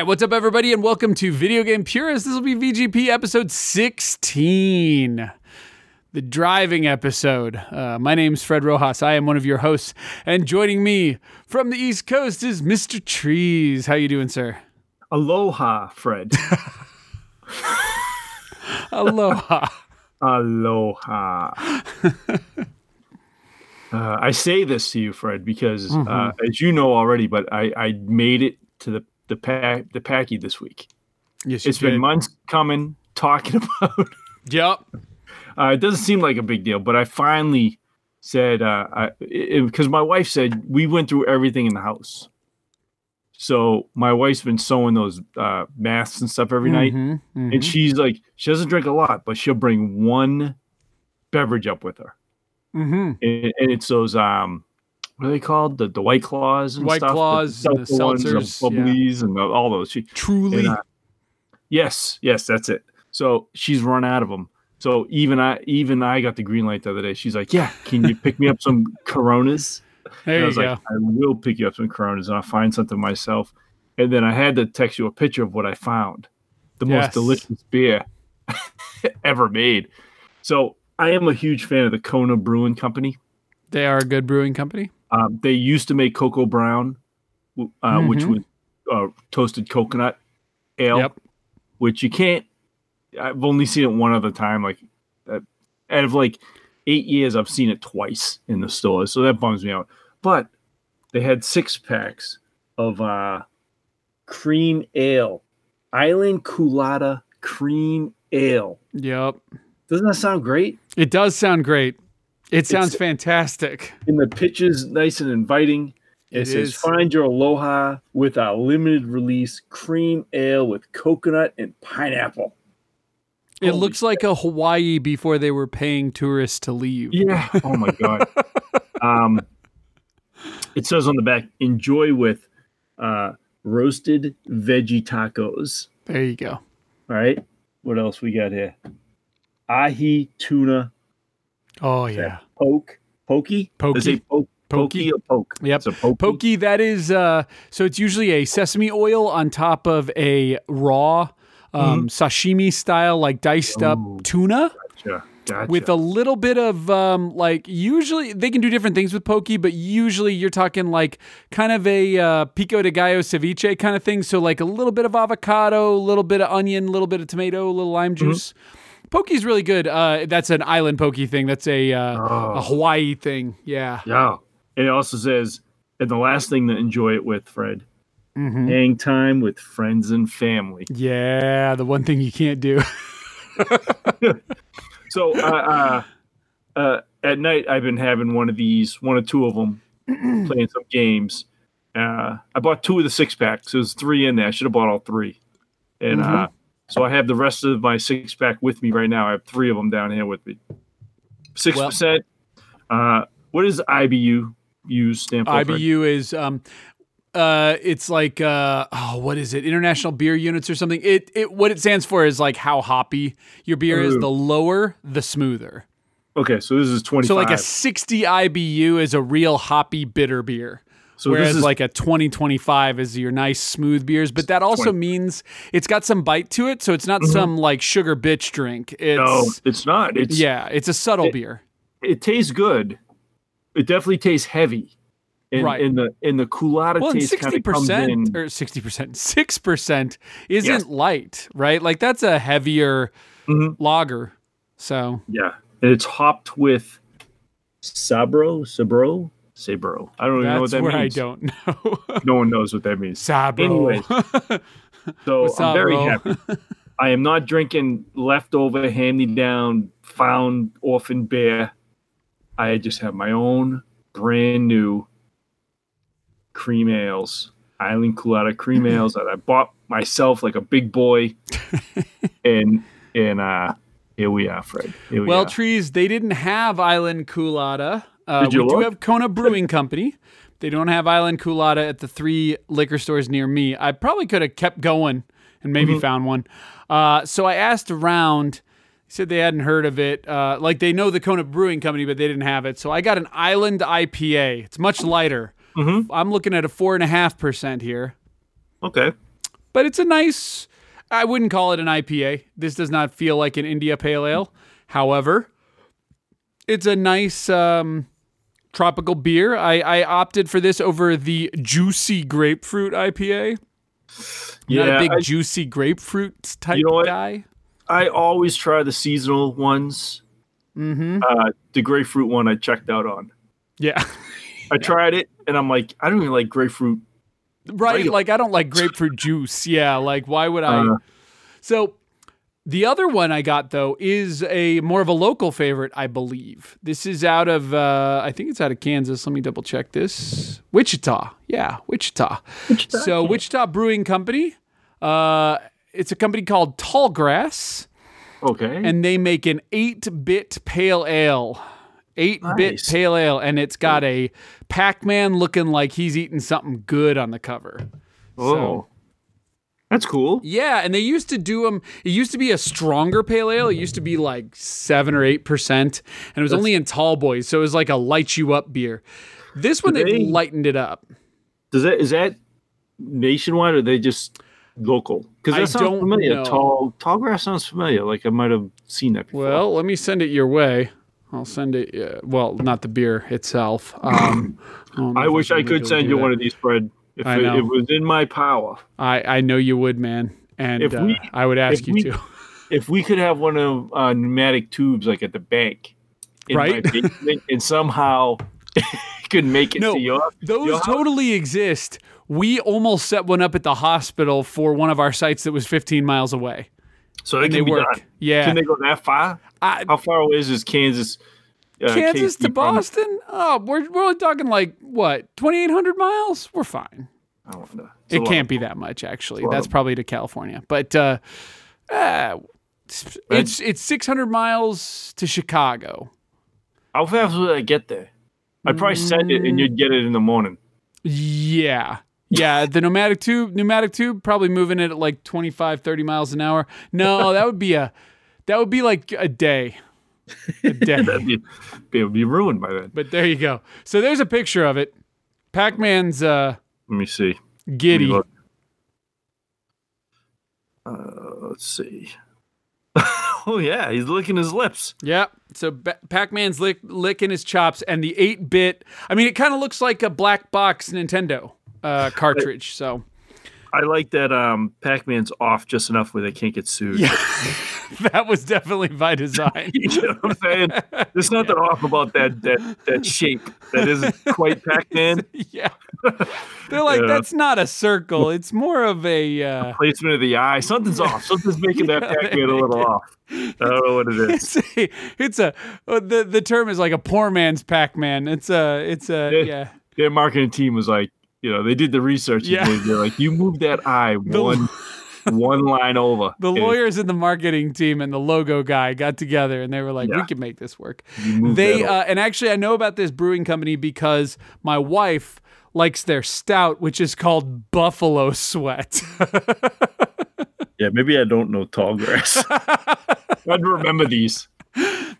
Right, what's up, everybody, and welcome to Video Game Purists. This will be VGP episode 16, the driving episode. Uh, my name's Fred Rojas. I am one of your hosts, and joining me from the East Coast is Mr. Trees. How you doing, sir? Aloha, Fred. Aloha. Aloha. Uh, I say this to you, Fred, because Mm-hmm. uh, as you know already, but I, I made it to the the pack the packy this week. Yes, It's been did. months coming, talking about. Yep. Uh, it doesn't seem like a big deal, but I finally said uh, because my wife said we went through everything in the house. So my wife's been sewing those uh, masks and stuff every night, Mhm, mhm. and she's like, she doesn't drink a lot, but she'll bring one beverage up with her, Mhm. and, and it's those um, what are they called? The the white claws and White stuff, Claws and the ones, seltzers, the bubblies, and the, all those. She, Truly. and, uh, yes, yes, that's it. So she's run out of them. So even I, even I got the green light the other day. She's like, "Yeah, can you pick me up some Coronas?" there And I was go. like, "I will pick you up some Coronas, and I'll find something myself." And then I had to text you a picture of what I found, the Yes. most delicious beer ever made. So I am a huge fan of the Kona Brewing Company. they are a good brewing company. Um, they used to make Koko Brown, uh, which Mhm. was uh, toasted coconut ale Yep. which you can't. I've only seen it one other time. Like, uh, out of like eight years, I've seen it twice in the stores, so that bums me out. But they had six packs of uh, cream ale, Island Colada cream ale. Yep. Doesn't that sound great? It does sound great. It sounds It's- fantastic. And the pitch is nice and inviting. It, It says, is. "Find your aloha with our limited release cream ale with coconut and pineapple." It Holy looks like a Hawaii before they were paying tourists to leave. Yeah. Oh my god. um, it says on the back, enjoy with uh, roasted veggie tacos. There you go. All right. What else we got here? Ahi tuna Oh yeah. poke. Pokey? Pokey. Is it poke? Pokey. Pokey or poke? Yep. It's a pokey. Pokey, that is uh so it's usually a sesame oil on top of a raw um sashimi style like diced up Ooh. tuna Gotcha. Gotcha. with a little bit of um like usually they can do different things with pokey but usually you're talking like kind of a uh, pico de gallo ceviche kind of thing so like a little bit of avocado a little bit of onion a little bit of tomato a little lime juice Pokey's really good. Uh, that's an island pokey thing. That's a uh, a Oh. Hawaii thing. Yeah. yeah. And it also says, and the last thing to enjoy it with, Fred, Mhm. hang time with friends and family. Yeah, the one thing you can't do. So uh, uh, uh, at night, I've been having one of these, one or two of them, playing some games. Uh, I bought two of the six packs. There was three in there. I should have bought all three. And uh, so I have the rest of my six pack with me right now. I have three of them down here with me. Six percent. Uh, what does IBU use stand for? IBU is um uh it's like uh oh what is it international beer units or something it it what it stands for is like how hoppy your beer is the lower the smoother Okay, so this is twenty. so like a 60 IBU is a real hoppy bitter beer so whereas this is like a 2025 is your nice smooth beers but that also 20. means it's got some bite to it so it's not some like sugar bitch drink it's Mm-hmm. no, it's not. It's yeah it's a subtle It- beer it tastes good. It definitely tastes heavy. And, Right. And the and the colada well, taste kind of comes in. or sixty percent, six percent isn't Yes. light, right? Like that's a heavier Mhm. lager. So Yeah, and it's hopped with Sabro, Sabro, Sabro. I don't even know what that's that where means. I don't know. No one knows what that means. Sabro. Anyways. So What's I'm up, very bro? happy. I am not drinking leftover, hand me down, found orphan beer. I just have my own brand new cream ales, Island Colada cream ales that I bought myself like a big boy. and and uh here we are, Fred. We well, are. trees, they didn't have Island Colada. Uh, we do have Kona Brewing Company. They don't have Island Colada at the three liquor stores near me. I probably could have kept going and maybe Mm-hmm. found one. Uh, so I asked around. They said they hadn't heard of it. Uh, like they know the Kona Brewing Company, but they didn't have it. So I got an Island IPA. It's much lighter. Mhm. I'm looking at a four and a half percent here. okay. but it's a nice. I wouldn't call it an IPA. This does not feel like an India Pale Ale. However, it's a nice um, tropical beer. I, I opted for this over the juicy grapefruit IPA. I'm not a big I, juicy grapefruit type You know guy. I always try the seasonal ones. Mm-hmm. Uh, the grapefruit one I checked out on. Yeah. I tried it and I'm like, I don't even like grapefruit. right. Like I don't like grapefruit juice. Yeah. Like why would I? Uh, So the other one I got though is a more of a local favorite, I believe. This is out of uh, I think it's out of Kansas. Let me double check this. Wichita. Yeah, Wichita. So Wichita Brewing Company. Uh, it's a company called Tallgrass, okay. and they make an eight-bit pale ale. Eight-bit Nice. pale ale, and it's got a Pac-Man looking like he's eating something good on the cover. oh, that's cool. Yeah, and they used to do them. It used to be a stronger pale ale. It used to be like seven or eight percent, and it was only in tall boys, so it was like a light you up beer. This one they they- lightened it up. Does that is that nationwide or are they just local? Because I that sounds don't familiar. know. Tall tall grass sounds familiar. Like I might have seen that before. Well, let me send it your way. I'll send it. Uh, well, not the beer itself. Um, don't I wish I could send you that. one of these, Fred. If I it, know. it was in my power. I I know you would, man, and If we- uh, I would ask you we- to. If we could have one of uh, pneumatic tubes like at the bank, in my Right? basement, and somehow could make it No, to your Those your totally exist. We almost set one up at the hospital for one of our sites that was 15 miles away. so they can they be work. done. Yeah. Can they go that far? I, How far away is this Kansas? Uh, Kansas to Boston? Oh, we're, we're only talking like what, 2,800 miles? We're fine. I wonder. It's It can't be that much, actually. That's probably to California. But uh, uh, it's, it's it's 600 miles to Chicago. How fast would I get there? I'd probably send it and you'd get it in the morning. Yeah. Yeah, the pneumatic tube, pneumatic tube, probably moving it at like 25, 30 miles an hour. No, that would be a, that would be like a day. That'd be, it would be ruined by then. but there you go. So there's a picture of it. Pac-Man's uh, Let me see. Let giddy. look. Uh, let's see. oh yeah, he's licking his lips. Yeah. So ba- Pac-Man's lick, licking his chops, and the 8-bit. I mean, it kind of looks like a black box Nintendo uh, cartridge. So I like that um, Pac-Man's off just enough where they can't get sued. yeah, that was definitely by design. you know what I'm saying? There's nothing off about that that that shape. That isn't quite Pac-Man. yeah. They're like, Yeah. that's not a circle. It's more of a. Uh, Placement of the eye. Something's off. Something's making that Yeah, Pac-Man a little off. I don't know what it is. it's a, it's a uh, the the term is like a poor man's Pac-Man. It's a it's a Yeah. yeah. Their marketing team was like, you know, they did the research. Yeah. they- They're like, you move that eye one one line over. The and lawyers in the marketing team and the logo guy got together and they were like, we can make this work. They uh, and actually I know about this brewing company because my wife likes their stout, which is called Buffalo Sweat. Yeah, maybe I don't know Tallgrass. I'd remember these.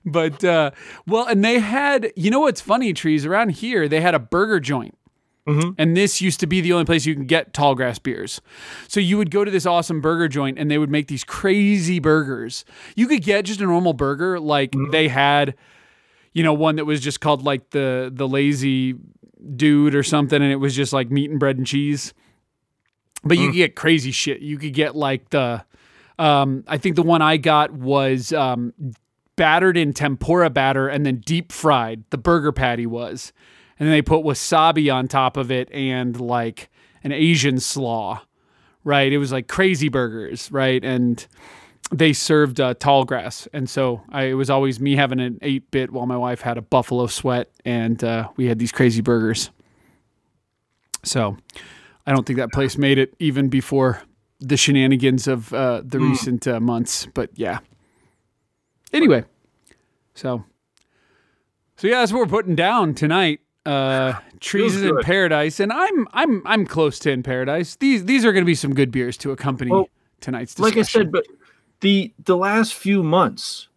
but uh, well, and they had you know what's funny, trees around here they had a burger joint. Mhm. And this used to be the only place you can get Tallgrass beers. So you would go to this awesome burger joint and they would make these crazy burgers. You could get just a normal burger like they had you know one that was just called like the the lazy dude or something and it was just like meat and bread and cheese. But you could get crazy shit. You could get like the um I think the one I got was um battered in tempura batter and then deep fried. The burger patty was. And then they put wasabi on top of it and like an Asian slaw, right? It was like crazy burgers, right? And they served uh, Tallgrass. And so I, it was always me having an 8 bit while my wife had a buffalo sweat and uh, we had these crazy burgers. So I don't think that place made it even before the shenanigans of uh, the recent uh, months. But yeah. Anyway, so so yeah, that's what we're putting down tonight. Uh, trees is in paradise, and I'm I'm I'm close to in paradise. These these are going to be some good beers to accompany Well, tonight's discussion. Like I said, but the the last few months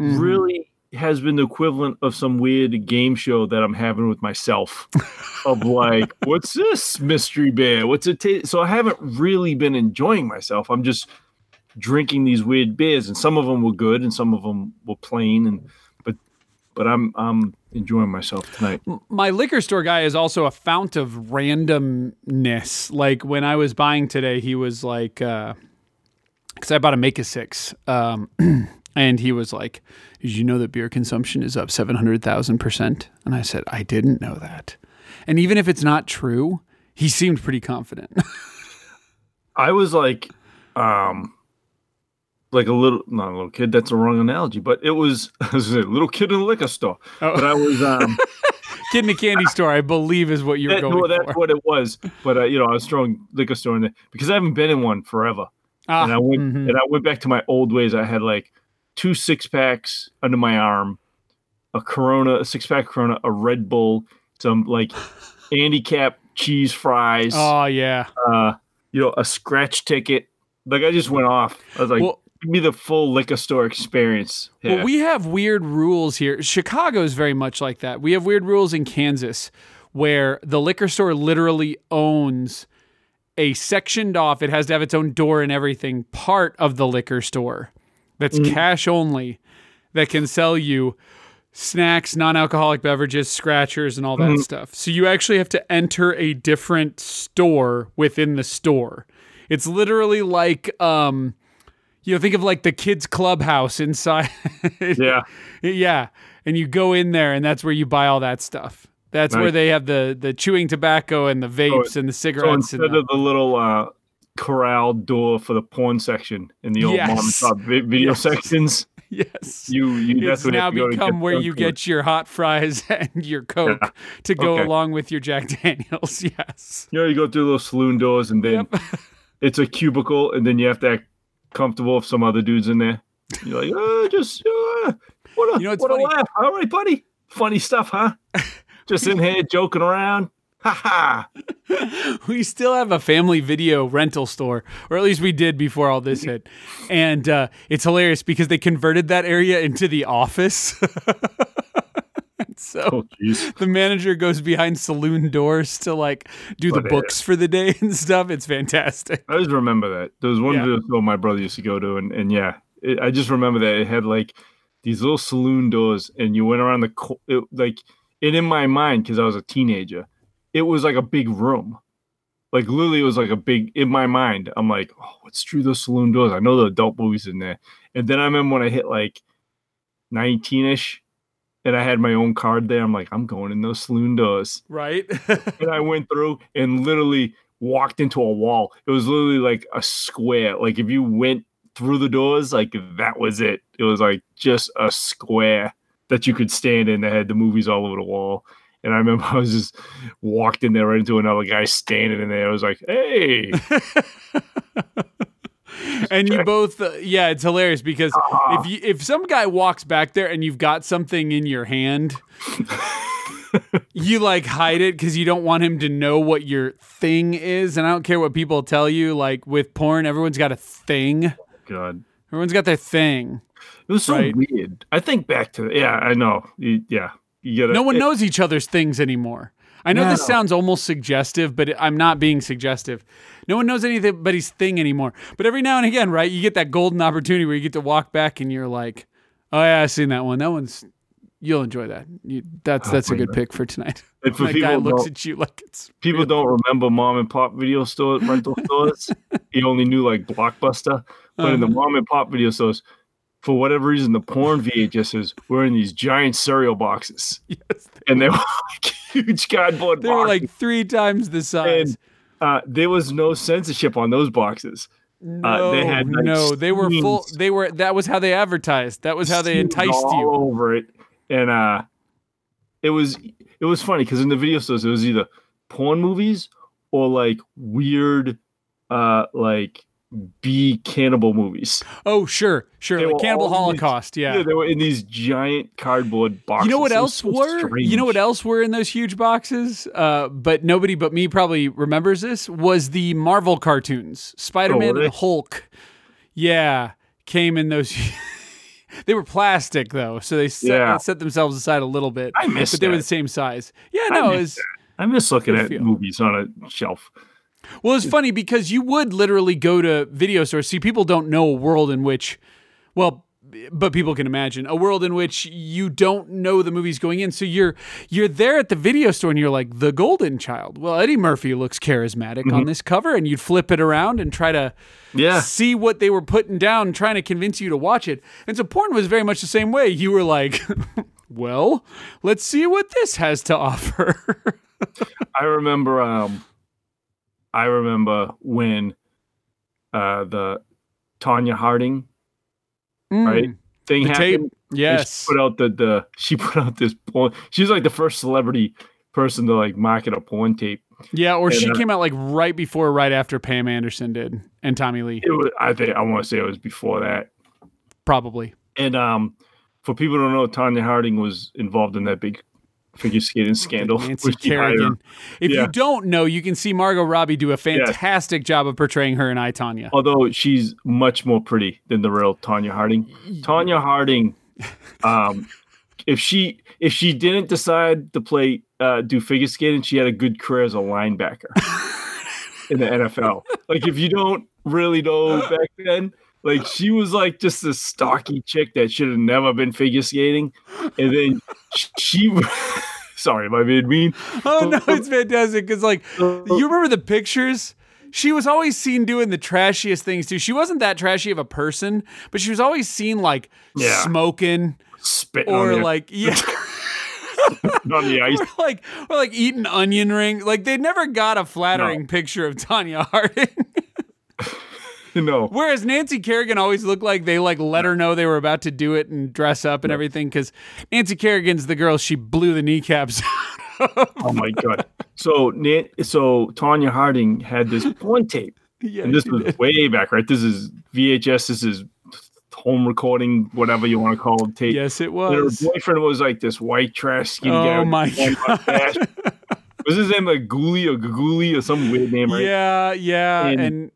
Mhm. really has been the equivalent of some weird game show that I'm having with myself. of like, what's this mystery beer? What's it taste? So I haven't really been enjoying myself. I'm just drinking these weird beers, and some of them were good, and some of them were plain, and but but I'm I'm enjoying myself tonight. My liquor store guy is also a fount of randomness. Like when I was buying today, he was like, because I bought a Make a Six, um, and he was like, "Did you know that beer consumption is up seven hundred thousand percent?" And I said, "I didn't know that." And even if it's not true, he seemed pretty confident. I was like, um, like a little not a little kid. That's a wrong analogy, but it was, was a little kid in a liquor store. Oh. But I was um, kid in a candy store, I believe, is what you're that, going well, that's for. what it was. But uh, you know, I was throwing liquor store in there because I haven't been in one forever. Ah, and I went mhm. and I went back to my old ways. I had like two six packs under my arm, a Corona, a six pack Corona, a Red Bull, some like handicap cheese fries, Oh yeah. uh, you know, a scratch ticket. Like I just went off. I was like, Well- give me the full liquor store experience. Yeah. Well, we have weird rules here. Chicago is very much like that. We have weird rules in Kansas where the liquor store literally owns a sectioned off, it has to have its own door and everything, part of the liquor store that's cash only that can sell you snacks, non alcoholic beverages, scratchers, and all that stuff. So you actually have to enter a different store within the store. It's literally like, um, you know, think of like the kids' clubhouse inside. yeah. yeah. And you go in there, and that's where you buy all that stuff. That's where they have the the chewing tobacco and the vapes and the So cigarettes. instead and the, of the little uh, corral door for the porn section in the old mom and pop video Yes. sections, yes, you you it's now have to go to become where you get your hot fries and your Coke to go Okay. along with your Jack Daniels. Yes. You know, you go through those saloon doors, and then Yep. it's a cubicle, and then you have to act comfortable if some other dude's in there. You're like, uh, just uh, what a You know, what funny. a laugh. All right, buddy. Funny stuff, huh? just in here joking around. Ha ha. we still have a family video rental store, or at least we did before all this hit. And uh, it's hilarious because they converted that area into the office. So Oh, the manager goes behind saloon doors to like do the But, uh, books for the day and stuff. It's fantastic. I just remember that. There was one Yeah. video store my brother used to go to, and, and yeah, it, I just remember that it had like these little saloon doors, and you went around the co- it, like, and in my mind, because I was a teenager, it was like a big room. Like literally, it was like a big in my mind. I'm like, oh, what's through those saloon doors? I know the adult movies in there. And then I remember when I hit like 19 ish, and I had my own card there. I'm like, I'm going in those saloon doors Right? and I went through and literally walked into a wall. It was literally like a square. Like if you went through the doors, like that was it. It was like just a square that you could stand in that had the movies all over the wall. And I remember I was just walked in there right into another guy standing in there. I was like, hey, and you both, uh, yeah, it's hilarious because if you if some guy walks back there and you've got something in your hand, you like hide it because you don't want him to know what your thing is. And I don't care what people tell you. Like with porn, everyone's got a thing. God. Everyone's got their thing. It was so Right. weird. I think back to yeah, I know. Yeah. You gotta No one it- knows each other's things anymore. I know this No. sounds almost suggestive, but I'm not being suggestive. No one knows anybody's thing anymore. But every now and again, right, you get that golden opportunity where you get to walk back and you're like, "Oh yeah, I've seen that one. That one's you'll enjoy that. You, that's that's a good pick for tonight." And for that guy looks at you like it's people don't remember mom and pop video store rental stores. he only knew like Blockbuster, but in the Uh-huh. mom and pop video stores, for whatever reason, the porn VHSs were in these giant cereal boxes, yes, and they were like huge cardboard they were like three times the size. and uh, there was no censorship on those boxes. no, uh, they had, like, no, they were full. They were. That was how they advertised. That was how they enticed you. over it, and uh, it was it was funny because in the video stores it was either porn movies or like weird, uh, like B cannibal movies. Oh, sure, sure. Like Cannibal in these- Holocaust. Yeah. they were in these giant cardboard boxes. You know what else so were? You know what else were in those huge boxes? Uh, but nobody but me probably remembers this. Was the Marvel cartoons, Spider-Man Oh, and Hulk? Yeah, came in those. They were plastic though, so they set, Yeah. set themselves aside a little bit. I miss but they were the same size. Yeah, I no, miss it was. I miss looking at feel. movies on a shelf. Well, it's funny because you would literally go to video stores. See, people don't know a world in which, well, but people can imagine a world in which you don't know the movies going in. So you're you're there at the video store and you're like the Golden Child. Well, Eddie Murphy looks charismatic Mm-hmm. on this cover, and you'd flip it around and try to Yeah. see what they were putting down, trying to convince you to watch it. And so porn was very much the same way. You were like, well, let's see what this has to offer. I remember um I remember when uh the Tonya Harding Right. thing Mm. The happened. and Yes. She put out the, the she put out this porn. She was like the first celebrity person to like market a porn tape. Yeah, or And, she uh, came out like right before, right after Pam Anderson did, and Tommy Lee, It was I think I want to say it was before that. probably. And um for people who don't know, Tonya Harding was involved in that big figure skating scandal. Nancy where she hired her- Kerrigan. If Yeah. you don't know, you can see Margot Robbie do a fantastic job of portraying her in I Tonya. although she's much more pretty than the real Tonya Harding. Tonya Harding, um, if she if she didn't decide to play uh, do figure skating, she had a good career as a linebacker in the NFL. Like if you don't really know back then, like she was like just a stocky chick that should have never been figure skating, and then she. Sorry, am I being mean? Oh no, it's fantastic because like you remember the pictures. She was always seen doing the trashiest things too. She wasn't that trashy of a person, but she was always seen like Yeah. smoking Spitting or like yeah, on the ice. or like or like eating onion ring. Like they never got a flattering picture of Tonya Harding. No, Whereas Nancy Kerrigan always looked like they like let her know they were about to do it and dress up and everything because Nancy Kerrigan's the girl she blew the kneecaps. Oh my god! So so Tonya Harding had this porn tape, yeah, and this was did. way back, right? This is VHS. This is home recording, whatever you want to call it. Tape. yes, it And her boyfriend was like this white trash skinny oh guy. Oh my god! Was his name like Ghoulie or Gaguli or some weird name, right? Yeah, yeah, And- and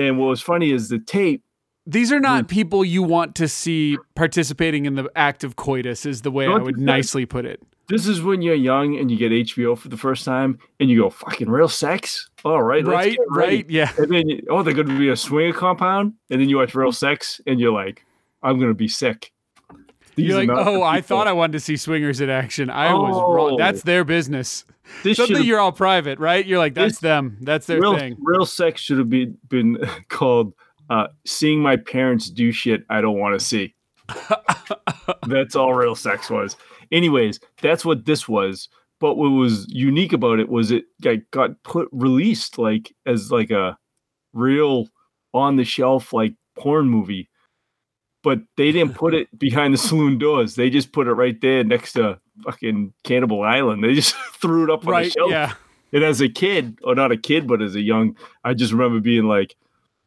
And what was funny is the tape. these are Mm. not people you want to see participating in the act of coitus. Is the way I would nicely put it. This is when you're young and you get HBO for the first time, and you go, "Fucking real sex." All right, Right, right, yeah. And then, you- oh, they're going to be a swinger compound, and then you watch Real Sex, and you're like, I'm going to be sick. You're like, oh, I thought I wanted to see swingers in action. I was wrong. Oh. That's their business. this Something you're all private, right? You're like, that's them. That's their real, thing. real sex should have been been called uh, "Seeing My Parents Do Shit I Don't Want to See." that's all real sex was. Anyways, that's what this was. But what was unique about it was it got put released like as like a real on the shelf like porn movie. But they didn't put it behind the saloon doors. They just put it right there next to fucking Cannibal Island. They just threw it up on the shelf. Yeah. And as a kid, or not a kid, but as a young, I just remember being like,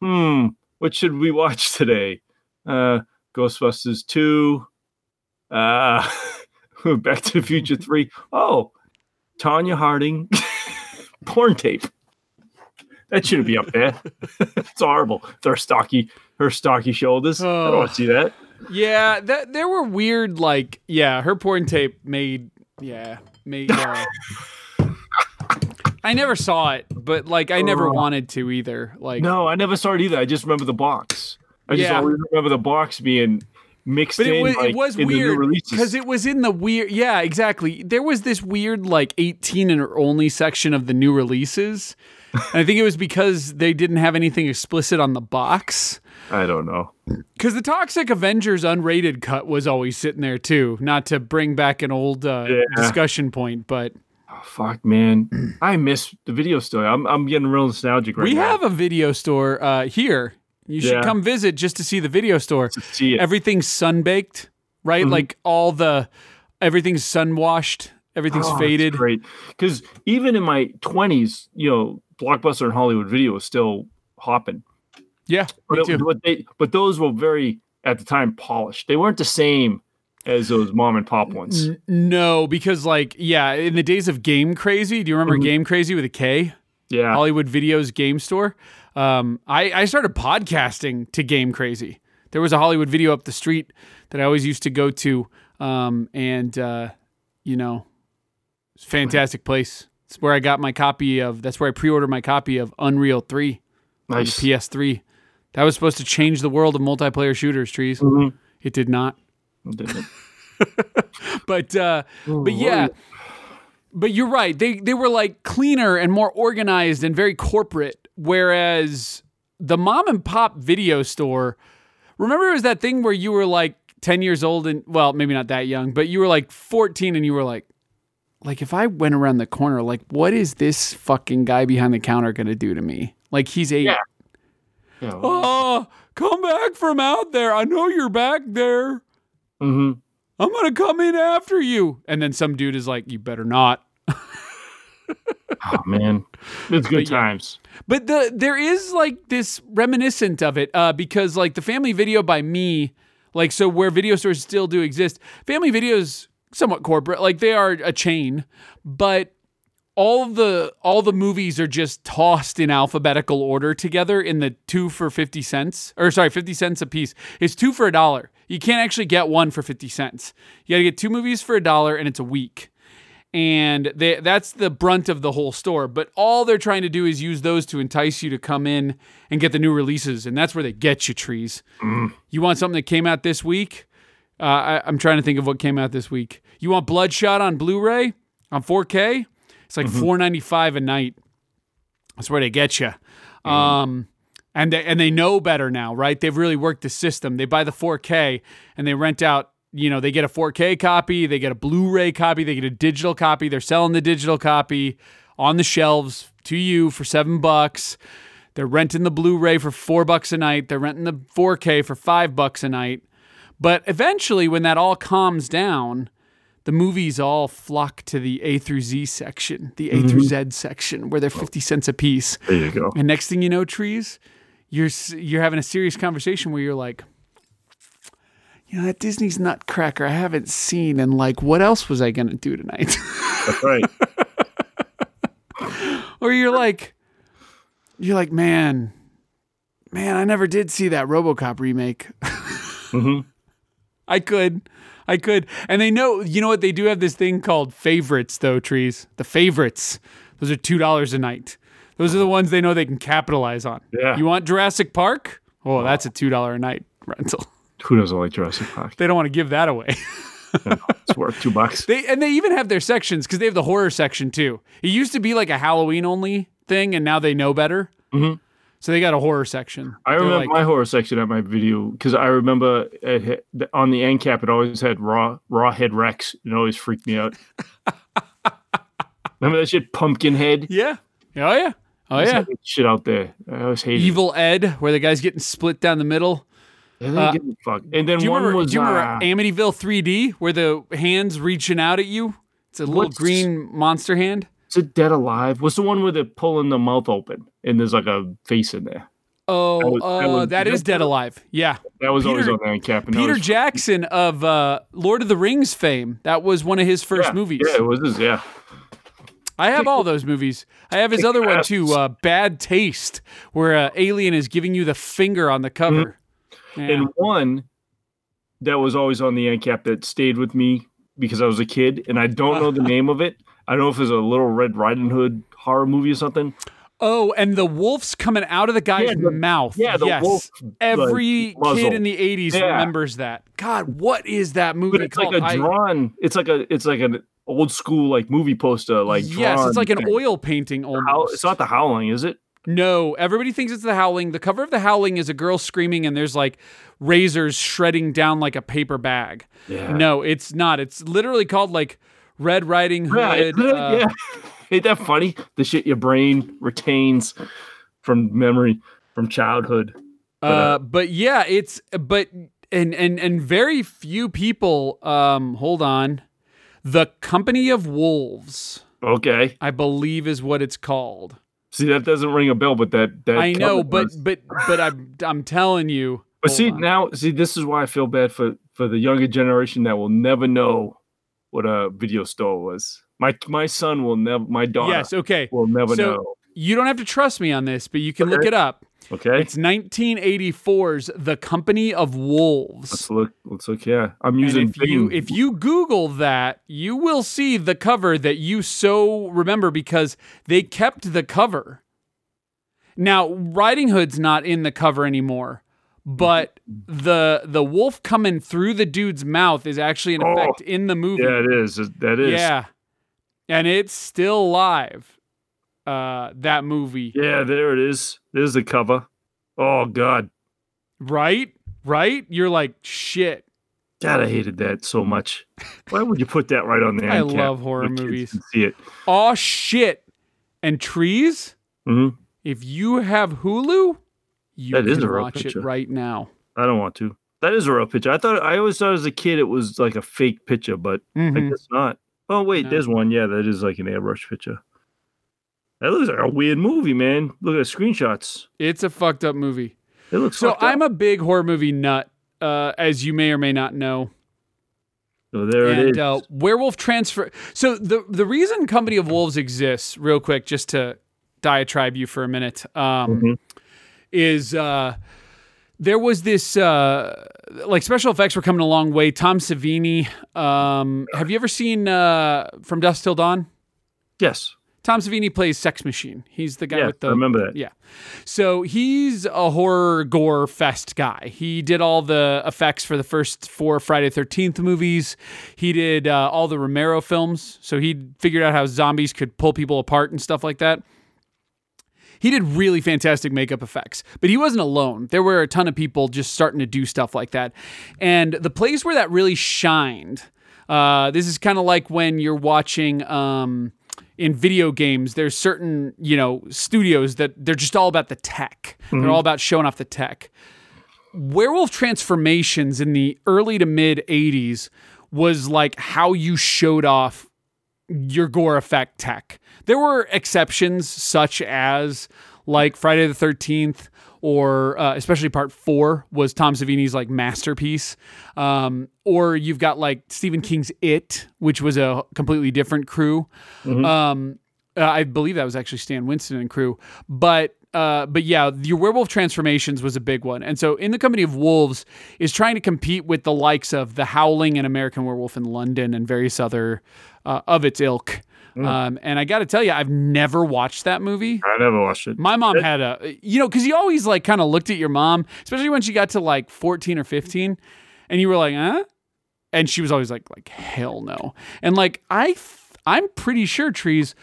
hmm, what should we watch today? Uh, Ghostbusters 2, uh, Back to the Future 3. Oh, Tonya Harding, porn tape. That shouldn't be up there. it's horrible. Their stocky, her stocky shoulders. Oh. I don't want to see that. Yeah, that there were weird like yeah, her porn tape made yeah, made uh, I never saw it, but like I never wanted to either. Like No, I never saw it either. I just remember the box. I just always remember the box being mixed but it in. was, like, it was weird because it was in the weird yeah exactly there was this weird like 18 and only section of the new releases and i think it was because they didn't have anything explicit on the box I don't know. because the toxic avengers unrated cut was always sitting there too not to bring back an old uh, Yeah. discussion point but Oh, fuck, man. I miss the video store. I'm, I'm getting real nostalgic right we now. We have a video store uh, here you should Yeah. come visit just to see the video store to see it. everything's sun baked right Mhm. like all the everything's sun washed everything's Oh, faded Great. Because even in my 20s, you know, Blockbuster and Hollywood Video was still hopping. yeah But, it- but, they, but those were very, at the time, polished. They weren't the same as those mom and pop ones. N- no, because like yeah, in the days of Game Crazy, do you remember Mhm. Game Crazy with a K? Yeah. Hollywood Videos Game Store. Um, I I started podcasting to Game Crazy. there was a Hollywood video up the street that I always used to go to, um, and uh, you know, it's a fantastic place. It's where I got my copy of. That's where I pre-ordered my copy of Unreal Three, on Nice. PS3. That was supposed to change the world of multiplayer shooters. Trees. Mhm. It did not. It Didn't But uh, but yeah, but you're right. They they were like cleaner and more organized and very corporate. Whereas the mom and pop video store, remember, it was that thing where you were like 10 years old and well, maybe not that young, but you were like 14 and you were like, like if I went around the corner, like what is this fucking guy behind the counter gonna do to me? Like he's eight. Yeah. Yeah. Oh, come back from out there. I know you're back there. hmm I'm gonna come in after you. And then some dude is like, you better not. Oh man, it's good But yeah. times. But the there is like this reminiscent of it uh, because like the Family Video by me, like so where video stores still do exist. Family Video's somewhat corporate, like they are a chain, but all the all the movies are just tossed in alphabetical order together in the two for fifty cents or sorry fifty cents a piece. It's two for a dollar. You can't actually get one for fifty cents. You got to get two movies for a dollar, and it's a week and they, that's the brunt of the whole store. But all they're trying to do is use those to entice you to come in and get the new releases, and that's where they get you. Trees. You want something that came out this week? Uh, I, I'm trying to think of what came out this week. You want Bloodshot on Blu-ray on 4K? It's like 4.95 a night. That's where they get you. Um, and they and they know better now, right? They've really worked the system. They buy the 4K and they rent out. You know, they get a 4K copy, they get a Blu-ray copy, they get a digital copy. They're selling the digital copy on the shelves to you for seven bucks. They're renting the Blu-ray for four bucks a night. They're renting the 4K for five bucks a night. But eventually, when that all calms down, the movies all flock to the A through Z section, the A through Z section, where they're 50 cents a piece. There you go. And next thing you know, trees, you're you're having a serious conversation where you're like, you know, that Disney's Nutcracker I haven't seen, and like, what else was I gonna do tonight? That's right. or you're like, you're like, man, man, I never did see that RoboCop remake. hmm I could. I could. And they know, you know what? They do have this thing called favorites, though, trees. The favorites. Those are $2 a night. Those are the ones they know they can capitalize on. Yeah. You want Jurassic Park? Oh, that's a $2 a night rental. Who doesn't like Jurassic Park? They don't want to give that away. It's worth two bucks. They and they even have their sections because they have the horror section too. It used to be like a Halloween only thing, and now they know better. Mhm. So they got a horror section. I They're remember like- my horror section at my video because I remember it had, on the end cap it always had raw raw head Rex. It always freaked me out. remember that shit, Pumpkinhead? yeah. Oh yeah. Oh yeah. shit out there. I always hated. it. Evil Ed, where the guy's getting split down the middle. Uh, a fuck. And then Do you one remember? was do you remember uh, Amityville 3D, where the hands reaching out at you? It's a little green monster hand. Is it Dead Alive? What's the one where they're pulling the mouth open and there's like a face in there? Oh, That was- that uh, was- that is Dead Alive. Yeah, That was always on the end cap. And Peter was- Jackson of uh, Lord of the Rings fame. That was one of his first yeah, movies. Yeah, it was. his- Yeah, I have all those movies. I have his other one too, uh, Bad Taste, where uh, Alien is giving you the finger on the cover. Yeah. and one that was always on the end cap that stayed with me because I was a kid, and I don't know the name of it. I don't know if it's a Little Red Riding Hood horror movie or something. Oh, and the wolf's coming out of the guy's Yeah, the- mouth. yeah, the yes. wolf, Every like, kid in the 80s Yeah. remembers that. God, what is that movie But it's called? like a I- drawn. It's like a. It's like an old school like movie poster. Like yes, it's like an thing. oil painting almost. Howl- it's not the Howling, is it? No, everybody thinks it's the Howling. The cover of the Howling is a girl screaming, and there's like razors shredding down like a paper bag. Yeah. No, it's not. It's literally called like Red Riding Hood. Yeah, uh, yeah. Ain't that funny? The shit your brain retains from memory, from childhood. Uh, but yeah, it's but and and and very few people. Um, hold on, the Company of Wolves, Okay. I believe, is what it's called. See, that doesn't ring a bell, but that, that I know, but does. but but I'm I'm telling you. But see on. now, see this is why I feel bad for for the younger generation that will never know what a video store was. My my son will never. My daughter yes, okay. will never So- know. You don't have to trust me on this, but you can look it up. Okay. It's 1984's The Company of Wolves. let's look. Let's look. Yeah, I'm And using. if you if you Google that, you will see the cover that you so remember because they kept the cover. Now, Riding Hood's not in the cover anymore, but the the wolf coming through the dude's mouth is actually an Oh, effect in the movie. yeah, it is. That is. Yeah. And it's still live. Uh that movie. Yeah, there it is. There's the cover. Oh God, Right? Right? You're like, shit. God, I hated that so much. Why would you put that right on the I love horror movies. see it. Oh shit. And trees? hmm If you have Hulu, you That is can a real watch picture. it right now. I don't want to. That is a real picture. I thought I always thought as a kid it was like a fake picture, but I Mhm. guess not. Oh wait, No. there's one. Yeah, that is like an airbrush picture. That looks like a weird movie, man. Look at the screenshots. It's a fucked up movie. It looks So. I'm a big horror movie nut, uh, as you may or may not know. So there it and is. uh, werewolf transfer. So the the reason Company of Wolves exists, real quick, just to diatribe you for a minute, um, Mhm. Is uh, there was this uh, like special effects were coming a long way. Tom Savini. Um, have you ever seen uh, From Dusk Till Dawn? yes. Tom Savini plays Sex Machine. He's the guy Yeah, with the I remember that. yeah. So he's a horror gore fest guy. He did all the effects for the first four Friday 13th movies. He did uh, all the Romero films. So he figured out how zombies could pull people apart and stuff like that. He did really fantastic makeup effects, but he wasn't alone. There were a ton of people just starting to do stuff like that. And the place where that really shined, uh, this is kind of like when you're watching um, in video games, there's certain, you know, studios that they're just all about the tech. They're all about showing off the tech. Werewolf transformations in the early to mid 80s was like how you showed off your gore effect tech. There were exceptions, such as like Friday the 13th, or uh, especially part four was Tom Savini's like masterpiece. Um, or you've got like Stephen King's It, which was a completely different crew. Um, uh, I believe that was actually Stan Winston and crew. But uh, but yeah, your werewolf transformations was a big one. And so, in the company of wolves is trying to compete with the likes of The Howling and American Werewolf in London and various other uh, of its ilk. Um, and I got to tell you, I've never watched that movie. I never watched it. My mom had a, you know, because you always like kind of looked at your mom, especially when she got to like 14 or 15, and you were like, huh? And she was always like, like hell no. And like I, th- I'm pretty sure trees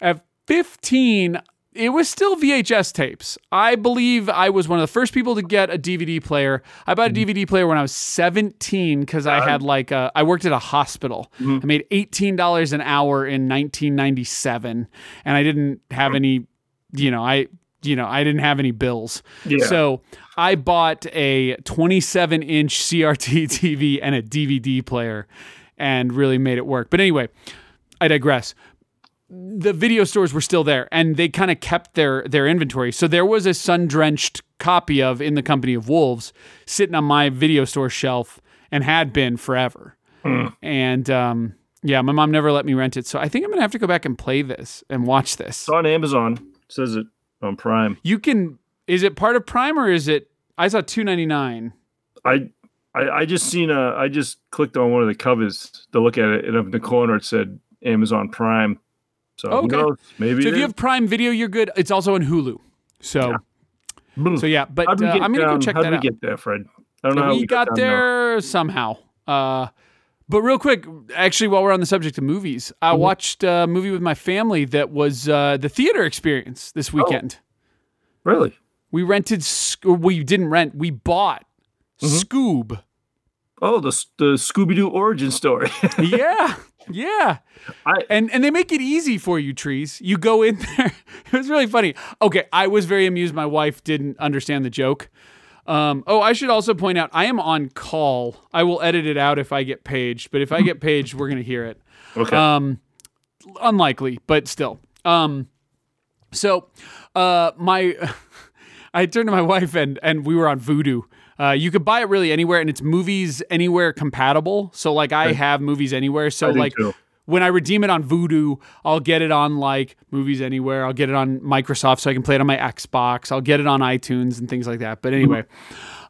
at 15, it was still VHS tapes. I believe I was one of the first people to get a DVD player. I bought a mm-hmm. DVD player when I was 17 because I had like a, I worked at a hospital. Mm-hmm. I made $18 an hour in 1997, and I didn't have any, you know, I, you know, I didn't have any bills. Yeah. So I bought a 27 inch CRT TV and a DVD player, and really made it work. But anyway, I digress the video stores were still there and they kind of kept their their inventory. So there was a sun-drenched copy of In the Company of Wolves sitting on my video store shelf and had been forever. And um yeah, my mom never let me rent it. So I think I'm going to have to go back and play this and watch this. It's on Amazon. It says it on Prime. You can is it part of Prime or is it I saw 2.99. I, I I just seen a. I just clicked on one of the covers to look at it, and up in the corner it said Amazon Prime. So Okay. knows? Maybe. So if you have Prime Video, you're good. It's also on Hulu. So Boom. so yeah, but uh, I'm going to go check how'd we get there, Fred? I don't know. how we got down there. there somehow. Uh, but real quick, actually, while we're on the subject of movies, I Mm-hmm. watched a movie with my family that was uh, the theater experience this Oh. weekend. Really? We rented, we didn't rent, we bought Mm-hmm. Scoob. Oh, the the Scooby Doo origin story. yeah, yeah. I- and and they make it easy for you, trees. You go in there. it was really funny. Okay, I was very amused. My wife didn't understand the joke. Um, oh, I should also point out I am on call. I will edit it out if I get paged, but if I get paged, we're gonna hear it. okay. Um, unlikely, but still. Um, so, uh, my, I turned to my wife and and we were on Vudu. Uh, you could buy it really anywhere, and it's movies anywhere compatible. So, like, I have movies anywhere. So, like, too. when I redeem it on Vudu, I'll get it on like Movies Anywhere. I'll get it on Microsoft so I can play it on my Xbox. I'll get it on iTunes and things like that. But anyway,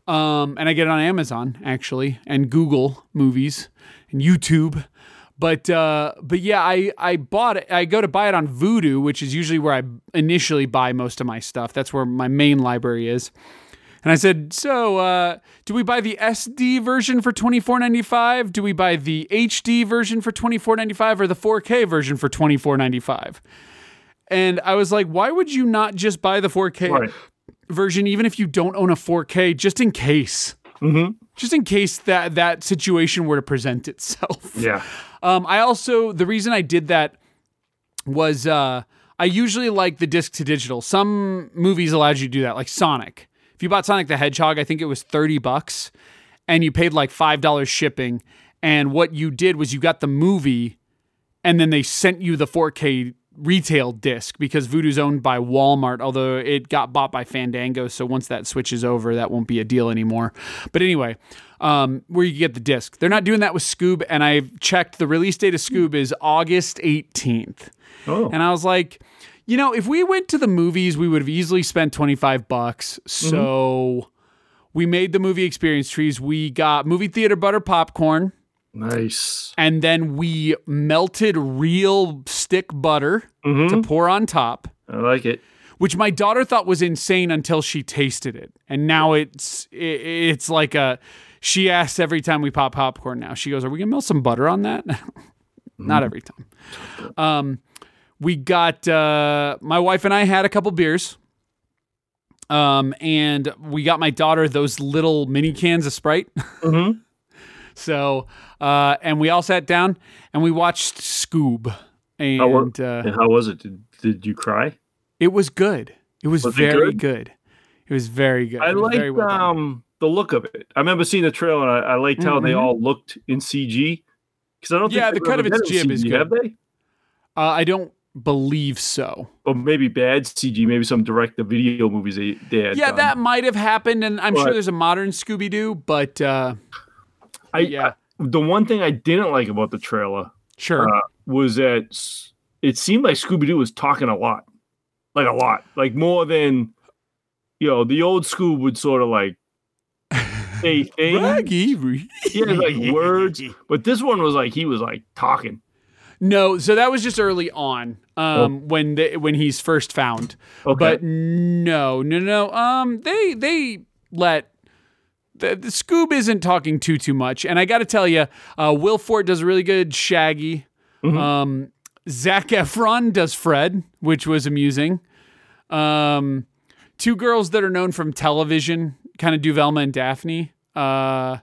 um, and I get it on Amazon actually and Google Movies and YouTube. But uh, but yeah, I I bought it. I go to buy it on Vudu, which is usually where I initially buy most of my stuff. That's where my main library is. And I said, so uh, do we buy the SD version for twenty four ninety five? Do we buy the HD version for twenty four ninety five, or the four K version for twenty four ninety five? And I was like, why would you not just buy the four K Right. version, even if you don't own a four K, just in case, Mm-hmm. just in case that that situation were to present itself. Yeah. Um, I also the reason I did that was uh, I usually like the disc to digital. Some movies allowed you to do that, like Sonic. If you bought Sonic the Hedgehog, I think it was thirty bucks, and you paid like five dollars shipping. And what you did was you got the movie, and then they sent you the 4K retail disc because Vudu's owned by Walmart, although it got bought by Fandango. So once that switches over, that won't be a deal anymore. But anyway, um, where you get the disc. They're not doing that with Scoob, and I've checked the release date of Scoob is August 18th. Oh. And I was like, you know, if we went to the movies, we would have easily spent 25 bucks. So we made the movie experience trees. We got movie theater butter popcorn Nice. and then we melted real stick butter Mm-hmm. to pour on top, I like it. which my daughter thought was insane until she tasted it, and now it's i- it's like a. She asks every time we pop popcorn. Now she goes, "Are we gonna melt some butter on that?" Not every time. Um, we got uh, my wife and I had a couple beers. Um, and we got my daughter those little mini cans of Sprite. Mm-hmm. So, uh, and we all sat down and we watched Scoob, and How wa- uh, And how was it? Did, did you cry? it was good. It was, Was it very good? good? It was very good. I It liked well um, the look of it. I remember seeing the trailer, and I, I liked how they Mhm. all looked in CG. Because I don't Yeah, the cut of its it jib is good. Have they? Uh, I don't believe so. Or maybe bad CG. Maybe some direct-to-video movies they, they Yeah, done. that might have happened, and I'm sure there's a modern Scooby Doo, but uh, I, yeah. the one thing I didn't like about the trailer sure. uh, was that it seemed like Scooby Doo was talking a lot, like a lot, like more than you know. The old Scoob would sort of like say things, yeah, like words, but this one was like he was like talking. No, so that was just early on, um, when the, when he's first found. Okay, But no, no, no. Um, they they let the, the Scoob isn't talking too too much, and I got to tell you, uh, Will Forte does a really good Shaggy. Mhm. Um, Zac Efron does Fred, which was amusing. Um, two girls that are known from television kind of do Velma and Daphne. Uh,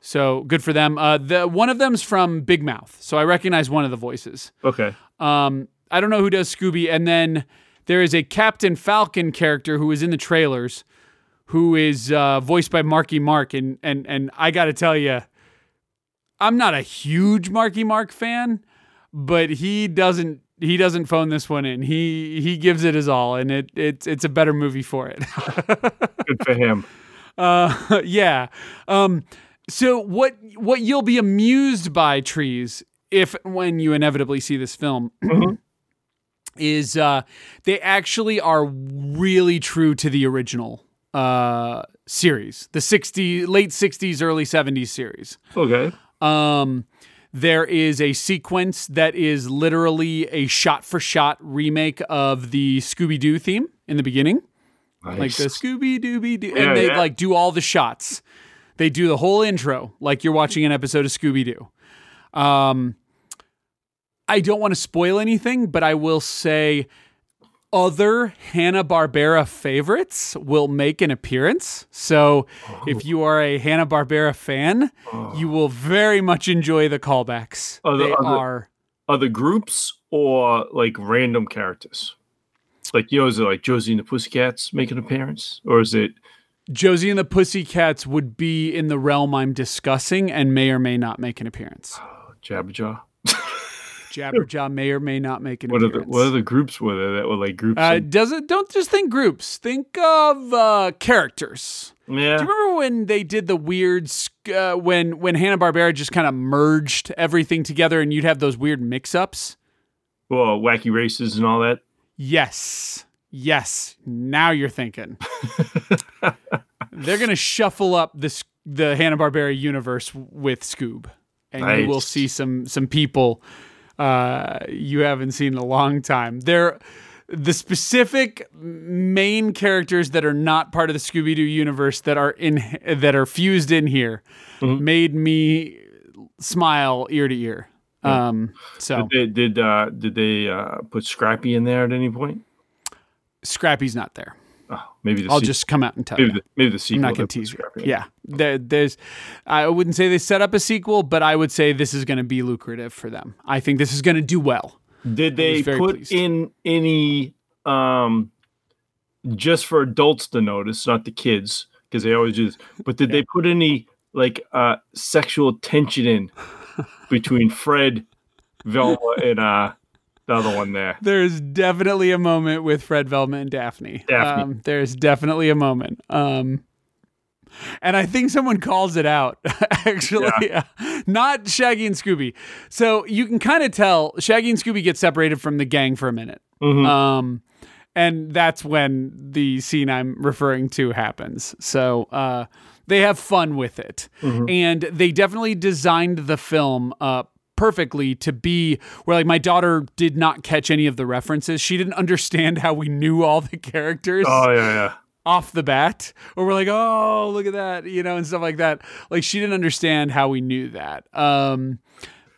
so good for them. Uh, the one of them's from Big Mouth, so I recognize one of the voices. okay, Um, I don't know who does Scooby, and then there is a Captain Falcon character who is in the trailers, who is uh, voiced by Marky Mark, and and and I got to tell you, I'm not a huge Marky Mark fan, but he doesn't he doesn't phone this one in. He he gives it his all, and it it's it's a better movie for it. good for him. Uh, yeah. Um, so what what you'll be amused by trees if when you inevitably see this film Mhm. is uh, they actually are really true to the original uh, series, the 60 late 60s early 70s series. Okay, Um, there is a sequence that is literally a shot for shot remake of the Scooby Doo theme in the beginning nice. like the Scooby Dooby Doo, Yeah, and they yeah. like do all the shots. They do the whole intro like you're watching an episode of Scooby Doo. Um, I don't want to spoil anything, but I will say other Hanna Barbera favorites will make an appearance. So if you are a Hanna Barbera fan, Oh. you will very much enjoy the callbacks. Other- they other- are. other groups or like random characters? Like, you know, is it like Josie and the Pussycats make an appearance, or is it Josie and the Pussycats would be in the realm I'm discussing and may or may not make an appearance. Jabberjaw? Jabberjaw may or may not make an What are the appearance. what are the groups with it that were like groups? uh, of- does it? Don't just think groups. Think of uh, characters. yeah. Do you remember when they did the weird uh, when when Hanna Barbera just kind of merged everything together, and you'd have those weird mix-ups? Well, wacky races and all that. Yes. Yes. Now you're thinking. They're going to shuffle up this the Hanna-Barbera universe with Scoob. And you will see some some people uh, you haven't seen in a long time. They're the specific main characters that are not part of the Scooby Doo universe that are in that are fused in here made me smile ear to ear. Um, so Did they, did uh, did they uh, put Scrappy in there at any point? Scrappy's not there. Oh, maybe the I'll just come out and tell maybe you. the, maybe the sequel. I'm not going to tease you. Yeah, there, there's. I wouldn't say they set up a sequel, but I would say this is going to be lucrative for them. I think this is going to do well. Did they put pleased. in any um just for adults to notice, not the kids, because they always do this. But did they put any like uh sexual tension in between Fred, Velma, and uh the other one there? There's definitely a moment with Fred Velma and Daphne. Daphne. Um, there's definitely a moment. Um, and I think someone calls it out, actually. Not Shaggy and Scooby. So you can kind of tell Shaggy and Scooby get separated from the gang for a minute. Mhm. Um, and that's when the scene I'm referring to happens. So uh, they have fun with it. And they definitely designed the film uh, perfectly to be where, like, my daughter did not catch any of the references. She didn't understand how we knew all the characters Oh yeah, yeah. off the bat, or we're like, oh, look at that, you know, and stuff like that. Like she didn't understand how we knew that. Um,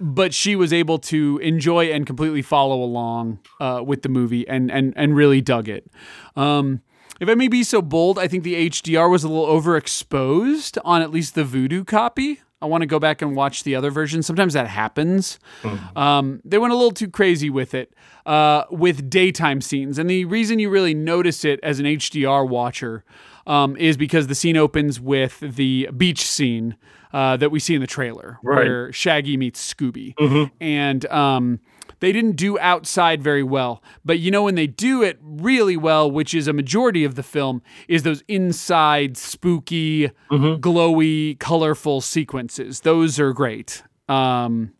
but she was able to enjoy and completely follow along uh, with the movie and and and really dug it. Um, if I may be so bold, I think the HDR was a little overexposed on at least the Vudu copy. I want to go back and watch the other version. Sometimes that happens. Um, they went a little too crazy with it uh, with daytime scenes. And the reason you really notice it as an HDR watcher um, is because the scene opens with the beach scene uh, that we see in the trailer Right. where Shaggy meets Scooby. And um, they didn't do outside very well. But you know, when they do it really well, which is a majority of the film, is those inside spooky, glowy, colorful sequences. Those are great. Um,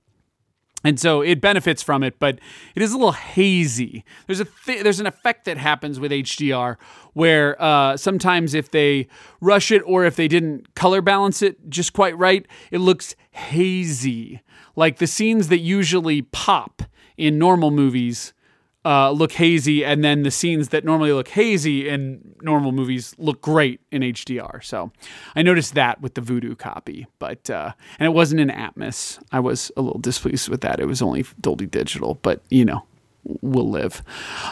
and so it benefits from it, but it is a little hazy. There's a th- there's an effect that happens with HDR where uh, sometimes if they rush it or if they didn't color balance it just quite right, it looks hazy. Like the scenes that usually pop in normal movies uh, look hazy, and then the scenes that normally look hazy in normal movies look great in HDR. So I noticed that with the Vudu copy, but uh, and it wasn't in Atmos. I was a little displeased with that. It was only Dolby Digital, but you know. Will live.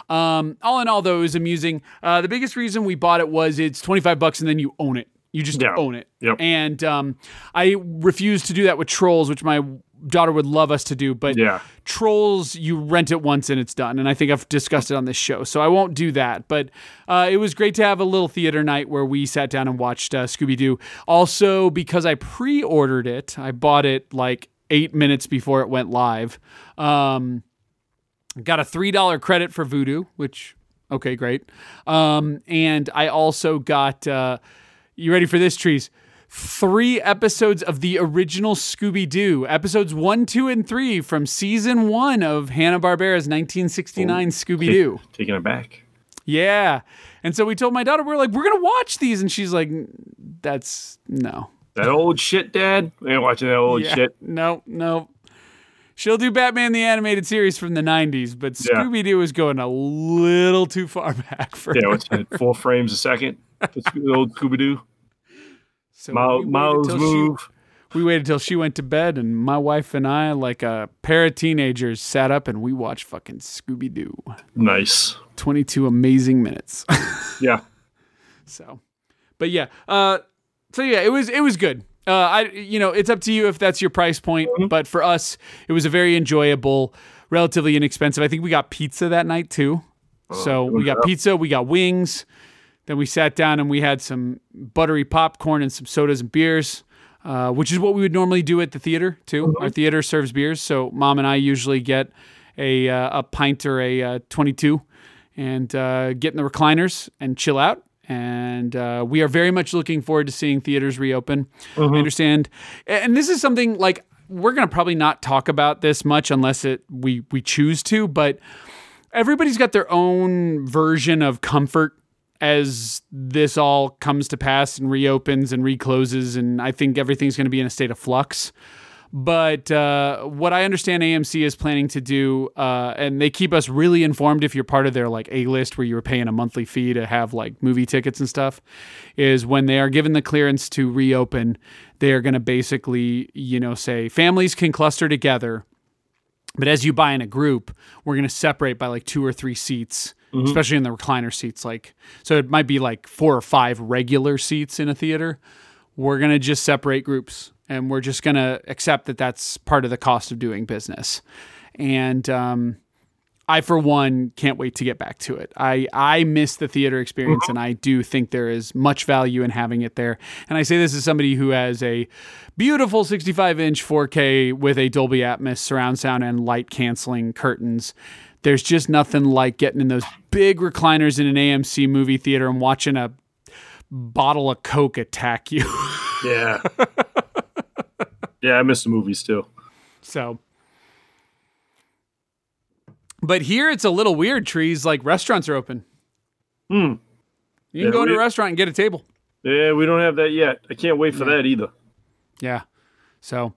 Um, all in all, though, it was amusing. Uh, the biggest reason we bought it was it's twenty five bucks, and then you own it. You just Yeah. own it. Yep. And um, I refuse to do that with Trolls, which my daughter would love us to do. But Yeah. Trolls, you rent it once and it's done. And I think I've discussed it on this show. So I won't do that. But uh, it was great to have a little theater night where we sat down and watched uh, Scooby Doo. Also, because I pre ordered it, I bought it like eight minutes before it went live. Um, got a $3 credit for Vudu, which, okay, great. Um, and I also got, uh, you ready for this, Trees? Three episodes of the original Scooby Doo, episodes one, two, and three from season one of Hanna-Barbera's 1969 Scooby Doo. Taking it back. Yeah. And so we told my daughter, we are like, we're going to watch these. And she's like, that's no. That old shit, Dad. We ain't watching that old Yeah. shit. No, no. She'll do Batman the animated series from the 90s, but Yeah. Scooby Doo is going a little too far back for Yeah, what's that? Four frames a second. The old Scooby Doo. So Miles, we waited Miles move. She, we waited till she went to bed, and my wife and I, like a pair of teenagers, sat up and we watched fucking Scooby Doo. Nice. 22 amazing minutes. Yeah. so, but yeah, uh, so yeah, it was it was good. Uh, I you know it's up to you if that's your price point, but for us, it was a very enjoyable, relatively inexpensive. I think we got pizza that night too. so we got pizza, we got wings. Then we sat down and we had some buttery popcorn and some sodas and beers. uh, which is what we would normally do at the theater too. Mm-hmm. Our theater serves beers, so mom and I usually get a uh, a pint or a uh, 22 and uh, get in the recliners and chill out. And uh, we are very much looking forward to seeing theaters reopen. I understand, and this is something like we're gonna probably not talk about this much unless it we we choose to, but everybody's got their own version of comfort as this all comes to pass and reopens and recloses and i think everything's going to be in a state of flux but uh, what i understand amc is planning to do uh, and they keep us really informed if you're part of their like a list where you're paying a monthly fee to have like movie tickets and stuff is when they are given the clearance to reopen they are going to basically you know say families can cluster together but as you buy in a group, we're going to separate by like two or three seats, especially in the recliner seats. Like, so it might be like four or five regular seats in a theater. We're going to just separate groups and we're just going to accept that that's part of the cost of doing business. And, um, I, for one, can't wait to get back to it. I, I miss the theater experience, and I do think there is much value in having it there. And I say this as somebody who has a beautiful 65 inch 4K with a Dolby Atmos surround sound and light canceling curtains. There's just nothing like getting in those big recliners in an AMC movie theater and watching a bottle of Coke attack you. Yeah. Yeah, I miss the movies too. So, but here it's a little weird. Trees like restaurants are open. Hmm. You can Yeah, go to a restaurant and get a table. Yeah, we don't have that yet. I can't wait for that either. Yeah. So,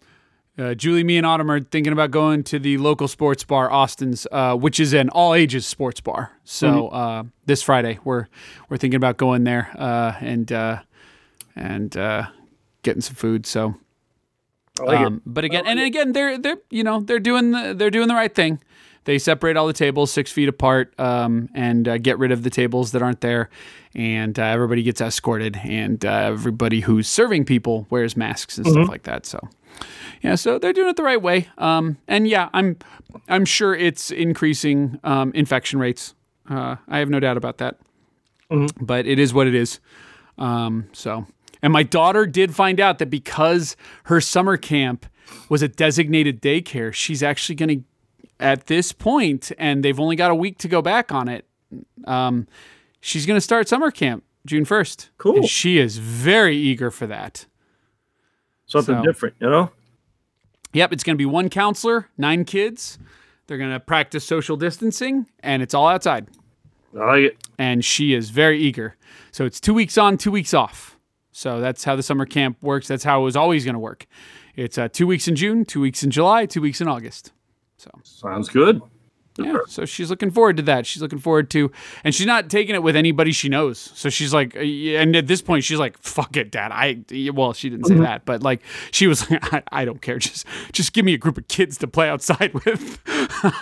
uh, Julie, me, and Autumn are thinking about going to the local sports bar, Austin's, uh, which is an all ages sports bar. So uh, this Friday, we're we're thinking about going there uh, and uh, and uh, getting some food. So, like um, but again, and again, they're they're you know they're doing the they're doing the right thing. They separate all the tables six feet apart um, and uh, get rid of the tables that aren't there, and uh, everybody gets escorted, and uh, everybody who's serving people wears masks and stuff like that. So, yeah, so they're doing it the right way. Um, and yeah, I'm I'm sure it's increasing um, infection rates. Uh, I have no doubt about that. But it is what it is. Um, so, and my daughter did find out that because her summer camp was a designated daycare, she's actually going to, at this point, and they've only got a week to go back on it. Um, she's going to start summer camp June 1st. Cool. And she is very eager for that. Something so- different, you know? Yep, it's going to be one counselor, nine kids. They're going to practice social distancing, and it's all outside. I like it. and she is very eager. So it's two weeks on, two weeks off. So that's how the summer camp works. That's how it was always going to work. It's uh, two weeks in June, two weeks in July, two weeks in August. So sounds good. Yeah. So she's looking forward to that. She's looking forward to, and she's not taking it with anybody she knows. So she's like, uh, and at this point, she's like, "Fuck it, Dad." I well, she didn't say that, but like, she was like, I, "I don't care. Just, just give me a group of kids to play outside with.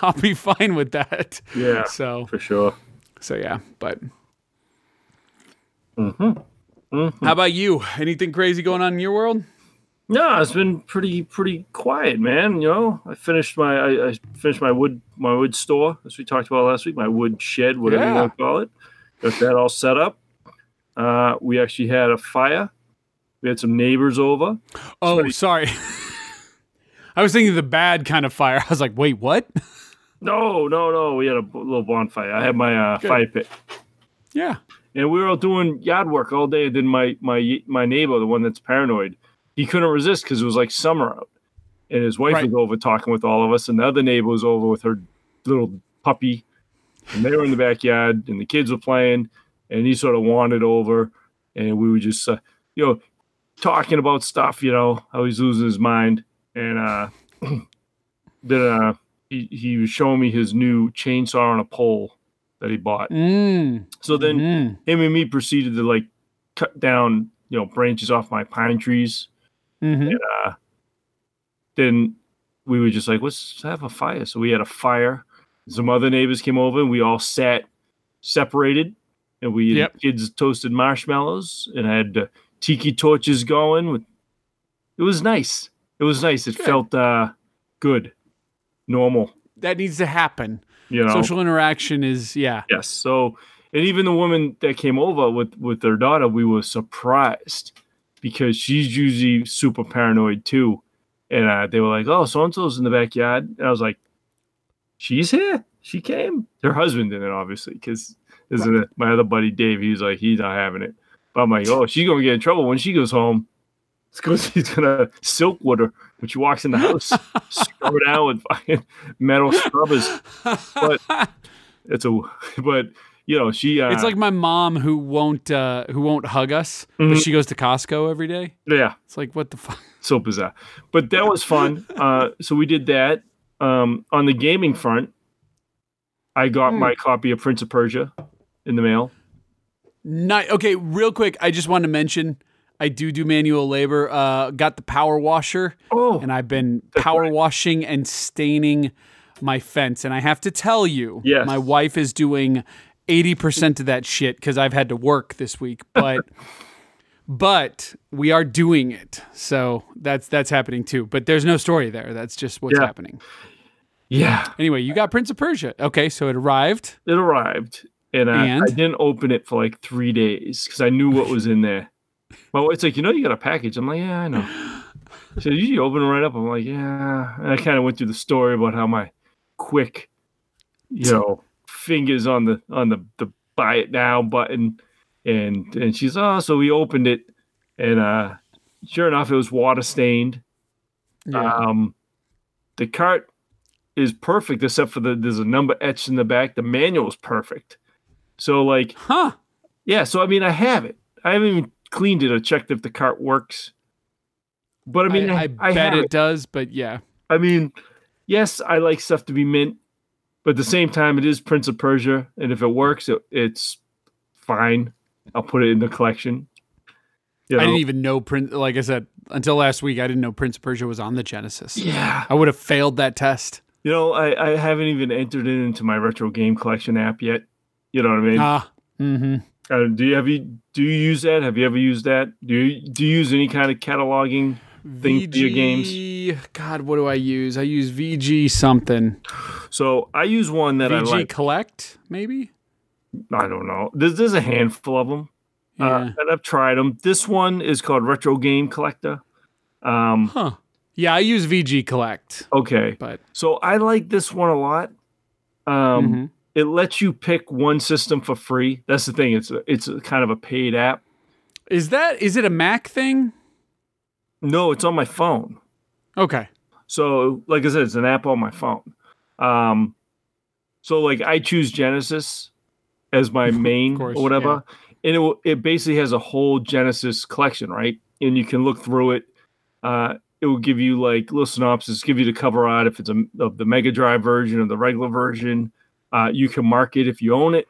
I'll be fine with that." Yeah, So for sure. So yeah, but. How about you? Anything crazy going on in your world? No, it's been pretty pretty quiet, man. You know, I finished my I, I finished my wood my wood store as we talked about last week, my wood shed, whatever you want to call it. Got that all set up. Uh, we actually had a fire. We had some neighbors over. Oh, sorry. I was thinking the bad kind of fire. I was like, wait, what? No, no, no. We had a b- little bonfire. I had my uh, fire pit, Yeah. And we were all doing yard work all day. And then my my my neighbor, the one that's paranoid, he couldn't resist because it was like summer out, and his wife Right. was over talking with all of us, and the other neighbor was over with her little puppy, and they were in the backyard, and the kids were playing, and he sort of wandered over, and we were just uh, you know talking about stuff, you know, how he's losing his mind, and uh, then uh, he he was showing me his new chainsaw on a pole that he bought. Mm. So then Mm. him and me proceeded to like cut down, you know, branches off my pine trees. hmm Then we were just like, let's have a fire. So we had a fire. Some other neighbors came over and we all sat separated. And we Yep. kids toasted marshmallows and had uh, tiki torches going. With it was nice. It was nice. It Good. felt uh, good, normal. That needs to happen. You know, Social interaction is, yeah. Yes. So, and even the woman that came over with with their daughter, we were surprised because she's usually super paranoid too. And uh, they were like, "Oh, so and so's in the backyard," and I was like, "She's here. She came." Her husband didn't, obviously, because isn't it my other buddy Dave? He's like, he's not having it. But I'm like, "Oh, she's gonna get in trouble when she goes home." It's because he's gonna silk with her when she walks in the house, scrub it out with fucking metal scrubbers. But it's a, but you know, she. Uh, It's like my mom who won't uh, who won't hug us, but Mhm. she goes to Costco every day. yeah, It's like what the fuck. so bizarre. But that was fun. Uh, so we did that. Um, on the gaming front, I got Hmm. my copy of Prince of Persia in the mail. Nice. Okay, real quick, I just want to mention I do do manual labor. Uh, got the power washer, Oh, and I've been power washing and staining my fence. And I have to tell you, Yes. my wife is doing eighty percent of that shit because I've had to work this week. But but we are doing it, so that's that's happening too. But there's no story there. That's just what's Yeah. happening. yeah. Anyway, you got Prince of Persia. Okay, so it arrived. It arrived, and, I, And? I didn't open it for like three days because I knew what was in there. My wife's like, you know, you got a package. I'm like, yeah, I know. So you open it right up. I'm like, yeah. And I kind of went through the story about how my quick, you know, fingers on the on the the buy it now button, and and she's oh, so we opened it, and uh, sure enough, it was water stained. Yeah. Um, the cart is perfect except for the there's a number etched in the back. The manual is perfect. So like huh. yeah, so I mean I have it. I haven't even cleaned it or checked if the cart works. But I mean I, I, I bet it does, but yeah. I mean, yes, I like stuff to be mint, but at the same time it is Prince of Persia, and if it works, it, it's fine. I'll put it in the collection. You I didn't even know Prince. Like I said, until last week, I didn't know Prince of Persia was on the Genesis. yeah. I would have failed that test. You know, I, I haven't even entered it into my retro game collection app yet. You know what I mean? Ah, mm-hmm. Uh, do you have you do you use that? Have you ever used that? Do you do you use any kind of cataloging? Thing for your games? God, what do I use? I use VG something. So I use one that I like. Collect, maybe. I don't know. There's there's a handful of them, Yeah. uh, and I've tried them. This one is called Retro Game Collector. Um, huh. Yeah, I use VG Collect, okay, but so I like this one a lot. Um, Mhm. It lets you pick one system for free. That's the thing. It's a, it's a kind of a paid app. is that is it a Mac thing? No, it's on my phone. Okay. So, like I said, it's an app on my phone. Um, so like I choose Genesis as my main course, or whatever, and it will, it basically has a whole Genesis collection, right? And you can look through it. Uh, it will give you like little synopsis, give you the cover art if it's a, of the Mega Drive version or the regular version. Uh, you can mark it if you own it.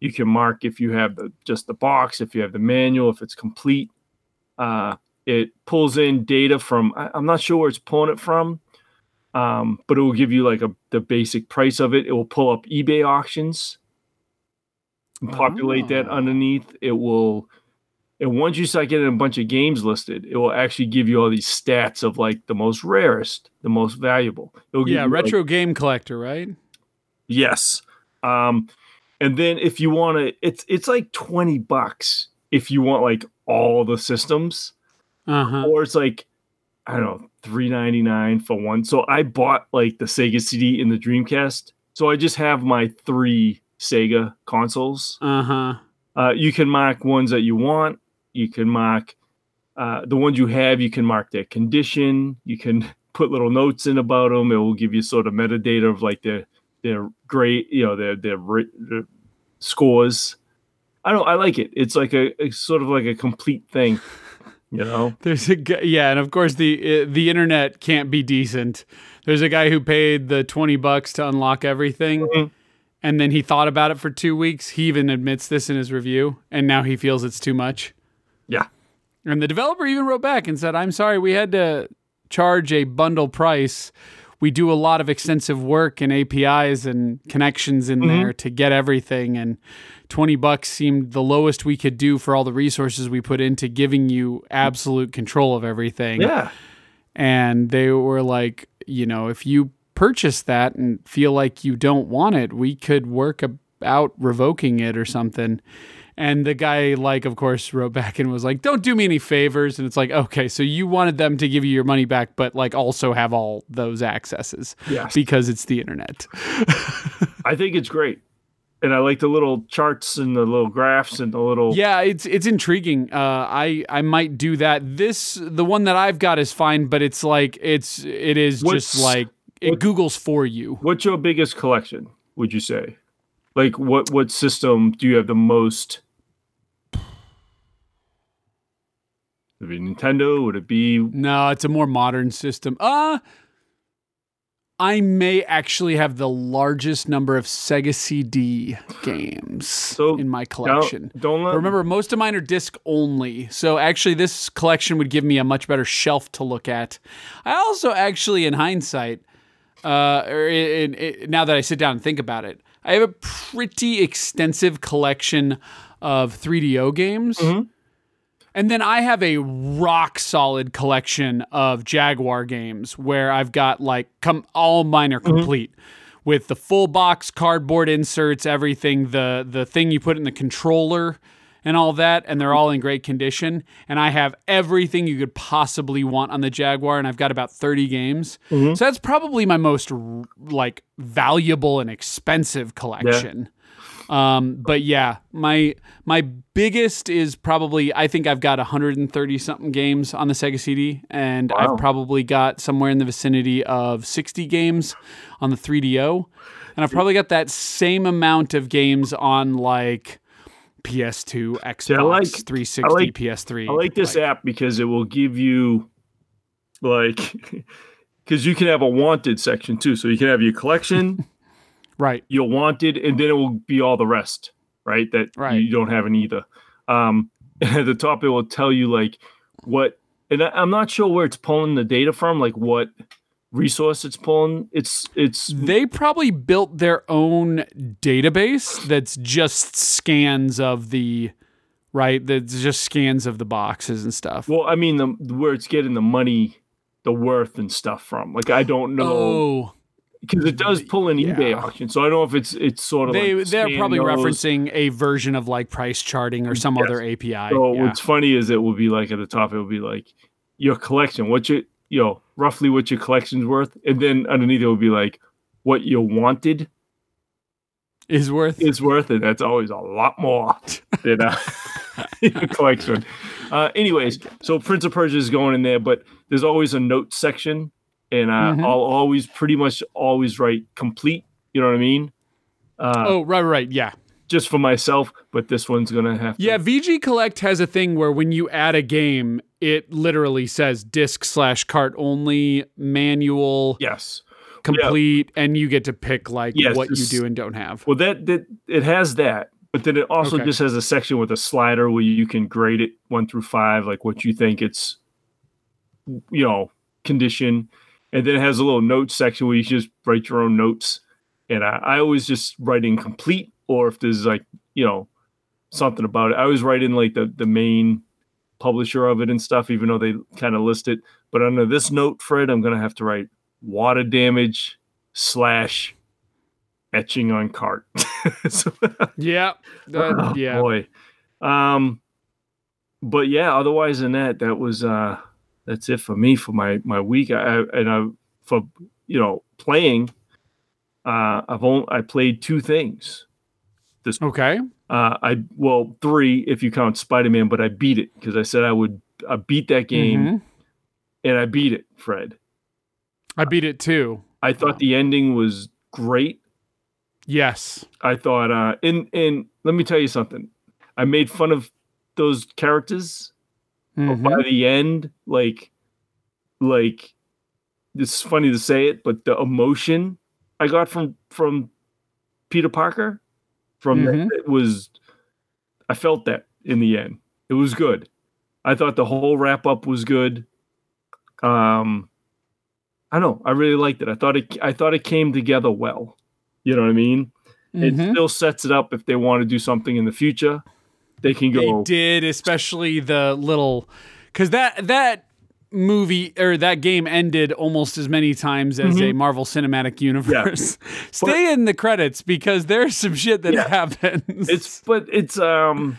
You can mark if you have the just the box, if you have the manual, if it's complete. Uh, it pulls in data from I, I'm not sure where it's pulling it from, um, but it will give you like a the basic price of it. It will pull up eBay auctions, and populate that Oh. underneath. It will, and once you start getting a bunch of games listed, it will actually give you all these stats of like the most rarest, the most valuable. It'll give Yeah, you, like, retro game collector, right? Yes. Um, and then if you want to, it's it's like twenty bucks if you want like all the systems, Uh huh. or it's like I don't know three ninety nine for one. So I bought like the Sega CD in the Dreamcast. So I just have my three Sega consoles. Uh huh. Uh, you can mark ones that you want. You can mark uh, the ones you have. You can mark their condition. You can put little notes in about them. It will give you sort of metadata of like their their great, you know, their their, their scores. I don't. I like it. It's like a it's sort of like a complete thing. You know. There's a guy, yeah, and of course the uh, the internet can't be decent. There's a guy who paid the twenty bucks to unlock everything, Mhm. and then he thought about it for two weeks. He even admits this in his review, and now he feels it's too much. Yeah. And the developer even wrote back and said, "I'm sorry, we had to charge a bundle price. We do a lot of extensive work and APIs and connections in mm-hmm. there to get everything, and 20 bucks seemed the lowest we could do for all the resources we put into giving you absolute control of everything." Yeah. and they were like, you know, if you purchase that and feel like you don't want it, we could work about revoking it or something. And the guy, like, of course, wrote back and was like, "Don't do me any favors." And it's like, okay, so you wanted them to give you your money back, but like also have all those accesses Yes. because it's the internet. I think it's great. And I like the little charts and the little graphs and the little Yeah, it's it's intriguing. Uh, I I might do that. This the one that I've got is fine, but it's like it's it is What's- just like it what- Google's for you. What's your biggest collection, would you say? Like what what system do you have the most? Would it be Nintendo? Would it be No, it's a more modern system. Uh I may actually have the largest number of Sega CD games So, in my collection. Don't, don't let remember, most of mine are disc only. So actually, this collection would give me a much better shelf to look at. I also actually, in hindsight, uh, or in, in, now that I sit down and think about it, I have a pretty extensive collection of 3DO games. And then I have a rock solid collection of Jaguar games where I've got like come all mine are mm-hmm. complete with the full box cardboard inserts, everything, the the thing you put in the controller and all that, and they're all in great condition. And I have everything you could possibly want on the Jaguar, and I've got about 30 games. Mm-hmm. So that's probably my most like valuable and expensive collection. Um, but yeah, my my biggest is probably I think I've got 130 something games on the Sega CD, and Wow. I've probably got somewhere in the vicinity of 60 games on the 3DO, and I've probably got that same amount of games on like PS2, Xbox, I like- 360, I like- PS3. I like this app because it will give you like because you can have a wanted section too. So you can have your collection, right. you'll want it and then it will be all the rest, right? That Right. you don't have in either. Um, and at the top, it will tell you like what, and I, I'm not sure where it's pulling the data from, like what resource it's pulling. It's it's They probably built their own database that's just scans of the right. That's just scans of the boxes and stuff. well, I mean the where it's getting the money, the worth and stuff from. Like I don't know. Oh, because it does pull an eBay Yeah. auction. So I don't know if it's it's sort of they like they're probably those. referencing a version of like price charting or some Yes. other API. So yeah. what's funny is it will be like at the top it will be like your collection, what your you know roughly what your collection's worth, and then underneath it will be like what you wanted Is worth is worth, and that's always a lot more than uh, your collection. Uh, anyways, so Prince of Persia is going in there, but there's always a note section, and uh, Mhm. I'll always pretty much always write complete. You know what I mean? Uh, Oh, right, right, yeah. just for myself, but this one's gonna have to. Yeah, VG Collect has a thing where when you add a game, it literally says disc slash cart only, manual, Yes. complete, and you get to pick like Yes, what you do and don't have. Well, that, that it has that, but then it also Okay. just has a section with a slider where you can grade it one through five, like what you think it's, you know, condition, and then it has a little notes section where you just write your own notes. And I, I always just write in complete, or if there's like you know something about it, I always write in like the the main publisher of it and stuff, even though they kind of list it. But under this note, Fred, I'm gonna have to write water damage slash etching on cart. so, Yeah, that- oh, yeah. boy. Um, but yeah, otherwise than that, that was uh, that's it for me for my my week. I, and I for you know playing. Uh, I've only I played two things. This Okay. Uh, I well three if you count Spider Man, but I beat it because I said I would. I beat that game Mhm. and I beat it, Fred. I beat it too. I thought the ending was great. Yes. I thought, uh, and and let me tell you something. I made fun of those characters, but Mhm. by the end, like, like, it's funny to say it, but the emotion I got from from Peter Parker, from Mhm. that, it was, I felt that in the end. It was good. I thought the whole wrap up was good. Um, I don't know. I really liked it. I thought it. I thought it came together well. You know what I mean? It Mhm. still sets it up if they want to do something in the future. They can They did, especially the little, because that that movie or that game ended almost as many times as a Marvel Cinematic Universe. Stay in the credits because there's some shit that Yeah. happens. It's but it's um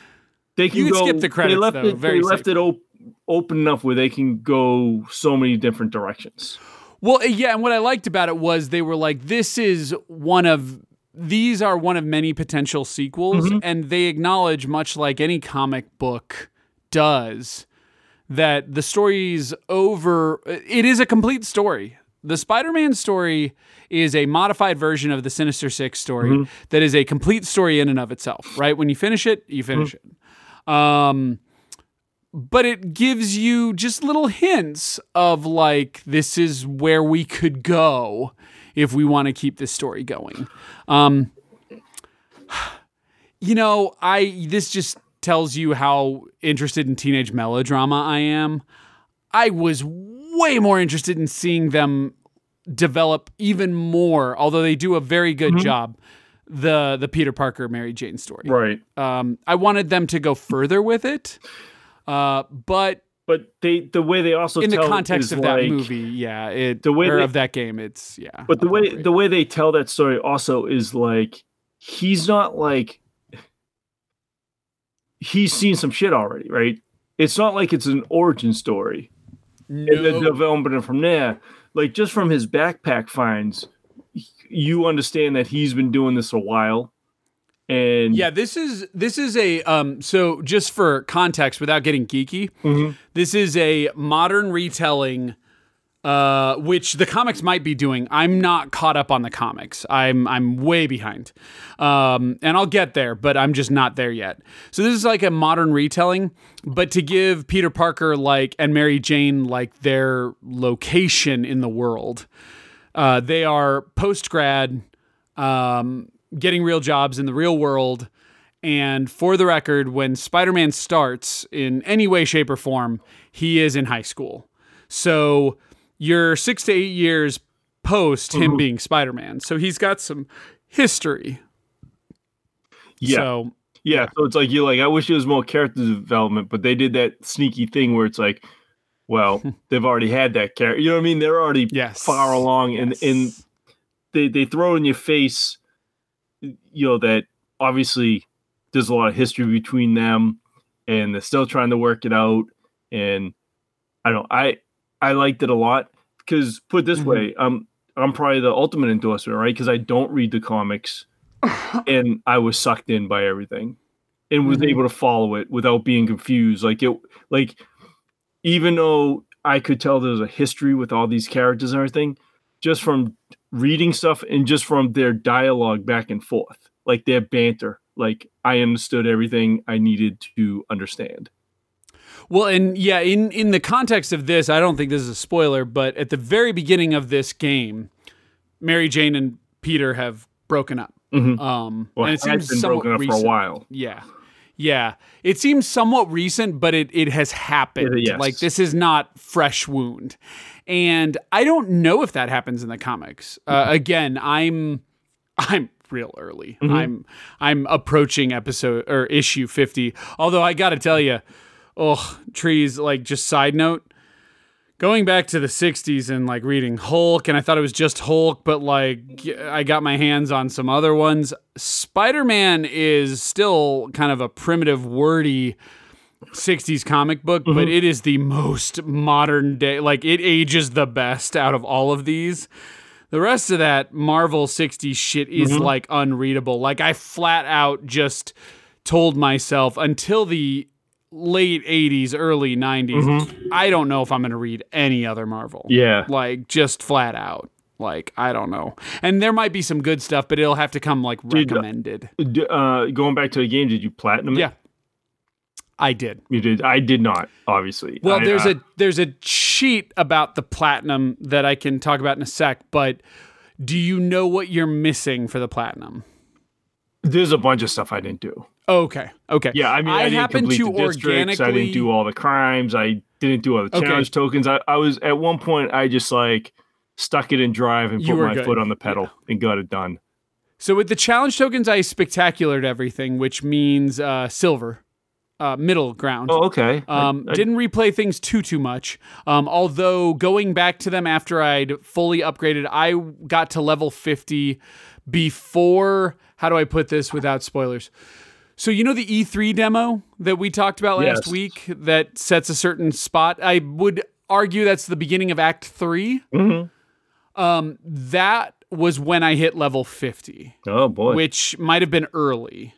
they can You can go skip the credits, They left though, it they left it op- open enough where they can go so many different directions. Well, yeah, and what I liked about it was they were like, this is one of these are one of many potential sequels, mm-hmm. and they acknowledge, much like any comic book does, that the story's over. It is a complete story. The Spider-Man story is a modified version of the Sinister Six story mm-hmm. that is a complete story in and of itself. Right? When you finish it, you finish mm-hmm. it. Um, but it gives you just little hints of like this is where we could go if we want to keep this story going. Um, you know, I this just tells you how interested in teenage melodrama I am. I was way more interested in seeing them develop even more, although they do a very good job. The the Peter Parker Mary Jane story. Right. Um, I wanted them to go further with it, uh, but But they the way they also in the context is of that like- movie, yeah, it the way or they- of that game, it's yeah. But the way the way they tell that story also is like he's not like he's seen some shit already, right? It's not like it's an origin story. And the no, development from there, like just from his backpack finds, you understand that he's been doing this a while. And yeah, this is this is a um. So just for context, without getting geeky, Mhm. this is a modern retelling. Uh, which the comics might be doing. I'm not caught up on the comics. I'm I'm way behind, um, and I'll get there, but I'm just not there yet. So this is like a modern retelling, but to give Peter Parker like and Mary Jane like their location in the world. Uh, they are post grad, um, getting real jobs in the real world. And for the record, when Spider Man starts in any way, shape, or form, he is in high school. So you're six to eight years post him mm-hmm. being Spider Man. So he's got some history. yeah, So yeah. So it's like you're like, I wish it was more character development, but they did that sneaky thing where it's like, well, they've already had that character. You know what I mean? They're already Yes. far along, and and they they throw in your face, you know that obviously there's a lot of history between them, and they're still trying to work it out. And I don't, I I liked it a lot because put this Mhm. way, um, I'm probably the ultimate endorsement, right? Because I don't read the comics, and I was sucked in by everything, and was Mhm. able to follow it without being confused. Like it, like even though I could tell there's a history with all these characters and everything, just from reading stuff and just from their dialogue back and forth, like their banter, like I understood everything I needed to understand. Well, and yeah, in in the context of this, I don't think this is a spoiler, but at the very beginning of this game, Mary Jane and Peter have broken up. Mhm. Um, Well, and it seems been broken up recent. for a while. Yeah. Yeah. It seems somewhat recent, but it, it has happened. Yes. Like this is not fresh wound. And I don't know if that happens in the comics. Uh, again, I'm I'm real early. Mhm. I'm I'm approaching episode or issue 50. Although I got to tell you, oh, trees like just side note going back to the 60s and like reading Hulk, and I thought it was just Hulk, but like I got my hands on some other ones. Spider Man is still kind of a primitive, wordy 60s comic book, but mm-hmm. it is the most modern day. Like it ages the best out of all of these. The rest of that Marvel 60s shit is mm-hmm. like unreadable. Like I flat out just told myself until the late 80s, early 90s, I don't know if I'm going to read any other Marvel. Yeah. Like just flat out. Like I don't know. And there might be some good stuff, but it'll have to come like Did, uh, recommended. Uh, going back to the game, did you platinum it? Yeah. I did. You did. I did not, obviously. Well, I- there's I- a there's a cheat about the platinum that I can talk about in a sec, but do you know what you're missing for the platinum? there's a bunch of stuff I didn't do. Okay. Okay. Yeah, I mean, I, I didn't happen complete to the districts. I didn't do all the crimes. I didn't do all the Okay. challenge tokens. I, I was at one point. I just like stuck it in drive and You put my good. foot on the pedal and got it done. So with the challenge tokens, I spectaculared everything, which means uh, silver. uh, middle ground. Oh, okay. I- Um, I- didn't replay things too too much. Um, although going back to them after I'd fully upgraded, I got to level fifty before. How do I put this without spoilers? So you know the E3 demo that we talked about last Yes. week that sets a certain spot. I would argue that's the beginning of Act 3 Mhm. Um, that was when I hit level fifty Oh boy. which might have been early.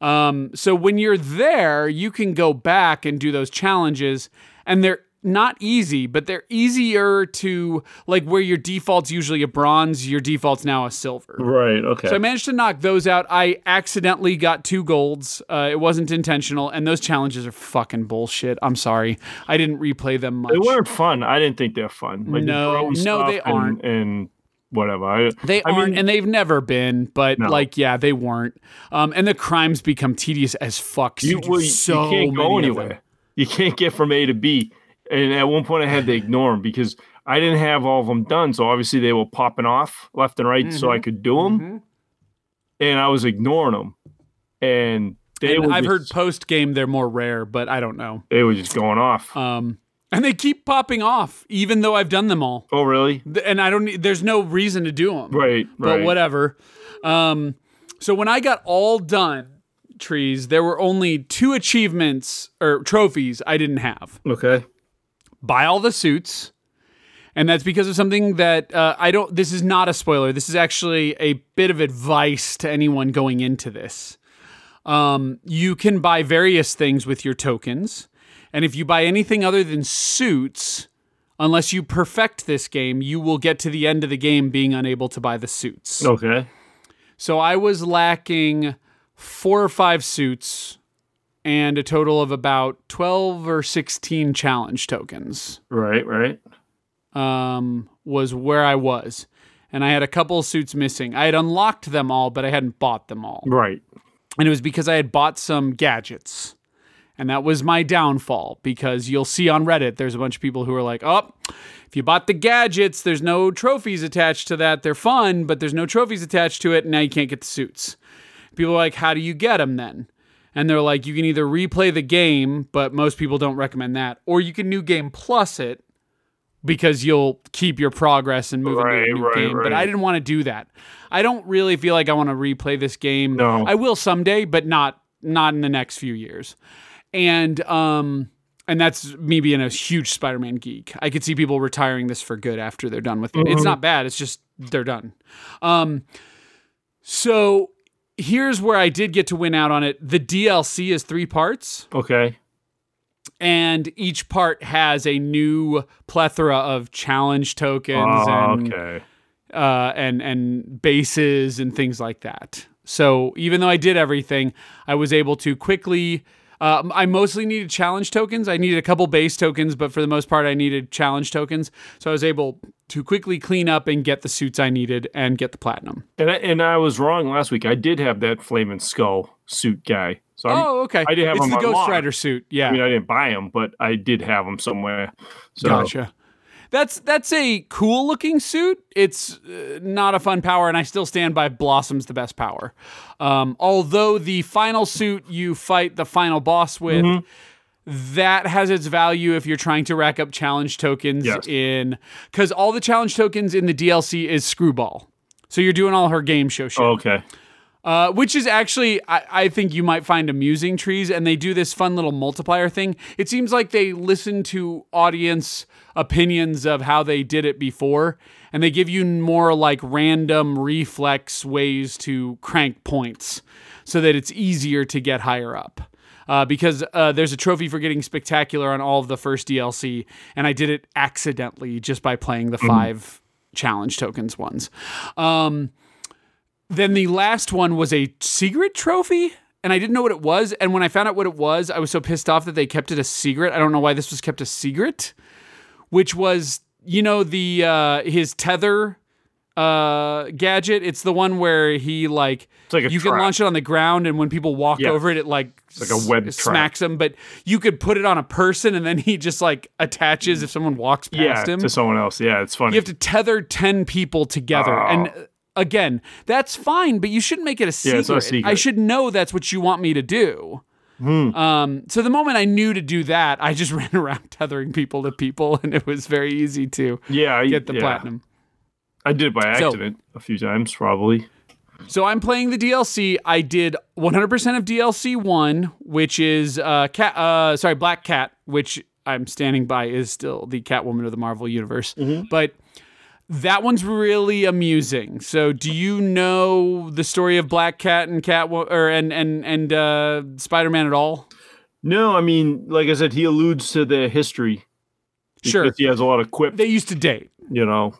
Um, so when you're there, you can go back and do those challenges, and they're not easy, but they're easier to like where your default's usually a bronze, your default's now a silver. right. Okay. So I managed to knock those out. I accidentally got two golds. Uh, it wasn't intentional, and those challenges are fucking bullshit. I'm sorry, I didn't replay them much. they weren't fun. I didn't think they're fun. Like, No, no, they and- aren't. And whatever. I, They I aren't, mean- and they've never been. But No. like, yeah, they weren't. Um, and the crimes become tedious as fuck. you, you- so you can't go many of them. anywhere. You can't get from A to B. And at one point, I had to ignore them because I didn't have all of them done. So obviously, they were popping off left and right, so I Mm-hmm. could do them. And I was ignoring them, and they And were I've heard post game they're more rare, but I don't know. they were just going off. Um, and they keep popping off, even though I've done them all. oh, really? And I don't. need- There's no reason to do them. Right. Right. But right. whatever. Um, so when I got all done, trees, there were only two achievements or trophies I didn't have. Okay. Buy all the suits and that's because of something that uh, i don't this is not a spoiler. This is actually a bit of advice to anyone going into this. Um, you can buy various things with your tokens and if you buy anything other than suits unless you perfect this game you will get to the end of the game being unable to buy the suits. Okay. so I was lacking four or five suits and a total of about 12 or 16 challenge tokens Right. Right. um, was where I was. And I had a couple suits missing. I had unlocked them all, but I hadn't bought them all. Right. And it was because I had bought some gadgets. And that was my downfall because you'll see on Reddit, there's a bunch of people who are like, oh, if you bought the gadgets, there's no trophies attached to that. They're fun, but there's no trophies attached to it. And now you can't get the suits. People are like, how do you get them then? And they're like, you can either replay the game, but most people don't recommend that, or you can new game plus it because you'll keep your progress and move into a new right, game. But I didn't want to do that. I don't really feel like I want to replay this game. No. I will someday, but not not in the next few years. And um and that's me being a huge Spider-Man geek. I could see people retiring this for good after they're done with it. It's not bad. It's just they're done. Um so here's where I did get to win out on it. The DLC is 3 parts Okay. and each part has a new plethora of challenge tokens Oh, and okay. uh, and and bases and things like that. So even though I did everything, I was able to quickly. Uh, I mostly needed challenge tokens. I needed a couple base tokens, but for the most part, I needed challenge tokens. So I was able to quickly clean up and get the suits I needed and get the platinum. And I, and I was wrong last week. I did have that flaming skull suit guy. So I'm, oh, okay. I did have it's them the Ghost. Rider suit. Yeah. I mean, I didn't buy him, but I did have him somewhere. So Gotcha. That's that's a cool looking suit. It's uh, not a fun power, and I still stand by Blossom's the best power. Um, although the final suit you fight the final boss with, Mm-hmm. that has its value if you're trying to rack up challenge tokens Yes. in because all the challenge tokens in the DLC is Screwball. So you're doing all her game show shit okay. uh, which is actually I, I think you might find amusing trees and they do this fun little multiplier thing it seems like they listen to audience opinions of how they did it before and they give you more like random reflex ways to crank points so that it's easier to get higher up uh, because uh, there's a trophy for getting spectacular on all of the first DLC, and I did it accidentally just by playing the five challenge tokens ones. Um, then the last one was a secret trophy, and I didn't know what it was. And when I found out what it was, I was so pissed off that they kept it a secret. I don't know why this was kept a secret, which was, you know, the uh, his tether uh gadget it's the one where he like It's like you can launch it on the ground and when people walk over it it like like a web s- smacks them but you could put it on a person and then he just like attaches if someone walks past Yeah, him to someone else. Yeah, it's funny. you have to tether 10 people together. Oh. And uh, again, that's fine, but you shouldn't make it a secret. Yeah, it's a secret. I should know that's what you want me to do. Um, so the moment I knew to do that, I just ran around tethering people to people, and it was very easy to Yeah, I get the yeah. platinum. I did it by So- accident a few times, probably. So I'm playing the DLC. I did 100% of DLC one, which is uh, cat. Uh, sorry, Black Cat, which I'm standing by is still the Catwoman of the Marvel universe. But that one's really amusing. So, do you know the story of Black Cat and Cat or and and and uh, Spider Man at all? No, I mean, like I said, he alludes to the history. Sure. He has a lot of quip, They used to date. you know.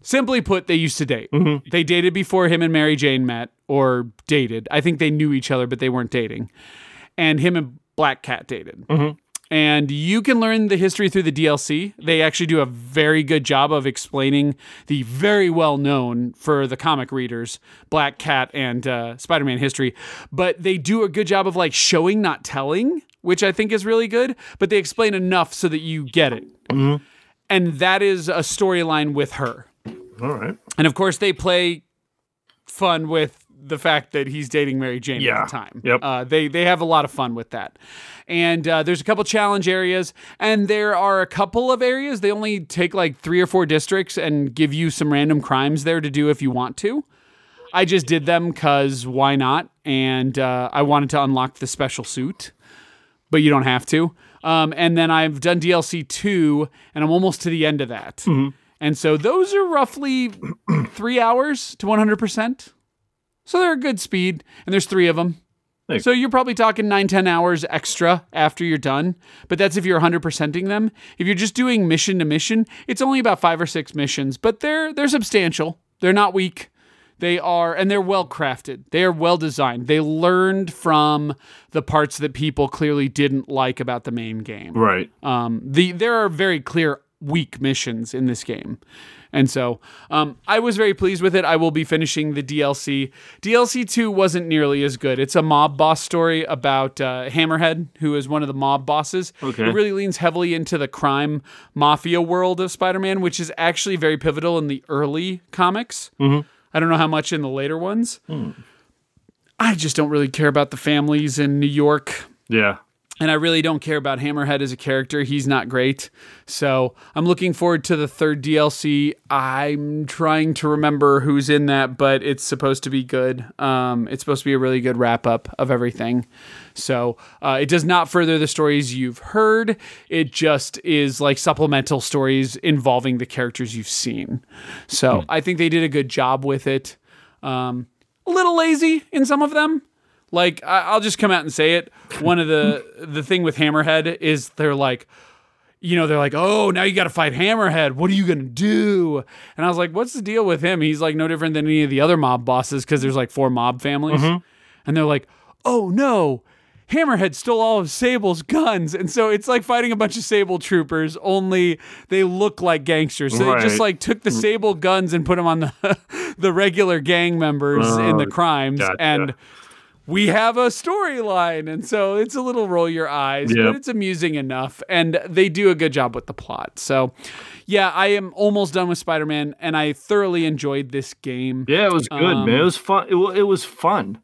Simply put, they used to date. Mm-hmm. They dated before him and Mary Jane met or dated. I think they knew each other, but they weren't dating. And him and Black Cat dated. Mm-hmm. And you can learn the history through the DLC. They actually do a very good job of explaining the very well known for the comic readers Black Cat and uh, Spider Man history. But they do a good job of like showing, not telling, which I think is really good. But they explain enough so that you get it. And that is a storyline with her. All right. And of course, they play fun with the fact that he's dating Mary Jane Yeah. at the time. Yep. Uh, they they have a lot of fun with that. And uh, there's a couple challenge areas, and there are a couple of areas. They only take like three or four districts and give you some random crimes there to do if you want to. I just did them because why not? And uh, I wanted to unlock the special suit, but you don't have to. Um, and then I've done DLC two, and I'm almost to the end of that. And so those are roughly three hours to 100%. So they're a good speed, and there's three of them. Nice. So you're probably talking nine, 10 hours extra after you're done. But that's if you're 100%ing them. If you're just doing mission to mission, it's only about five or six missions, but they're they're substantial. They're not weak. They are, and they're well crafted. They are well designed. They learned from the parts that people clearly didn't like about the main game. Right. Um, the there are very clear weak missions in this game, and so um, I was very pleased with it. I will be finishing the DLC. DLC two wasn't nearly as good. It's a mob boss story about uh, Hammerhead, who is one of the mob bosses. Okay. It really leans heavily into the crime mafia world of Spider-Man, which is actually very pivotal in the early comics. I don't know how much in the later ones. I just don't really care about the families in New York Yeah. And I really don't care about Hammerhead as a character. He's not great. So I'm looking forward to the third DLC. I'm trying to remember who's in that, but it's supposed to be good. Um, it's supposed to be a really good wrap up of everything. So uh, it does not further the stories you've heard. It just is like supplemental stories involving the characters you've seen. So I think they did a good job with it. Um, a little lazy in some of them. Like I- I'll just come out and say it. One of the the thing with Hammerhead is they're like, you know, they're like, oh, now you got to fight Hammerhead. What are you gonna do? And I was like, what's the deal with him? He's like no different than any of the other mob bosses because there's like four mob families, mm-hmm. and they're like, oh no. Hammerhead stole all of Sable's guns, and so it's like fighting a bunch of Sable troopers. Only they look like gangsters. So they just like took the mm. Sable guns and put them on the the regular gang members in the Oh, crimes, gotcha. and we have a storyline and so it's a little roll your eyes Yep. but it's amusing enough and they do a good job with the plot so yeah i am almost done with spider-man and i thoroughly enjoyed this game Yeah, it was good, Um, man. It was fun. It, it was fun.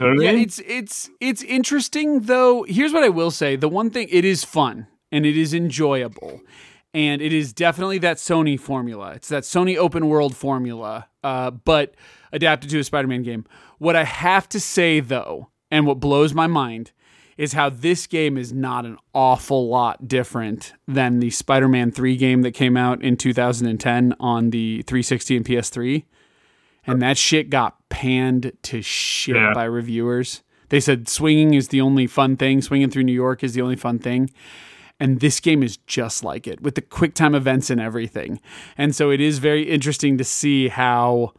You know what I yeah it's it's it's interesting though here's what i will say the one thing it is fun and it is enjoyable and it is definitely that sony formula it's that sony open world formula uh, but adapted to a spider-man game what i have to say though and what blows my mind is how this game is not an awful lot different than the spider-man 3 game that came out in 2010 on the 360 and ps3 and that shit got panned to shit Yeah. by reviewers. They said swinging is the only fun thing. Swinging through New York is the only fun thing. And this game is just like it with the quick time events and everything. And so it is very interesting to see how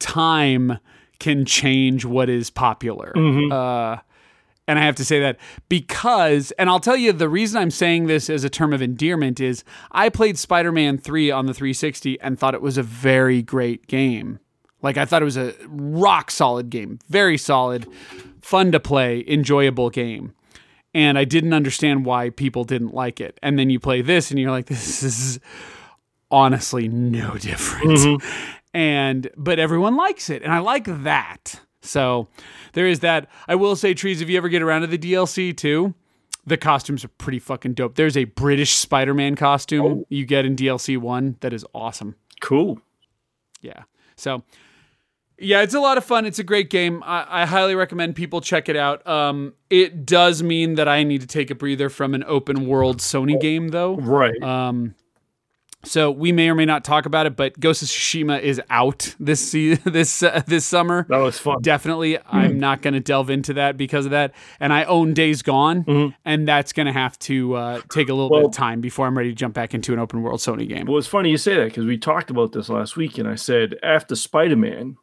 time can change what is popular. Uh, and I have to say that because, and I'll tell you the reason I'm saying this as a term of endearment is I played Spider Man 3 on the 360 and thought it was a very great game. Like, I thought it was a rock solid game, very solid, fun to play, enjoyable game. And I didn't understand why people didn't like it. And then you play this and you're like, this is honestly no different. Mm-hmm. And, but everyone likes it. And I like that. So there is that. I will say, trees. If you ever get around to the DLC too, the costumes are pretty fucking dope. There's a British Spider-Man costume oh. you get in DLC one that is awesome. Cool. Yeah. So, yeah, it's a lot of fun. It's a great game. I, I highly recommend people check it out. Um, it does mean that I need to take a breather from an open world Sony game, though. Right. Um, so we may or may not talk about it, but Ghost of Tsushima is out this this uh, this summer. that was fun. Definitely, I'm not going to delve into that because of that. And I own Days Gone, and that's going to have to uh, take a little bit of time before I'm ready to jump back into an open world Sony game. Well, it's funny you say that because we talked about this last week, and I said after Spider Man,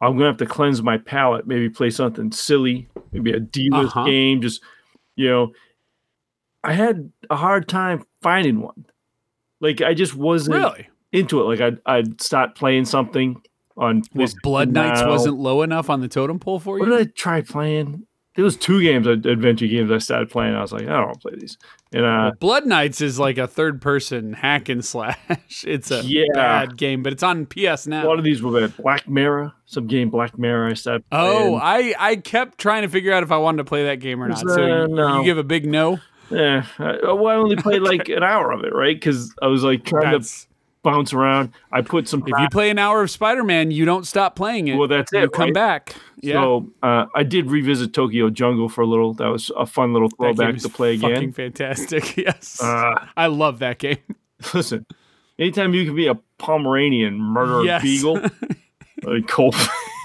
I'm gonna have to cleanse my palate. Maybe play something silly, maybe a D-list Uh-huh. game. Just you know, I had a hard time finding one. Like I just wasn't Really? into it. Like I'd I'd start playing something on PlayStation Blood Knights wasn't low enough on the totem pole for you. What did I try playing? There was two games, adventure games I started playing. I was like, I don't want to play these. And uh, Blood Knights is like a third person hack and slash. It's a Yeah. bad game, but it's on PS now. a lot of these were bad. Black Mirror, some game Black Mirror. I started. Oh. I, I kept trying to figure out if I wanted to play that game or not. So uh, you, no. you give a big no. Yeah, I, well, I only played like an hour of it, right? Because I was like trying That's, to bounce around. I put some. if you play an hour of Spider Man, you don't stop playing it. Well, that's You it, You come right? back. Yeah. So uh, I did revisit Tokyo Jungle for a little. That was a fun little throwback to play fucking again. fantastic. Yes. Uh, I love that game. listen, anytime you can be a Pomeranian murder Yes. a beagle, like cold,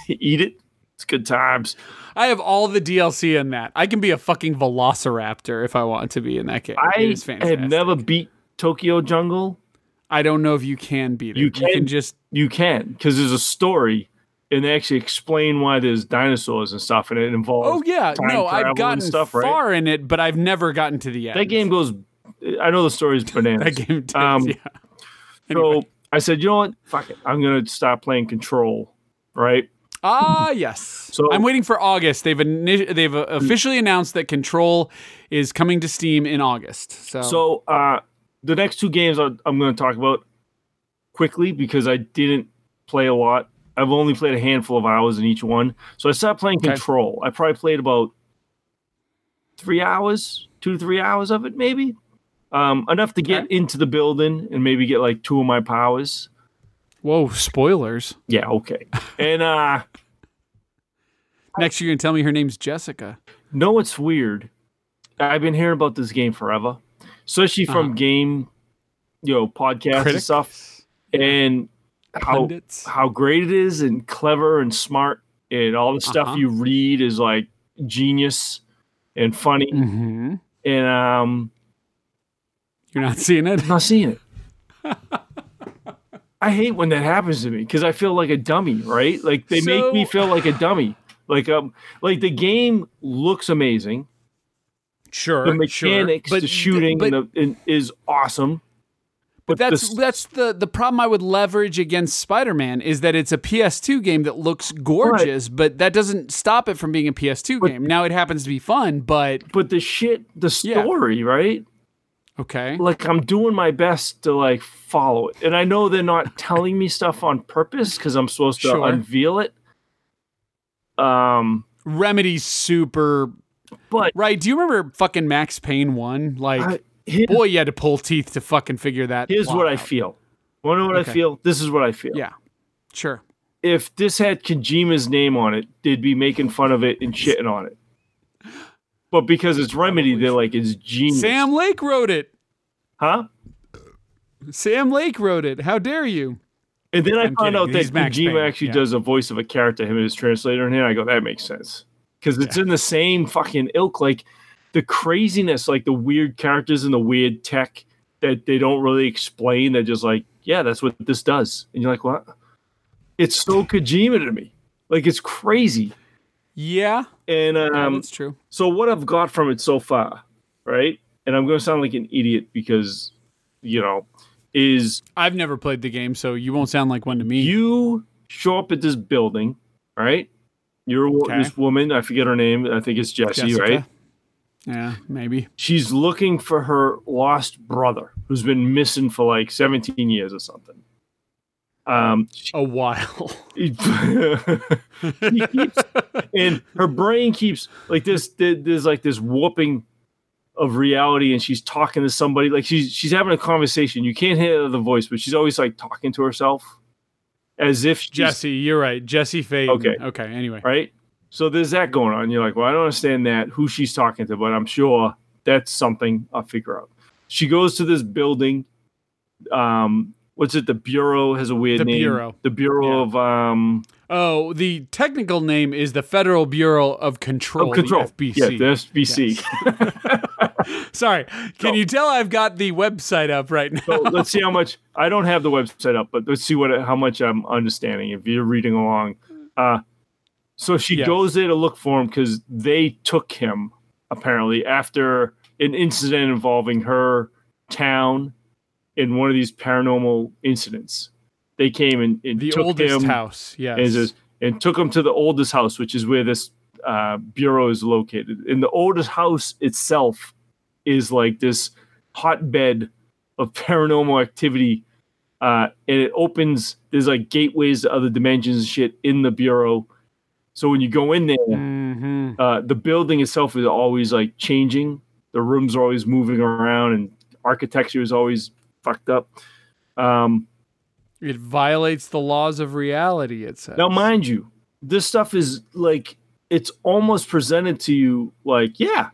eat it. It's good times. I have all the DLC in that. I can be a fucking velociraptor if I want to be in that game. I it is fantastic. had never beat Tokyo Jungle. I don't know if you can beat it. You You can, can- just You can because there's a story, and they actually explain why there's dinosaurs and stuff, and it involves. Oh yeah, no, I've gotten stuff, right? far in it, but I've never gotten to the end. That game goes. I know the story is bananas. That game does, Um, yeah. So I said, you know what? Fuck it. I'm gonna stop playing Control. Right. Ah, yes. So- I'm waiting for August. They've ini- they've uh, officially announced that Control is coming to Steam in August. So, So uh, the next two games I'm going to talk about quickly because I didn't play a lot. I've only played a handful of hours in each one. So I stopped playing Okay. Control. I probably played about three hours, two to three hours of it, maybe. Um, enough to get Okay. into the building and maybe get like two of my powers. whoa, spoilers. Yeah, okay. And uh Next, you're gonna tell me her name's Jessica. No, it's weird? I've been hearing about this game forever, especially from Uh-huh. game, you know, podcasts and stuff, and how Pundits. how great it is and clever and smart and all the stuff Uh-huh. you read is like genius and funny hmm and um You're not seeing it. I'm not seeing it. I hate when that happens to me because I feel like a dummy, right? Like they make me feel like a dummy. Like um like the game looks amazing. Sure, The mechanics, sure. the shooting but, the, and is awesome. but that's the- that's the the problem I would leverage against Spider-Man is that it's a PS2 game that looks gorgeous, but that doesn't stop it from being a PS2 But- game. Now it happens to be fun, but but the shit, the Yeah. story, right? okay. Like I'm doing my best to like follow it, and I know they're not telling me stuff on purpose because I'm supposed to Sure. unveil it. Um, Remedy's super but right. Do you remember fucking Max Payne one? Like, I, here- boy, you had to pull teeth to fucking figure that. here's what I feel. Want to know what Okay. I feel? This is what I feel. Yeah, sure. If this had Kojima's name on it, they'd be making fun of it and shitting on it. But because it's Remedy, they're like it's genius, Sam Lake wrote it. huh? Sam Lake wrote it. How dare you? And then I I'm found kidding. out that Max Kojima Payne, actually yeah. does a voice of a character, him and his translator in here. I go, that makes sense. Because it's in the same fucking ilk. Like the craziness, like the weird characters and the weird tech that they don't really explain. They're just like, yeah, that's what this does. And you're like, what? It's so Kojima to me. Like it's crazy. Yeah, And yeah, um, that's true. so what I've got from it so far, right? And I'm going to sound like an idiot because, you know, is I've never played the game, so you won't sound like one to me. you show up at this building, right? You're Okay. this woman, I forget her name. I think it's Jessie, Jessica? right? Yeah, maybe. She's looking for her lost brother who's been missing for like 17 years or something. Um, A while. she keeps, and her brain keeps like this. there- There's like this warping of reality, and she's talking to somebody. Like she's she's having a conversation. You can't hear the voice, but she's always like talking to herself, as if Jesse, you're right. Jesse Faden. Okay. Okay. Anyway. right. So there's that going on. You're like, well, I don't understand that who she's talking to, but I'm sure that's something I'll figure out. She goes to this building. Um, what's it? The bureau has a weird The name. Bureau. The bureau Yeah. of um Oh, the technical name is the Federal Bureau of Control. of control. The FBC. Yeah, the SBC. Sorry. Can So- you tell I've got the website up right now? so let's see how much I don't have the website up, but let's see what how much I'm understanding if you're reading along. Uh, so she Yes. goes there to look for him because they took him apparently after an incident involving her town in one of these paranormal incidents. They came and, and the took oldest him house. Yes. and, just- and took him to the oldest house, which is where this uh, bureau is located. In the oldest house itself is like this hotbed of paranormal activity. Uh, and it opens, there's like gateways to other dimensions and shit in the bureau. So when you go in there, Mhm. uh, the building itself is always like changing. The rooms are always moving around, and architecture is always fucked up. Um, It violates the laws of reality, it says. Now, mind you, this stuff is like it's almost presented to you like, yeah,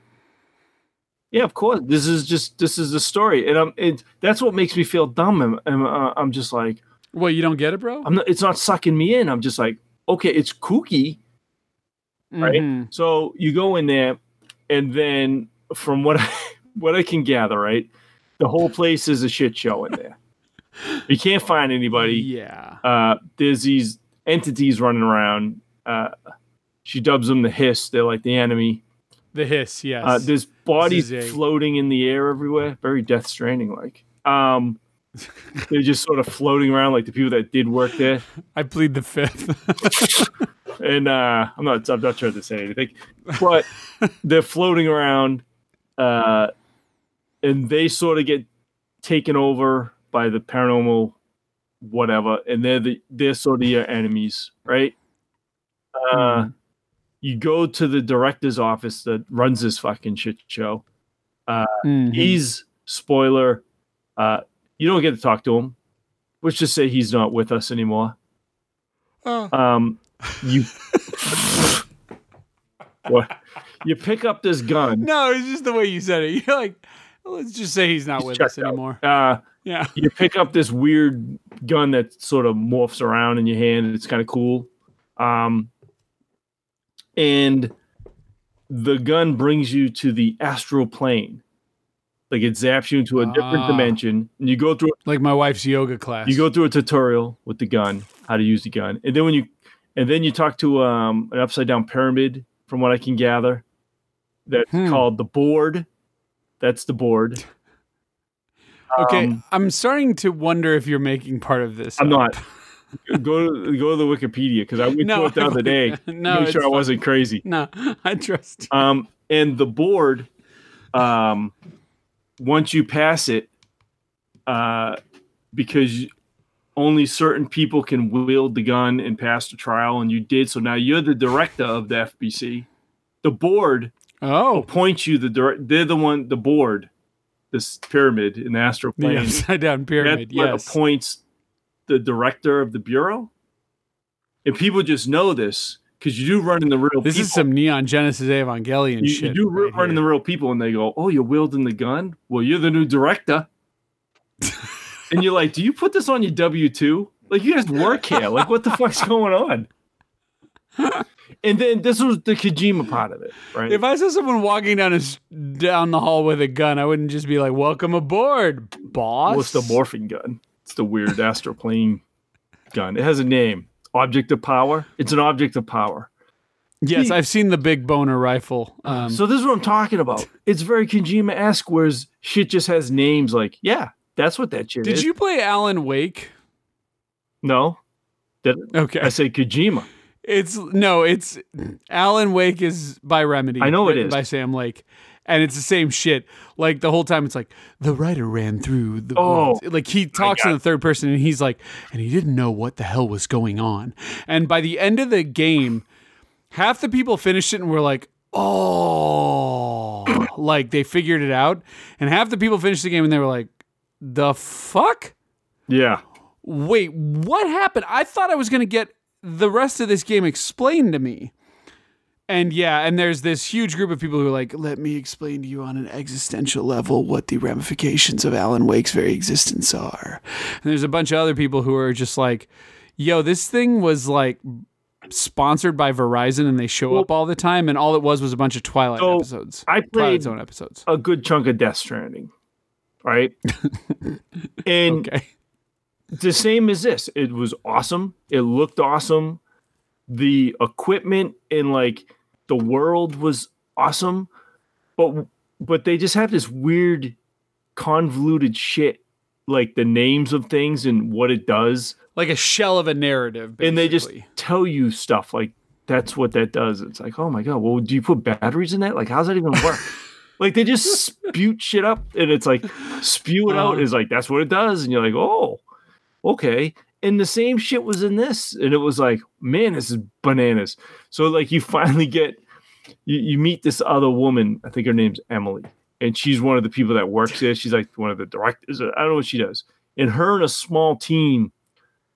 yeah, of course, this is just this is the story, and I'm it, that's what makes me feel dumb. I'm, I'm, uh, I'm just like, What, you don't get it, bro? I'm not. It's not sucking me in. I'm just like, okay, it's kooky. right? Mhm. So you go in there, and then from what I, what I can gather, right, the whole place is a shit show in there. You can't find anybody. Yeah. uh, there's these entities running around. Uh, she dubs them the hiss. They're like the enemy. The hiss, yes. Uh, there's bodies a- floating in the air everywhere, very Death Stranding like. Um, they're just sort of floating around like the people that did work there. I plead the fifth. And uh, I'm not I'm not trying to say anything, but they're floating around, uh, and they sort of get taken over by the paranormal whatever, and they're the they're sort of your enemies, right? Uh, Hmm. You go to the director's office that runs this fucking shit show. Mhm. He's spoiler. Uh, you don't get to talk to him. Let's just say he's not with us anymore. Oh. Um, you what? You pick up this gun. No, it's just the way you said it. You're like, let's just say he's not He's with us out. anymore. Uh, Yeah. you pick up this weird gun that sort of morphs around in your hand, and it's kind of cool. Um, and the gun brings you to the astral plane. Like it zaps you into a different Ah. dimension, and you go through Like my wife's yoga class. you go through a tutorial with the gun, how to use the gun, and then when you and then you talk to um, an upside down pyramid, from what I can gather, that's Hmm. called the board. That's the board. Okay, Um, I'm starting to wonder if you're making part of this. I'm up. not. go to go to the Wikipedia because I went No, to it the other day. no, make sure I wasn't crazy. No, I trust. you. Um, and the board, um, once you pass it, uh, because only certain people can wield the gun and pass the trial, and you did. So now you're the director of the FBC. The board Oh, appoints you the direct. They're the one. The board, this pyramid in the astral the plane. upside down pyramid. What Yes. appoints the director of the bureau. And people just know this because you do run in the real This people. is some Neon Genesis Evangelion you, shit. you do right run in the real people, and they go, "Oh, you're wielding the gun. Well, you're the new director." and you're like, "Do you put this on your W two? Like, you guys work here. Like, what the fuck's going on?" And then this was the Kojima part of it, right? If I saw someone walking down a, down the hall with a gun, I wouldn't just be like, "Welcome aboard, boss." What's the morphing gun? It's the weird astral plane gun. It has a name. Object of power. It's an object of power. Yes, I've seen the big boner rifle. Um, so this is what I'm talking about. It's very Kojima esque, whereas shit just has names like, yeah, that's what that shit did is. you play Alan Wake? No, Okay, I say Kojima. it's no, it's Alan Wake is by Remedy. I know it is. by Sam Lake, and it's the same shit. Like the whole time, it's like the writer ran through the Oh, like he talks in the third person, and he's like, and he didn't know what the hell was going on. And by the end of the game, half the people finished it and were like, oh, like they figured it out, and half the people finished the game and they were like, the fuck. Yeah. Wait, what happened? I thought I was going to get the rest of this game explained to me. And yeah, and there's this huge group of people who are like, let me explain to you on an existential level what the ramifications of Alan Wake's very existence are. And there's a bunch of other people who are just like, yo, this thing was like sponsored by Verizon and they show up all the time. And all it was was a bunch of Twilight So, episodes. I Twilight played Zone episodes. a good chunk of Death Stranding, right? and Okay. the same as this. It was awesome. It looked awesome. The equipment and like the world was awesome, but but they just have this weird convoluted shit like the names of things and what it does Like a shell of a narrative. and they just tell you stuff like that's what that does. It's like, oh my god, well, do you put batteries in that? Like, how's that even work? like they just spew shit up, and it's like spew it out Uh-huh. is like that's what it does, and you're like, oh, okay. And the same shit was in this, and it was like, man, this is bananas. So like you finally get you, you meet this other woman. I think her name's Emily, and she's one of the people that works there. She's like one of the directors. I don't know what she does. And her and a small team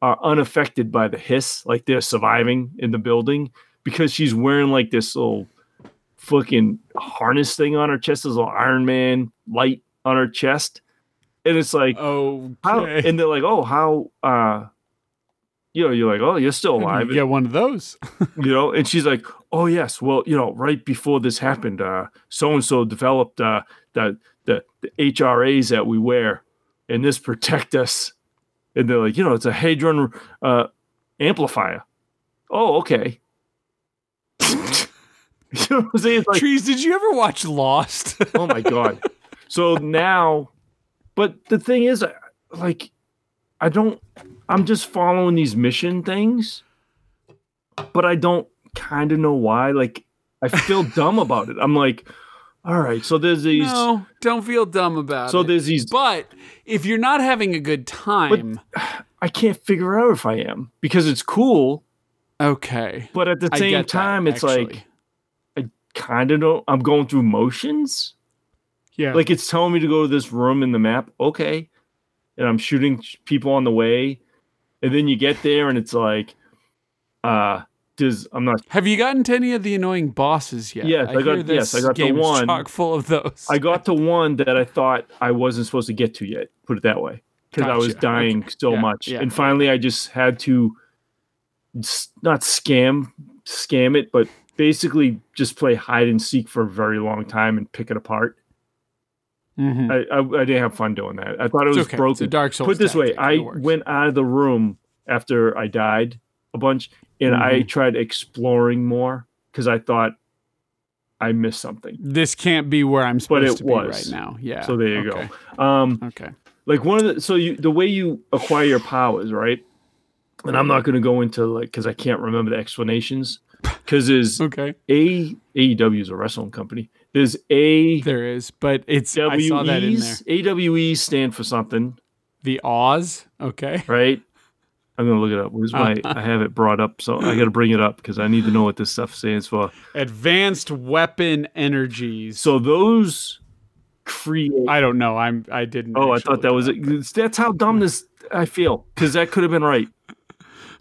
are unaffected by the hiss, like they're surviving in the building because she's wearing like this little fucking harness thing on her chest, this little Iron Man light on her chest. And it's like, Oh, how, and they're like, oh, how, uh, you know, you're like, oh, you're still alive, You get one of those. you know? And she's like, oh, yes, well, you know, right before this happened, uh, so and so developed uh, the, the, the HRAs that we wear, and this protect us. And they're like, you know, it's a Hadron uh, amplifier. Oh, okay. you know what I'm saying? Like, Trees, did you ever watch Lost? oh my god so now but the thing is like i don't i'm just following these mission things but i don't kind of know why like i feel dumb about it i'm like all right so there's these no, don't feel dumb about so it. So there's these But if you're not having a good time, i can't figure out if i am because it's cool okay. but at the same get that, time it's actually. like I kind of don't i'm going through motions yeah, like it's telling me to go to this room in the map okay and i'm shooting people on the way and then you get there and it's like uh does i'm not have you gotten to any of the annoying bosses yet? Yes, I got- hear yes, this I got the one. chock full of those. i got to one that i thought i wasn't supposed to get to yet put it that way because i was dying Okay. so Yeah, much yeah. and finally i just had to not scam scam it but basically just play hide and seek for a very long time and pick it apart Mhm. I, I, I didn't have fun doing that i thought it was okay. broken Dark Souls. put this way i went out of the room after i died a bunch and i Mhm. tried exploring more because i thought i missed something This can't be where I'm supposed it to be right now. Yeah. so there you okay. go um Okay. like one of the so you the way you acquire your powers right and i'm not going to go into like because i can't remember the explanations because there's Okay. a aew is a wrestling company there's a There is, but it's I saw that in there. AWE stand for something, The Oz. Okay. right? I'm gonna look it up. Where's my? I have it brought up, so I got to bring it up because I need to know what this stuff stands for. Advanced weapon energies. So those create. I don't know. I'm. I didn't. oh, I thought that was it. That's how dumb this I feel because that could have been right.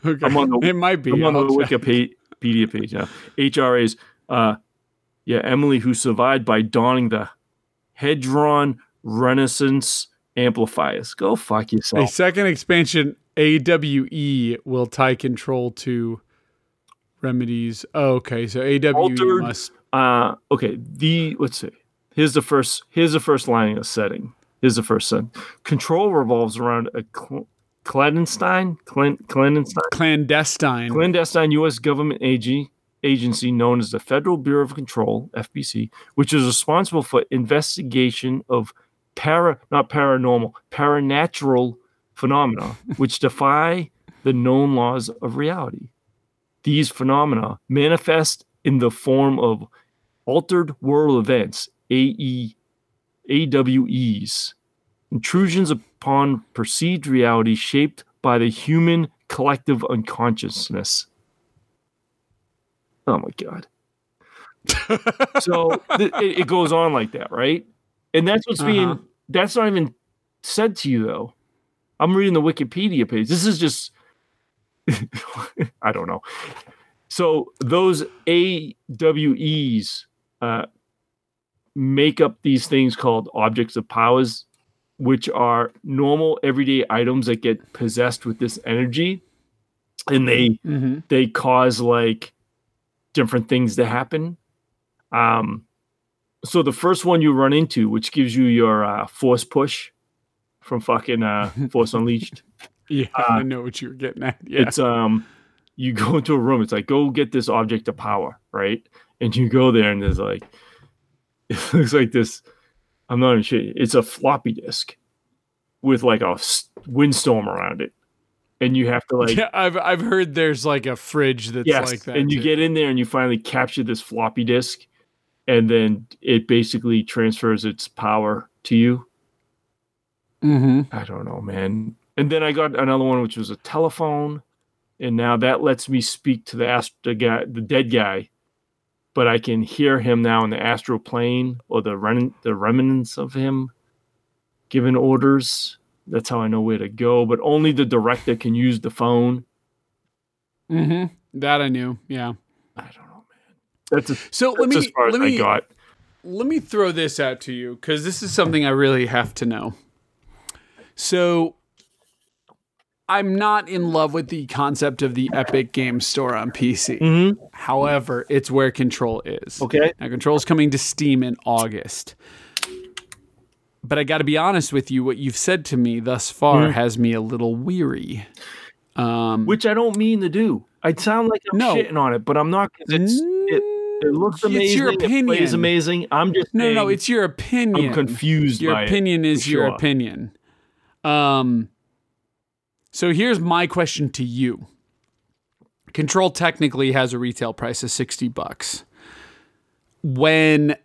Okay. I'm on the- it might be. I'm on the I'll check. Wikipedia page now. HRAs. Uh, yeah, Emily, who survived by donning the Hedron Resonance amplifiers. Go fuck yourself. A second expansion, AWE, will tie control to Remedy's. Oh, okay, so AWE Altered- must. Uh, okay. The let's see. Here's the first. Here's the first line of setting. Here's the first sentence. Control revolves around a cl- clandestine, clan, clandestine, Clandestine. clandestine U.S. government AG, agency known as the Federal Bureau of Control (FBC), which is responsible for investigation of para, not paranormal, paranatural phenomena, which defy the known laws of reality. These phenomena manifest in the form of altered world events AE, AWEs, intrusions upon perceived reality shaped by the human collective unconsciousness. Oh my god. so th- it, it goes on like that, right? And that's what's being Uh-huh. that's not even said to you though. I'm reading the Wikipedia page. This is just I don't know. So those AWEs uh, make up these things called objects of powers, which are normal everyday items that get possessed with this energy, and they Mm-hmm. they cause like different things to happen. Um, so the first one you run into, which gives you your uh, force push from fucking uh, Force Unleashed, Yeah, Uh, I know what you're getting at. Yeah. it's um, you go into a room. It's like go get this object of power, right? And you go there, and there's like, it looks like this. I'm not even sure. It's a floppy disk with like a windstorm around it, and you have to like yeah, I've I've heard there's like a fridge that's yes, like that. and you too. get in there and you finally capture this floppy disk, and then it basically transfers its power to you. Mhm. I don't know, man. And then I got another one, which was a telephone, and now that lets me speak to the ast- the guy, the dead guy, but I can hear him now in the astral plane or the rem- the remnants of him giving orders. That's how I know where to go. But only the director can use the phone. Mhm. That I knew. Yeah. I don't know, man. That's, a, So that's let me as far as let I me got. let me throw this out to you because this is something I really have to know. So, I'm not in love with the concept of the Epic Game Store on PC. Mm-hmm. However, it's where Control is. Okay. Now, Control's coming to Steam in August. But I got to be honest with you, what you've said to me thus far Mhm. has me a little weary. Um, Which I don't mean to do. I sound like I'm No. shitting on it, but I'm not. It's it, it looks amazing. It's your It plays amazing. I'm just no, no, it's your opinion. I'm confused your opinion it, is for your sure. opinion. Um so here's my question to you. Control technically has a retail price of 60 bucks. When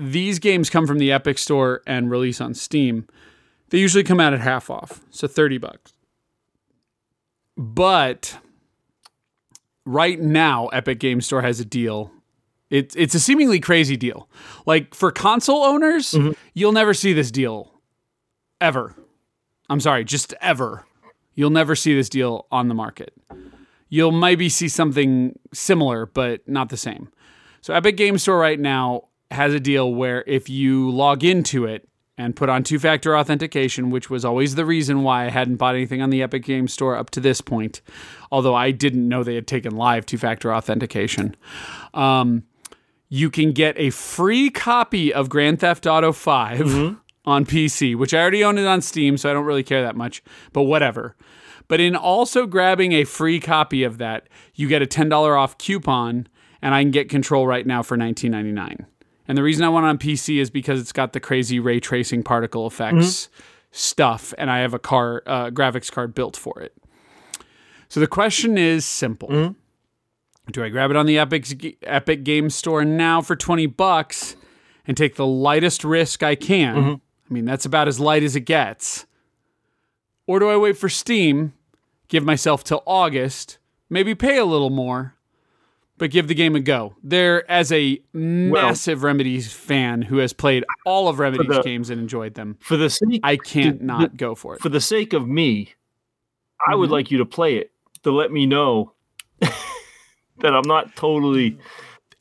these games come from the Epic store and release on Steam, they usually come out at half off, so 30 bucks. But right now Epic Game Store has a deal. It's it's a seemingly crazy deal. Like for console owners, Mhm. you'll never see this deal ever. I'm sorry, just ever. You'll never see this deal on the market. You'll maybe see something similar, but not the same. So Epic Game Store right now has a deal where if you log into it and put on two-factor authentication, which was always the reason why I hadn't bought anything on the Epic Game Store up to this point, although I didn't know they had taken live two-factor authentication. Um, you can get a free copy of Grand Theft Auto 5 on PC, which I already own it on Steam, so I don't really care that much, but whatever. But in also grabbing a free copy of that, you get a $10 off coupon, and I can get Control right now for $19.99. And the reason I want it on PC is because it's got the crazy ray tracing particle effects mm-hmm. stuff, and I have a car uh, graphics card built for it. So the question is simple: mm-hmm. Do I grab it on the Epic Epic Game Store now for twenty bucks and take the lightest risk I can? Mm-hmm. I mean, that's about as light as it gets. Or do I wait for Steam, give myself till August, maybe pay a little more, but give the game a go? There, as a massive Remedy's fan who has played all of Remedy's the- games and enjoyed them, for the sake I can't the- not go for it. for the sake of me. I would Mhm. like you to play it to let me know that I'm not totally.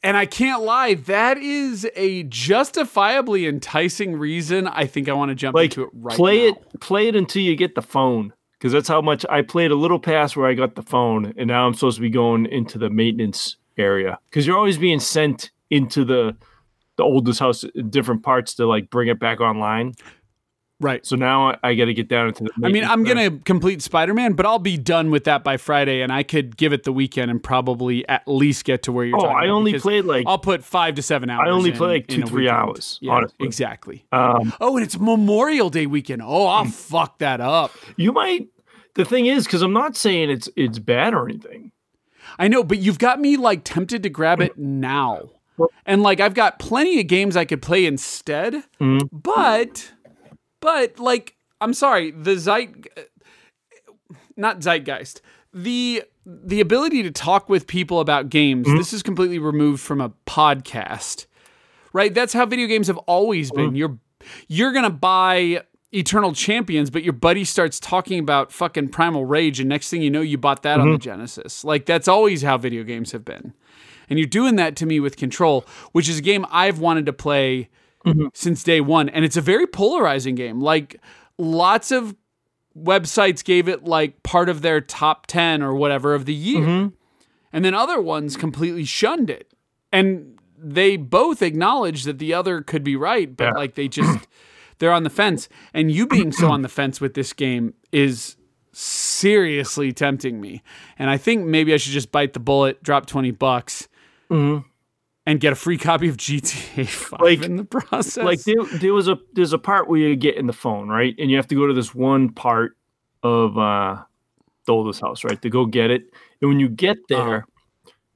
And I can't lie, that is a justifiably enticing reason I think I want to jump Like, into it right play now. it play it until you get the phone because that's how much I played a little past where I got the phone and now I'm supposed to be going into the maintenance area because you're always being sent into the the oldest house different parts to like bring it back online. Right. So now I, I got to get down into the. I mean, I'm to complete Spider Man, but I'll be done with that by Friday, and I could give it the weekend and probably at least get to where you're Oh, I only played like I'll put five to seven hours. I only in- play like two, three weekend. hours, Yeah, honestly. exactly. um, Oh, and it's Memorial Day weekend. Oh, I'll fuck that up. you might. The thing is, because I'm not saying it's it's bad or anything. I know, but you've got me like tempted to grab it now. and like I've got plenty of games I could play instead. Mhm. But, but like I'm sorry, the zeit, uh, not zeitgeist, the the ability to talk with people about games. Mm-hmm. This is completely removed from a podcast, right? That's how video games have always been. Mm-hmm. You're you're gonna buy Eternal Champions, but your buddy starts talking about fucking Primal Rage, and next thing you know, you bought that on the mm-hmm. Genesis. Like that's always how video games have been. And you're doing that to me with Control, which is a game I've wanted to play mm-hmm. since day one. And it's a very polarizing game. Like lots of websites gave it like part of their top 10 or whatever of the year. Mm-hmm. And then other ones completely shunned it. And they both acknowledge that the other could be right, but Yeah. like they just they're on the fence. And you being so on the fence with this game is seriously tempting me. And I think maybe I should just bite the bullet, drop 20 bucks, Mhm. and get a free copy of GTA 5 Like- in the process. like there, there was a there's a part where you get in the phone right and you have to go to this one part of uh the oldest house right to go get it and when you get there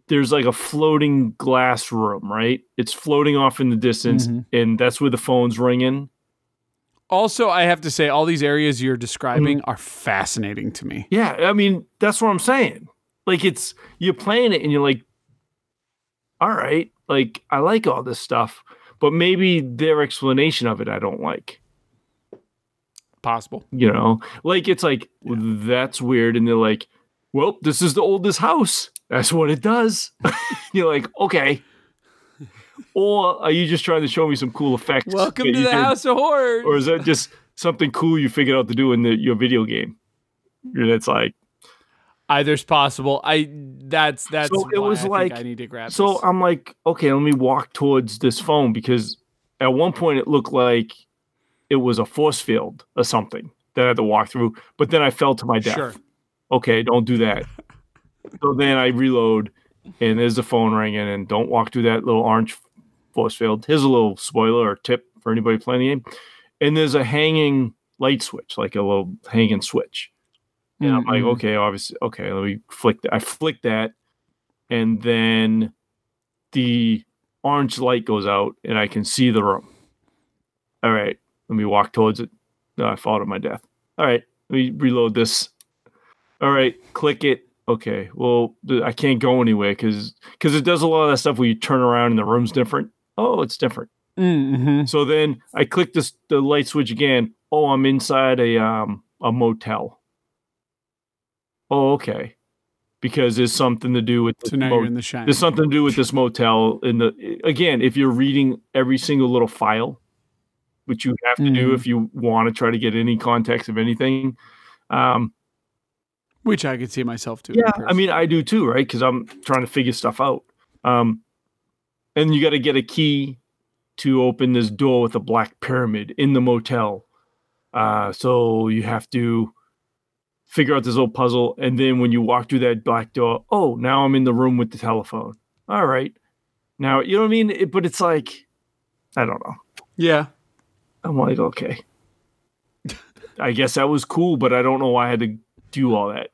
there's like a floating glass room right it's floating off in the distance Mhm. and that's where the phone's ringing also, I have to say, all these areas you're describing Mm-hmm. are fascinating to me. yeah i mean that's what i'm saying. Like it's you're playing it and you're like all right like i like all this stuff but maybe their explanation of it i don't like. Possible. you know? Like it's like that's weird and they're like well this is the oldest house. That's what it does. You're like okay or are you just trying to show me some cool effects Welcome to the did? House of Horrors. or is that just something cool you figured out to do in the, your video game and it's like Either's possible. I that's that's So it was I like- I need to grab. so this. i'm like okay let me walk towards this phone because at one point it looked like it was a force field or something that i had to walk through but then i fell to my death sure. okay, don't do that. so then I reload, and there's the phone ringing, and don't walk through that little orange force field. Here's a little spoiler or tip for anybody playing the game. And there's a hanging light switch, like a little hanging switch. And I'm like, mm-hmm. okay, obviously, okay, let me flick that. I flick that, and then the orange light goes out, and I can see the room. All right, let me walk towards it. No, I fall to my death. All right, let me reload this. All right, click it. Okay, well, I can't go anywhere because because it does a lot of that stuff where you turn around and the room's different. Oh, it's different. Mm-hmm. So then I click this the light switch again. Oh, I'm inside a um a motel. Oh, okay. Because there's something to do with So this now mo- you're in the shine. there's something to do with this motel. In the again, if you're reading every single little file, which you have to do Mhm. if you want to try to get any context of anything, um, Which I could see myself doing. yeah, I mean, I do too, right? Because I'm trying to figure stuff out. Um, and you got to get a key to open this door with a black pyramid in the motel. Uh, so you have to figure out this little puzzle, and then when you walk through that black door, oh, now I'm in the room with the telephone. All right, now you know what I mean. It, but it's like, I don't know. yeah. I'm like, okay, I guess that was cool, but I don't know why I had to do all that.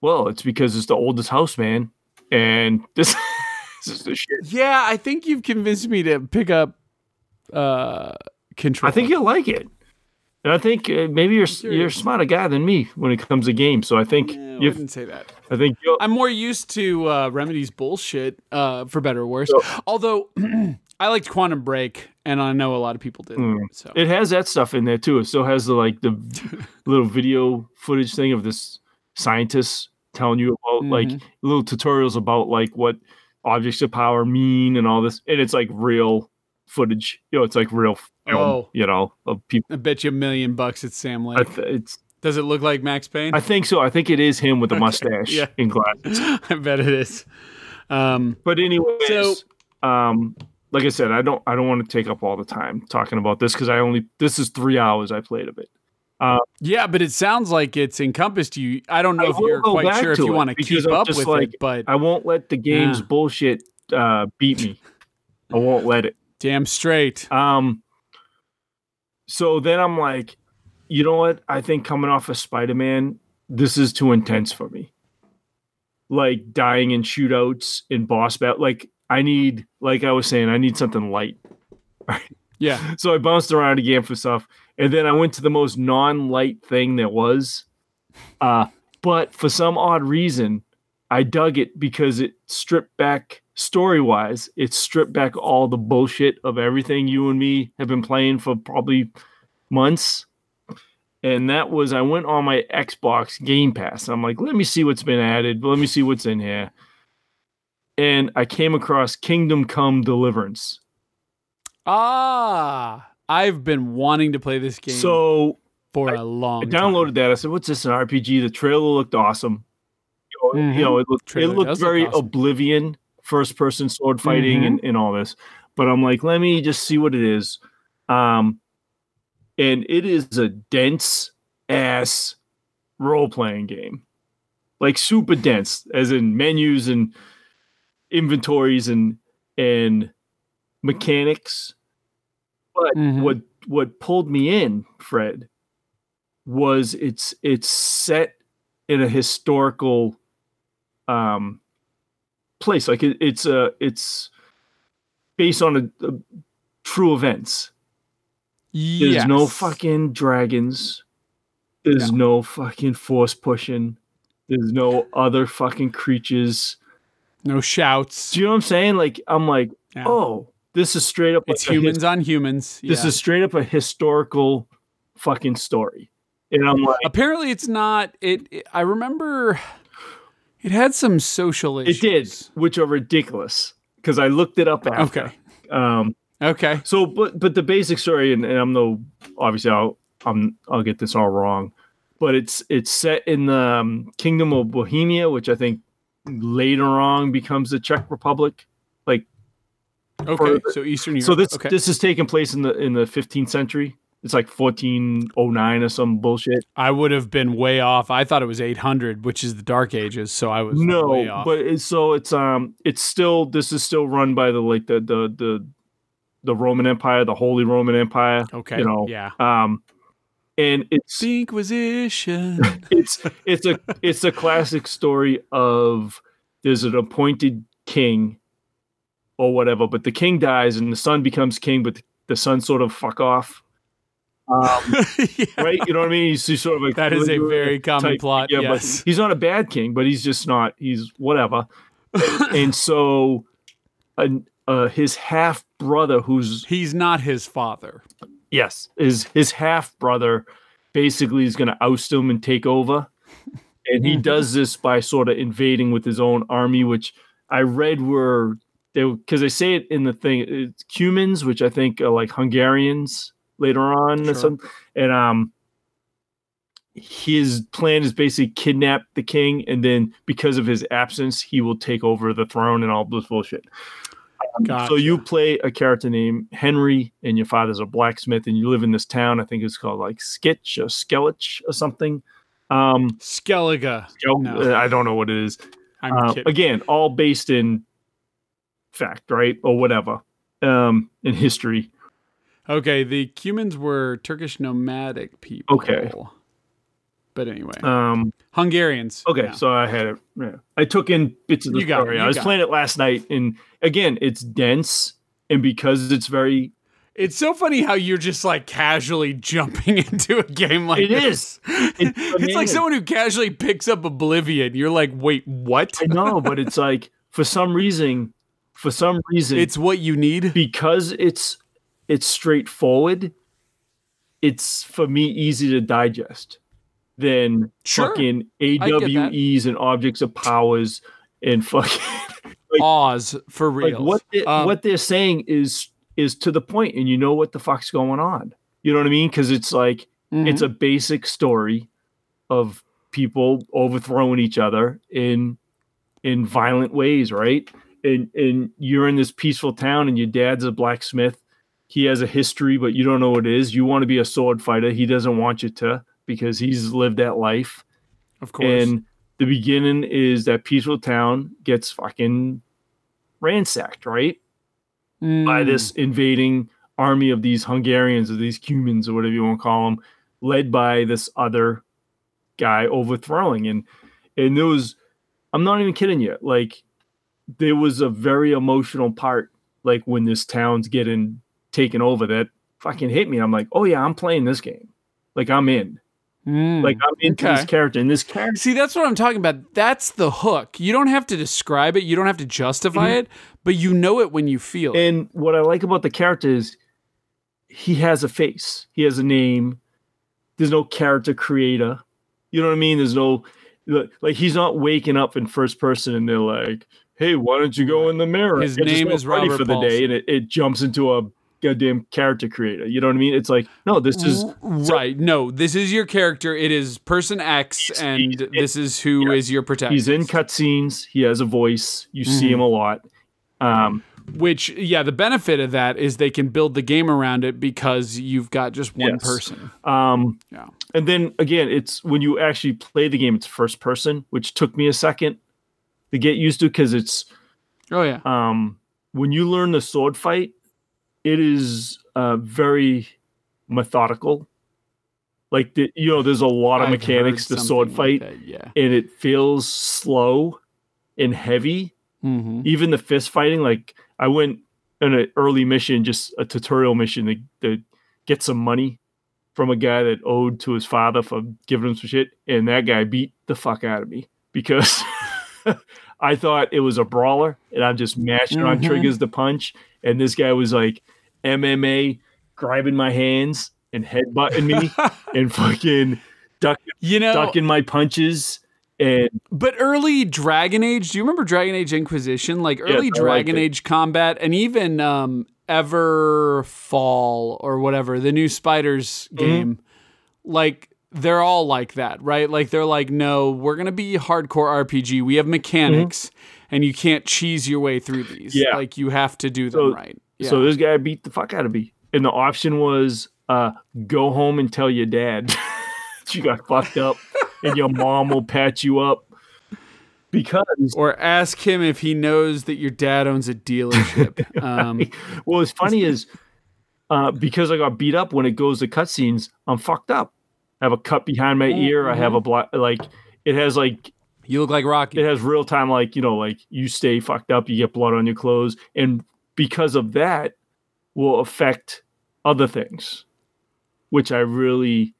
Well, it's because it's the oldest house, man, and this, this is the shit. Yeah, I think you've convinced me to pick up uh control. I think you'll like it, and I think uh, maybe you're you're a smarter guy than me when it comes to games. So I think Yeah, I you, wouldn't say that. I think you'll, I'm more used to uh, Remedy's bullshit, uh, for better or worse. So- Although I liked Quantum Break, and I know a lot of people did. Mm. So it has that stuff in there too. It still has the like the little video footage thing of this scientist telling you about like Mhm. little tutorials about like what objects of power mean and all this, and it's like real footage. You know, it's like real film. Oh. You know, of people. I bet you a million bucks it's Sam I, Lake. th- it's. Does it look like Max Payne? I think so. I think it is him with a mustache yeah. in glasses. I bet it is. Um, But anyways, So- um, like I said, I don't I don't want to take up all the time talking about this because I only this is three hours I played of it. Yeah, but it sounds like it's encompassed you. I don't know I if you're quite sure if you want to keep I'm up with like- it, but I won't let the game's Yeah. bullshit uh, beat me. I won't let it. damn straight. Um. So then I'm like, you know what? I think coming off of Spider Man, this is too intense for me. Like dying in shootouts in boss battle. Like I need, like I was saying, I need something light. Yeah. So I bounced around again for stuff, and then I went to the most non-light thing that was. Uh, but for some odd reason, I dug it because it stripped back story-wise. It stripped back all the bullshit of everything you and me have been playing for probably months. And that was I went on my Xbox Game Pass. I'm like, let me see what's been added. Let me see what's in here. And I came across Kingdom Come Deliverance. Ah, I've been wanting to play this game So for a long I downloaded that. I said, "What's this? An RPG?" The trailer looked awesome. You know, you know, it looked Trailer it looked does look very awesome. Oblivion, first person sword fighting, Mhm. and, and all this. But I'm like, let me just see what it is. Um, and it is a dense ass role playing game, like super dense, as in menus and inventories and and mechanics. But Mhm. what what pulled me in, Fred, was it's it's set in a historical um place. Like it, it's a it's based on a, a true events. There's no fucking dragons. There's no fucking force pushing. There's no other fucking creatures. no shouts. Do you know what I'm saying? Like I'm like, Yeah. oh, this is straight up. it's like a his- humans on humans. This is straight up a historical fucking story. And I'm like, apparently it's not. It, it- I remember it had some social issues. it did, which are ridiculous because I looked it up after. Okay. Um, Okay. so, but but the basic story, and, and I'm no obviously I'll I'm I'll get this all wrong, but it's it's set in the um, Kingdom of Bohemia, which I think later on becomes the Czech Republic. Like, Okay. for- so Eastern Europe. so this okay. this is taking place in the in the 15th century. It's like 1409 or some bullshit. I would have been way off. I thought it was 800, which is the Dark Ages. So I was way no off. but it's so it's um it's still this is still run by the like the the the the roman empire the holy roman empire okay. you know yeah. um and it's The Inquisition. it's it's a it's a classic story of there's an appointed king or whatever but the king dies and the son becomes king but the, the son sort of fuck off um, Yeah. right you know what i mean he's, he's sort of like That is a very common type- plot. yeah, yes. but he's not a bad king, but he's just not. He's whatever. and so, an uh, his half brother, who's He's not his father. yes, is his half brother, basically is going to oust him and take over. And he Mhm. does this by sort of invading with his own army, which I read were they because they say it in the thing. It's Cumans, which I think are like Hungarians later on Sure. or something. And um, his plan is basically kidnap the king, and then because of his absence, he will take over the throne and all this bullshit. So you play a character named Henry, and your father's a blacksmith, and you live in this town. I think it's called like Skitch or Skelich or something. Um, Skellige. Skel- No. uh, I don't know what it is. Uh, again, all based in fact, right, or whatever, um, in history. Okay, the Cumans were Turkish nomadic people. Okay. But anyway, Um, Hungarians. okay, yeah. so I had it. Yeah. I took in bits of the You story. I was playing it last night, and again, it's dense, and because it's very It's so funny how you're just like casually jumping into a game like It this. It's It's, like someone who casually picks up Oblivion. You're like, wait, what? I know, but it's like for some reason, for some reason, It's what you need. because it's it's straightforward. It's for me easy to digest than Sure. fucking. AWEs and objects of powers and fucking Oz for real. like what they, Um, what they're saying is is to the point, and you know what the fuck's going on. You know what I mean? Because it's like Mm-hmm. it's a basic story of people overthrowing each other in in violent ways, right? And and you're in this peaceful town and your dad's a blacksmith. He has a history, but you don't know what it is. You want to be a sword fighter. He doesn't want you to because he's lived that life. of course. And the beginning is that peaceful town gets fucking ransacked, right? by Mm. this invading army of these Hungarians or these Cumans or whatever you want to call them, led by this other guy overthrowing. And and there was, I'm not even kidding you, like there was a very emotional part, like when this town's getting taken over, that fucking hit me. I'm like, oh yeah, I'm playing this game. Like I'm in. Mm. Like I'm into okay. this character, and this character. See, that's what I'm talking about. That's the hook. You don't have to describe it. You don't have to justify Mhm. it, but you know it when you feel it. And what I like about the character is he has a face. He has a name. There's no character creator. You know what I mean? There's no like he's not waking up in first person and they're like, "Hey, why don't you go in the mirror?" His name is Robert for the day, and it, it jumps into a goddamn character creator. You know what I mean? It's like, no, this is right. No, this is your character. It is person X, He's- and he's- this is who is yeah. your protagonist. he's in cutscenes. He has a voice. You see Mm-hmm. him a lot. Um, Which, yeah, the benefit of that is they can build the game around it because you've got just one Yes. person. um, Yeah. And then again, it's when you actually play the game, it's first person, which took me a second to get used to because it's Oh yeah. um, when you learn the sword fight, it is uh, very methodical. Like the, you know, there's a lot of I've mechanics to sword fight, like that, yeah. and it feels slow and heavy. hmm Even the fist fighting, like I went on an early mission, just a tutorial mission to, to get some money from a guy that owed to his father for giving him some shit, and that guy beat the fuck out of me because I thought it was a brawler, and I'm just mashing on Mhm. triggers to punch, and this guy was like MMA, grabbing my hands and headbutting me and fucking duck, You know, ducking my punches, and But early Dragon Age, do you remember Dragon Age Inquisition? Like early Dragon it. Age combat and even um Everfall or whatever, the new Spiders Mm-hmm. game. Like they're all like that, right? Like they're like, no, we're gonna be hardcore RPG. We have mechanics and you can't cheese your way through these. Mm-hmm. Yeah. Like you have to do them So- right. Yeah. So this guy beat the fuck out of me. And the option was uh, go home and tell your dad you got fucked up and your mom will patch you up. Because or ask him if he knows that your dad owns a dealership. um, well, what's funny is uh, because I got beat up when it goes to cutscenes, I'm fucked up. I have a cut behind my mm-hmm. ear. I have a mm-hmm. black like it has like you look like Rocky. it has real time like you know like you stay fucked up you get blood on your clothes and because of that will affect other things which i really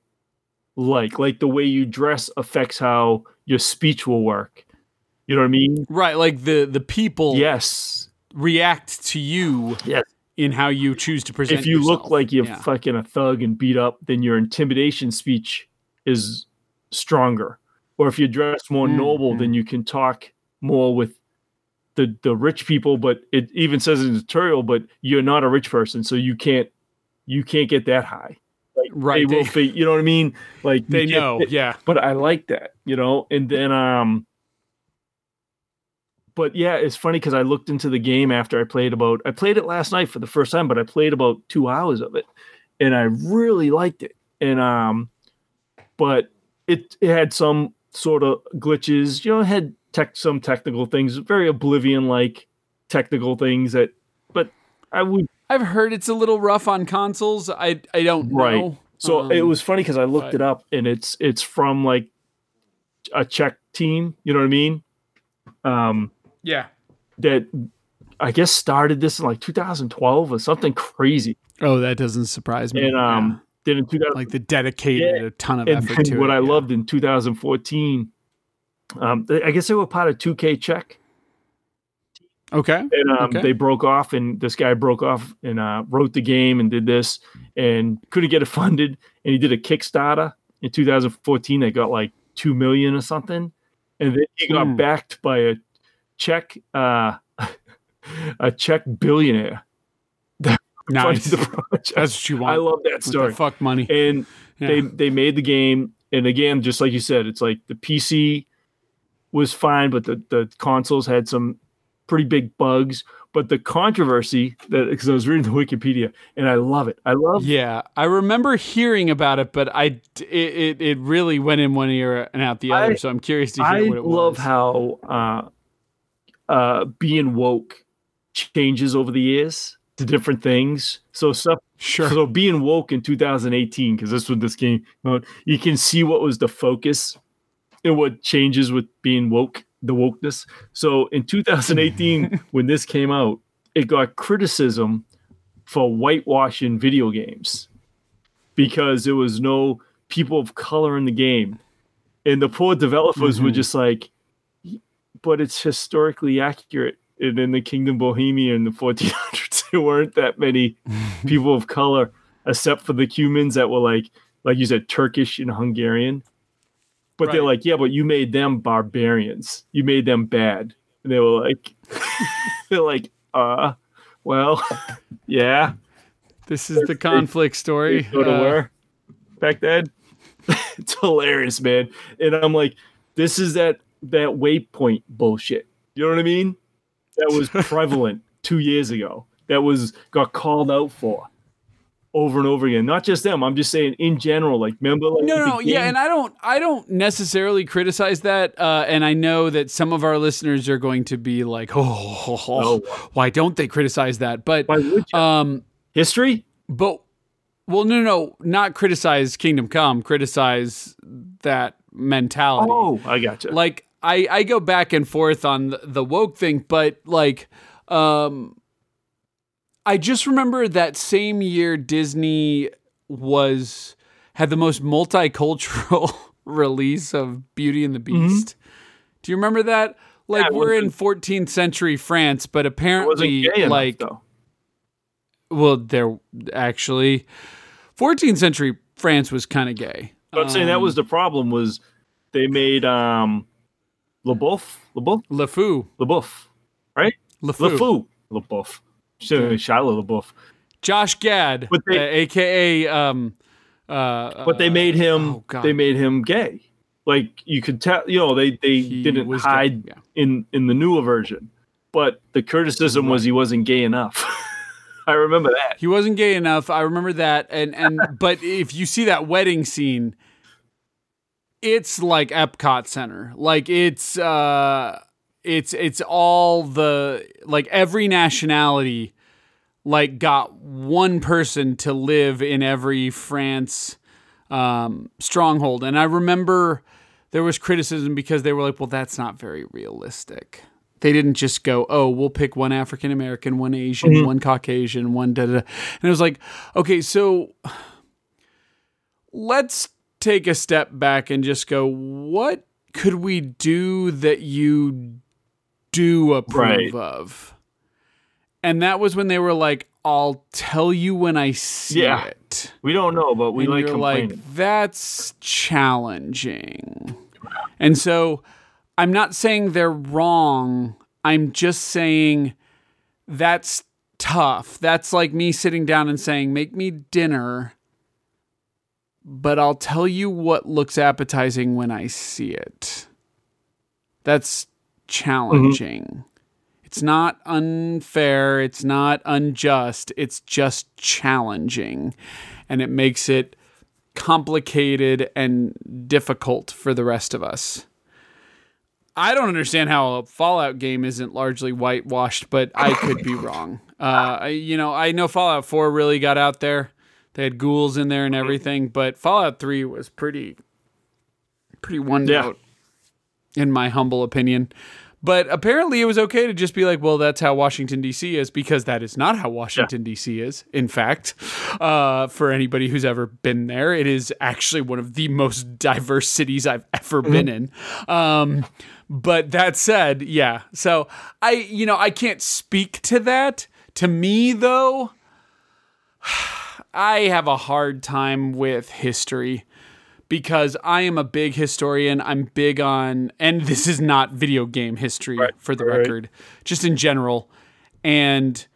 like. Like the way you dress affects how your speech will work. You know what i mean? Right, like the the people yes. react to you yes in how you choose to present. Yourself If you look like you're Yeah. fucking a thug and beat up then your intimidation speech is stronger or if you dress more noble Mhm. then you can talk more with the the rich people but it even says in the tutorial but you're not a rich person so you can't you can't get that high like Right, they will they- fi- you know what i mean like they can't- know, yeah. but I like that, you know. And then, um, but yeah, it's funny because I looked into the game after I played about. I played it last night for the first time, but I played about two hours of it, and I really liked it. And um, but it it had some sort of glitches, you know, it had tech some technical things, very Oblivion like technical things that, but I would I've heard it's a little rough on consoles. I I don't Right. know. So it Um, was funny because I looked but- it up and it's it's from like a Czech team, you know what I mean? Um, yeah. that I guess started this in like 2012 or something crazy. Oh, that doesn't surprise me. And um, then in 2000, yeah. like the dedicated Yeah. a ton of and effort then to what it. I yeah. loved in 2014, um, I guess they were part of 2K Czech. Okay. and um, Okay. they broke off, and this guy broke off and uh, wrote the game and did this, and couldn't get it funded, and he did a Kickstarter in 2014 that got like two million or something, and then he got Hmm. backed by a Czech, uh, a Czech billionaire. Nice. the project. That's what you want. I love that story. fuck money. and Yeah. they they made the game and again just like you said it's like the pc was fine but the the consoles had some pretty big bugs but the controversy that because i was reading the wikipedia and i love it i love Yeah, I remember hearing about it, but I it, it, it really went in one ear and out the other. I- so I'm curious to hear i what it was. I love how uh uh being woke changes over the years to different things so stuff sure. So being woke in 2018, because this was this game, you can see what was the focus and what changes with being woke the wokeness. So in 2018, when this came out, it got criticism for whitewashing video games because there was no people of color in the game. And the poor developers mm-hmm. were just like, but it's historically accurate. And in the Kingdom Bohemia in the 1400s, there weren't that many people of color, except for the Cumans that were like, like you said, Turkish and Hungarian. But right. they're like, yeah, but you made them barbarians. You made them bad. And they were like, they're like, uh, well, yeah. This is the conflict story. Go to uh? Back then. it's hilarious, man. And I'm like, this is that that waypoint bullshit. You know what I mean? That was prevalent two years ago. That was got called out for over and over again. Not just them. I'm just saying in general. Like remember, like, no, no, yeah. And I don't, I don't necessarily criticize that. Uh, and I know that some of our listeners are going to be like, oh, oh, oh why don't they criticize that? But um, history. But well, no, no, not criticize Kingdom Come. Criticize that mentality. Oh, I gotcha. Like I, I go back and forth on the, the woke thing, but like, um, I just remember that same year Disney was had the most multicultural release of Beauty and the mm-hmm. Beast. Mm-hmm. Do you remember that? Like yeah, we're in 14th century France, but apparently like enough, well, there actually 14th century France was kind of gay. But um, saying that was um, the problem was they made um LeBouf, LeBouf, LeFou, LeBouf, right? LeFou, LeBouf. Shia LaBeouf. Josh Gad, but they, uh, aka um, uh, but they made him oh they made him gay. Like you could tell, you know, they they he didn't hide yeah. in in the newer version, but the criticism right. was he wasn't gay enough. I remember that he wasn't gay enough. I remember that, and and but if you see that wedding scene, it's like Epcot Center. Like it's uh it's it's all the like every nationality like got one person to live in every France um, stronghold. And I remember there was criticism because they were like, well, that's not very realistic. They didn't just go, oh, we'll pick one African American, one Asian, mm-hmm. one Caucasian, one da da. And it was like, okay, so let's take a step back and just go, what could we do that you do approve right. of. And that was when they were like, I'll tell you when I see yeah. it. We don't know, but we and like complaining. Like, That's challenging. And so I'm not saying they're wrong. I'm just saying that's tough. That's like me sitting down and saying, make me dinner, but I'll tell you what looks appetizing when I see it. That's challenging. Mm-hmm. It's not unfair, it's not unjust, it's just challenging. And it makes it complicated and difficult for the rest of us. I don't understand how a Fallout game isn't largely whitewashed, but I could be wrong. Uh, you know, I know Fallout 4 really got out there. They had ghouls in there and everything, but Fallout 3 was pretty, pretty one note. Yeah in my humble opinion. But apparently, it was okay to just be like, well, that's how Washington, D.C. is, because that is not how Washington, yeah. D.C. is. In fact, uh, for anybody who's ever been there, it is actually one of the most diverse cities I've ever mm-hmm. been in. Um, but that said, yeah. So I, you know, I can't speak to that. To me, though, I have a hard time with history because I am a big historian. I'm big on, and this is not video game history right, for the right. record, just in general. And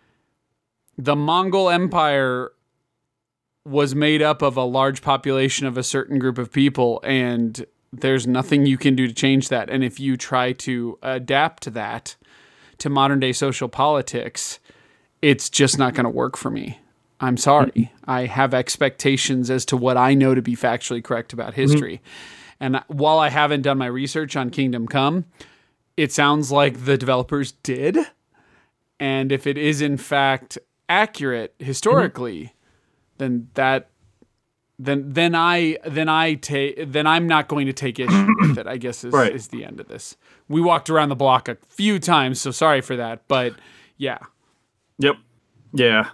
the Mongol Empire was made up of a large population of a certain group of people, and there's nothing you can do to change that. And if you try to adapt that to modern day social politics, it's just not going to work for me. I'm sorry. Mm-hmm. I have expectations as to what I know to be factually correct about mm-hmm. history. Mm-hmm. And while I haven't done my research on Kingdom Come, it sounds like the developers did. And if it is in fact accurate historically, mm-hmm. then that then then I then I take then I'm not going to take issue with it. I guess is Right. is the end of this. We walked around the block a few times, so sorry for that. But yeah, Yep. Yeah.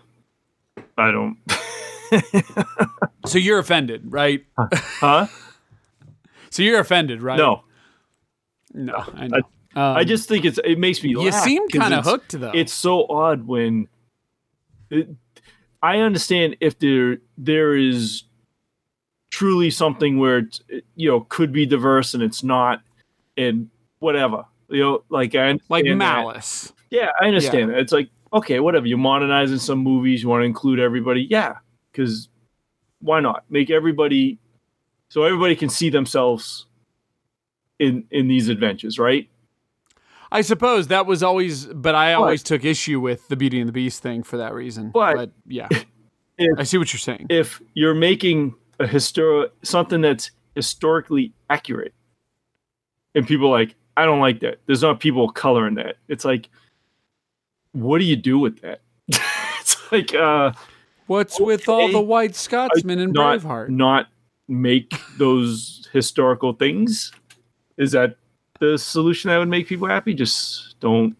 I don't. so you're offended, right? Huh? So you're offended, right? No. no, I know. I um, just think it's it makes me you seem kind of hooked though. It's so odd when it, I understand if there there is truly something where it's you know could be diverse and it's not and whatever you know like I like that. malice. Yeah, I understand that. It's like okay, whatever. You're modernizing some movies. You want to include everybody. Yeah, because why not make everybody so everybody can see themselves in in these adventures, right? I suppose that was always, but I always took issue with the Beauty and the Beast thing for that reason. But- yeah, If- I see what you're saying. if you're making a histor something that's historically accurate and people are like i don't like that there's not people of color in that it's like what do you do with that it's like uh What's with all the white Scotsmen in not Braveheart? not make those historical things is that the solution that would make people happy just don't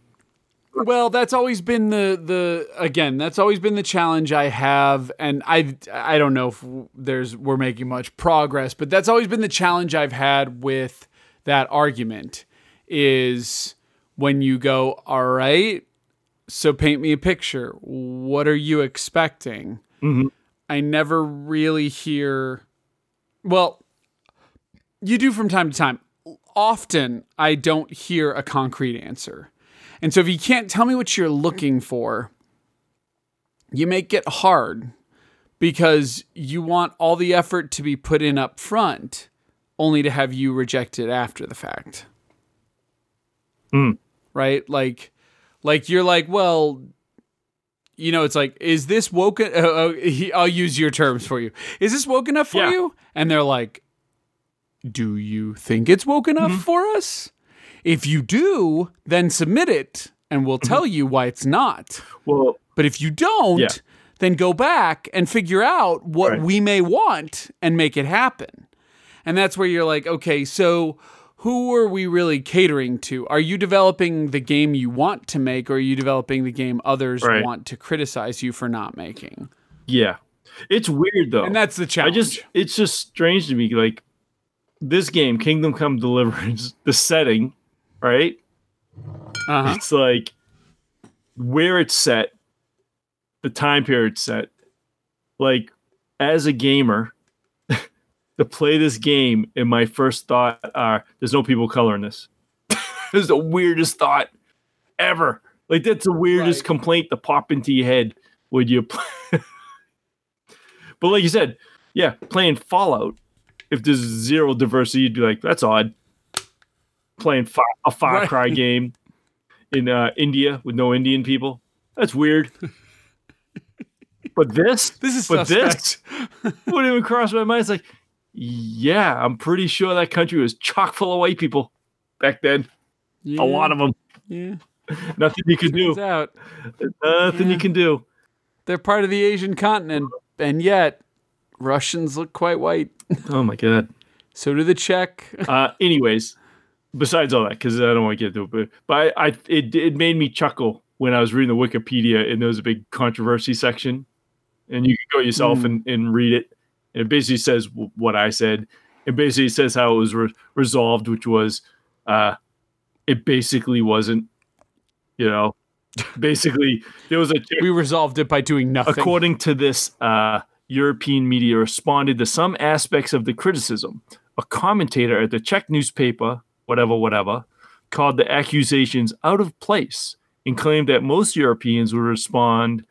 Well, that's always been the the again. That's always been the challenge I have, and I I don't know if there's we're making much progress, but that's always been the challenge I've had with that argument is when you go, all right, so paint me a picture. What are you expecting? Mhm. I never really hear. Well, you do from time to time. Often, I don't hear a concrete answer. And so if you can't tell me what you're looking for, you make it hard because you want all the effort to be put in up front only to have you rejected after the fact. Hmm. Right? Like like you're like, well, you know, it's like, is this woke? Uh, uh, he- I'll use your terms for you. Is this woke enough for Yeah. you? And they're like, do you think it's woke enough Mm-hmm. for us? If you do, then submit it and we'll tell you why it's not. well But if you don't, Yeah. then go back and figure out what Right. we may want and make it happen. And that's where you're like, okay, so who are we really catering to? Are you developing the game you want to make, or are you developing the game others Right. want to criticize you for not making? yeah it's weird though And that's the challenge. I just it's just strange to me like this game Kingdom Come Deliverance the setting right uh-huh. it's like where it's set the time period set like as a gamer to play this game and my first thought are there's no people of color in this this is the weirdest thought ever like that's the weirdest Right. complaint to pop into your head when you play but like you said yeah playing fallout if there's zero diversity you'd be like that's odd playing Fa- a far Right. cry game in uh, india with no indian people that's weird but this This is but suspect. this wouldn't even cross my mind it's like yeah i'm pretty sure that country was chock full of white people back then Yeah, a lot of them yeah. nothing you can do out nothing Yeah. you can do they're part of the Asian continent, and yet Russians look quite white. oh my god So do the Czech. uh, anyways, besides all that, because I don't want to get into it, but, but I, I it it made me chuckle when I was reading the Wikipedia and there was a big controversy section, and you can go yourself Mm. and, and read it. And it basically says what I said. It basically says how it was re- resolved, which was, uh, it basically wasn't, you know, basically there was a We resolved it by doing nothing. According to this, uh, European media responded to some aspects of the criticism. A commentator at the Czech newspaper, whatever, whatever, called the accusations out of place and claimed that most Europeans would respond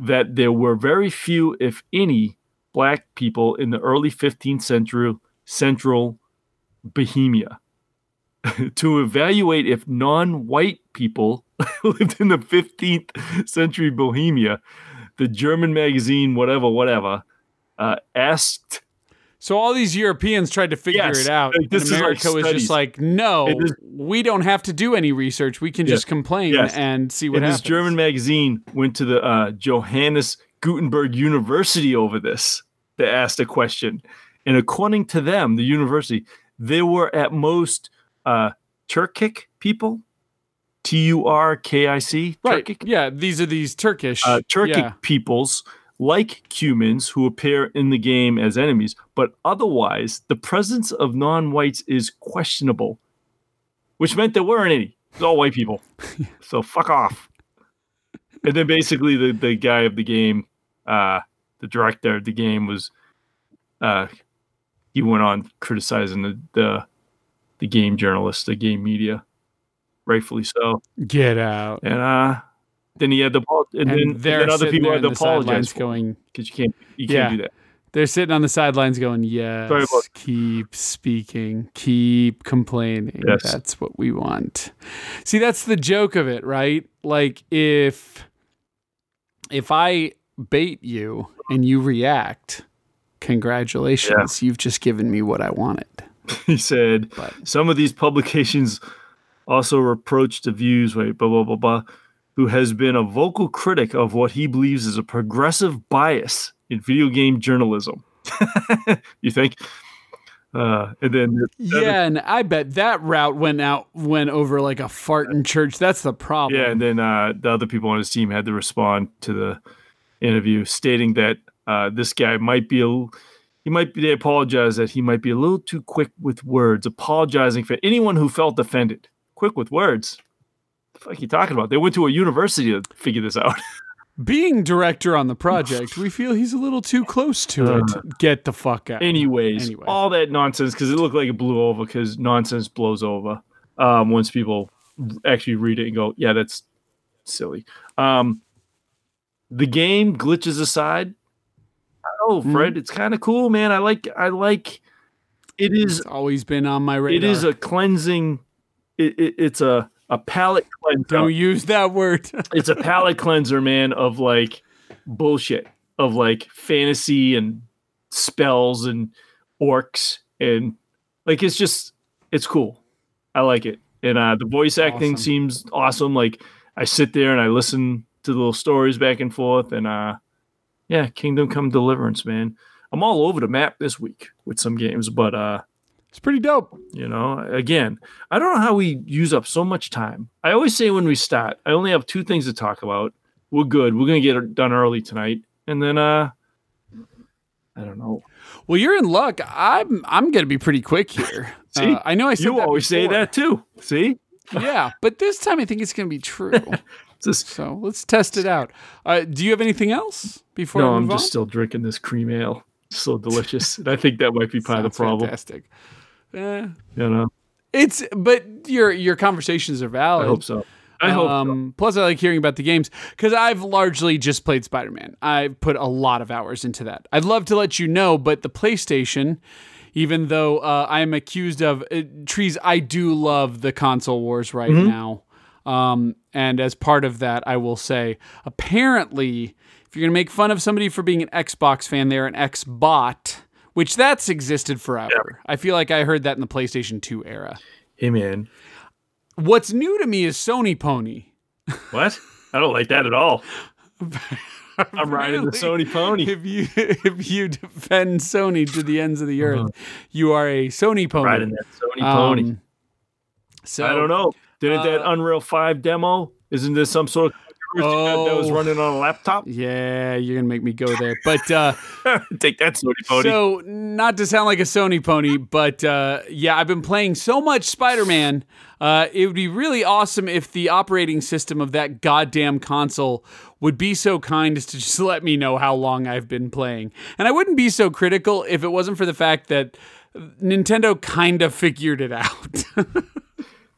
that there were very few, if any, black people in the early 15th century central Bohemia. to evaluate if non-white people lived in the 15th century Bohemia, the German magazine, whatever, whatever, uh, asked. So all these Europeans tried to figure Yes, it out, like, and is America was just like, "No, is- we don't have to do any research. We can Yeah. just complain Yes. and see what And happens." this German magazine went to the uh, Johannes Gutenberg University over this. that asked a question, and according to them, the university, there were at most uh, Turkic people, T U R K I C, Right. Turkic, Yeah, these are these Turkish. uh, Turkic Yeah. peoples like Cumans who appear in the game as enemies, but otherwise the presence of non-whites is questionable, which meant there weren't any. It's all white people. so fuck off. And then basically the, the guy of the game, uh, the director of the game was uh he went on criticizing the the, the game journalists, the game media. Rightfully so. Get out. And uh then he had the and, And then, and then other people had to the apologize going, because you can't you Yeah. can't do that. they're sitting on the sidelines going, yes, keep speaking, keep complaining. Yes. That's what we want. See, that's the joke of it, right? Like if if I bait you and you react, congratulations, you've just given me what I wanted. He said But some of these publications also reproach the views, wait, blah blah blah blah, who has been a vocal critic of what he believes is a progressive bias in video game journalism. you think? Uh, and then yeah, and I bet that route went out went over like a fart in church. That's the problem. Yeah, and then uh, the other people on his team had to respond to the interview, stating that uh, this guy might be a he might be they apologize that he might be a little too quick with words, apologizing for anyone who felt offended. Quick with words. The fuck you talking about? They went to a university to figure this out. Being director on the project, we feel he's a little too close to it. Get the fuck out. Anyways, Anyway. all that nonsense because it looked like it blew over because nonsense blows over um, once people actually read it and go, yeah, that's silly. Um, the game glitches aside. Oh, Mm-hmm. Fred, it's kind of cool, man. I like, I like. It is, It's always been on my radar. it is a cleansing. It, it, it's a a palate cleanser. Don't use that word. it's a palate cleanser, man, of like bullshit, of like fantasy and spells and orcs and like it's just it's cool. I like it. And uh the voice acting Awesome. seems awesome. Like I sit there and I listen to the little stories back and forth and uh yeah, Kingdom Come Deliverance, man. I'm all over the map this week with some games, but uh it's pretty dope. you know, again, I don't know how we use up so much time. I always say when we start, I only have two things to talk about. We're good. We're gonna get it done early tonight, and then uh, I don't know. Well, you're in luck. I'm I'm gonna be pretty quick here. See? Uh, I know I said You that always say that too. See, yeah, but this time I think it's gonna be true. Just, so let's test it out. Uh, do you have anything else before? no, I'm just on? still drinking this cream ale. It's so delicious, and I think that might be part of the problem. Fantastic. Eh, You know, it's but your your conversations are valid. I hope so. I hope so. Um, plus, I like hearing about the games because I've largely just played Spider Man. I've put a lot of hours into that. I'd love to let you know, but the PlayStation, even though uh, I am accused of uh, trees, I do love the console wars right Mm-hmm. now. Um, and as part of that, I will say, apparently, if you're gonna make fun of somebody for being an Xbox fan, they're an Xbot. Which that's existed forever. I feel like I heard that in the PlayStation 2 era. Hey, man, What's new to me is Sony Pony. what? I don't like that at all. I'm riding the Sony pony. If you if you defend Sony to the ends of the earth, you are a Sony pony. Riding that Sony pony. Um, so I don't know. Didn't that uh, Unreal 5 demo? Isn't there some sort of that, that was Oh. running on a laptop? Yeah, you're gonna make me go there. But uh, Take that, Sony Pony. so not to sound like a Sony pony, but uh, yeah, I've been playing so much Spider-Man. Uh, it would be really awesome if the operating system of that goddamn console would be so kind as to just let me know how long I've been playing. And I wouldn't be so critical if it wasn't for the fact that Nintendo kind of figured it out.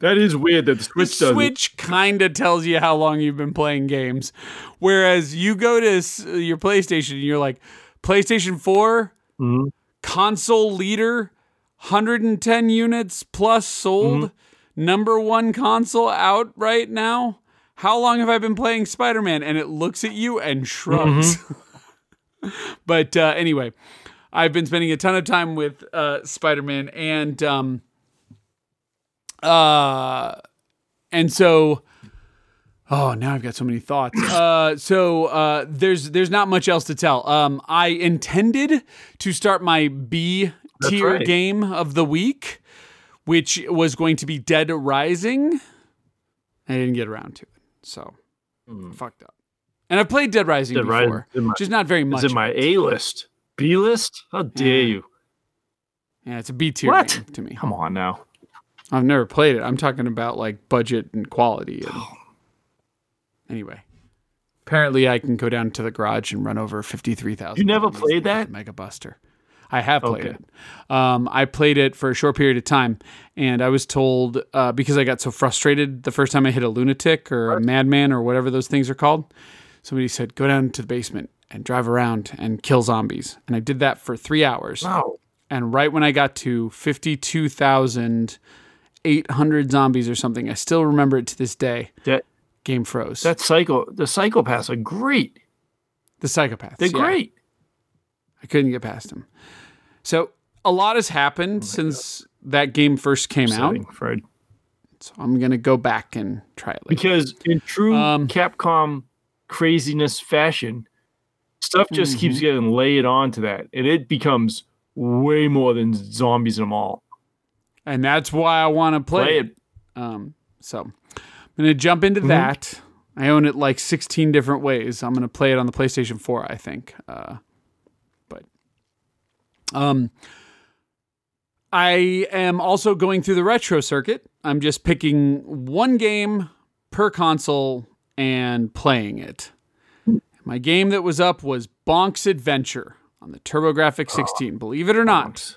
that is weird that the The Switch does it. Switch kind of tells you how long you've been playing games, whereas you go to your PlayStation and you're like, PlayStation 4 Mhm. console leader, 110 units plus sold, Mm-hmm. number one console out right now. How long have I been playing Spider Man? And it looks at you and shrugs. Mm-hmm. but uh, anyway, I've been spending a ton of time with uh, Spider Man, and um, uh, and so Oh, now I've got so many thoughts. Uh, so uh, there's there's not much else to tell. Um, I intended to start my B tier right. game of the week, which was going to be Dead Rising. I didn't get around to it, so fucked up. And I've played Dead Rising. Dead Rising before, is in my- just not very much. It's in my A list. B list? How dare you? yeah, it's a B tier game to me. Come on now. I've never played it. I'm talking about like budget and quality. And... Anyway, apparently I can go down to the garage and run over fifty three thousand. You never played that? Mega Buster. I have played Okay. it. Um, I played it for a short period of time, and I was told uh, because I got so frustrated the first time I hit a lunatic or a madman or whatever those things are called. Somebody said, "Go down to the basement and drive around and kill zombies," and I did that for three hours. No. And right when I got to 52,800 zombies or something, I still remember it to this day. That Game froze. that psycho the psychopaths are great. the psychopaths. They're yeah. great. I couldn't get past them. So a lot has happened since that game first came out. Fred. So I'm going to go back and try it later. Because in true Um, Capcom craziness fashion, stuff just Mm-hmm. keeps getting laid onto that, and it becomes way more than zombies in them all. And that's why I want to play, Play it. Um, so I'm going to jump into Mm-hmm. that. I own it like 16 different ways. I'm going to play it on the PlayStation 4, I think. Uh, but um, I am also going through the retro circuit. I'm just picking one game per console and playing it. My game that was up was Bonk's Adventure on the TurboGrafx 16. Believe it or not,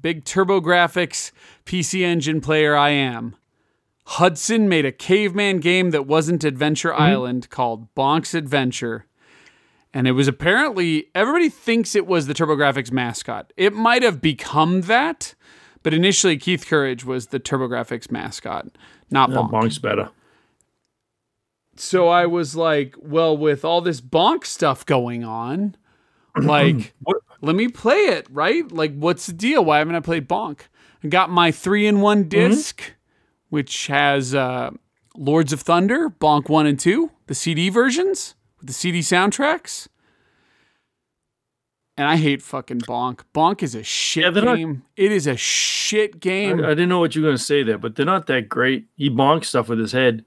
big TurboGrafx PC Engine player I am. Hudson made a caveman game that wasn't Adventure mm-hmm. Island called Bonk's Adventure. And it was apparently, everybody thinks it was the TurboGrafx mascot. It might have become that, but initially Keith Courage was the TurboGrafx mascot, not Yeah, Bonk. Bonk's better. So I was like, well, with all this Bonk stuff going on, like, let me play it, right? Like, what's the deal? Why haven't I played Bonk? I got my three in one disk which has uh, Lords of Thunder, Bonk 1 and 2, the CD versions with the CD soundtracks. And I hate fucking Bonk. Bonk is a shit Yeah, they're not- game. It is a shit game. I didn't know what you were going to say there, but they're not that great. He bonks stuff with his head.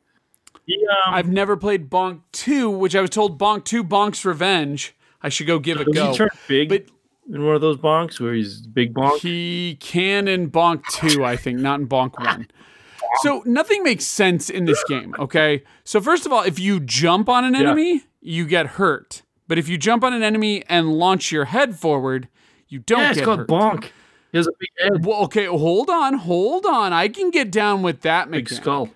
He, um, I've never played Bonk 2, which I was told Bonk 2, Bonk's Revenge. I should go give it a go. he turn big But in one of those bonks where he's big bonk? He can in Bonk 2, I think, not in Bonk 1. So nothing makes sense in this game, okay? So first of all, if you jump on an enemy, you get hurt. But if you jump on an enemy and launch your head forward, you don't yeah, it's get called hurt. bonk. He has a big head, Well, okay, hold on, hold on. I can get down with that big skull.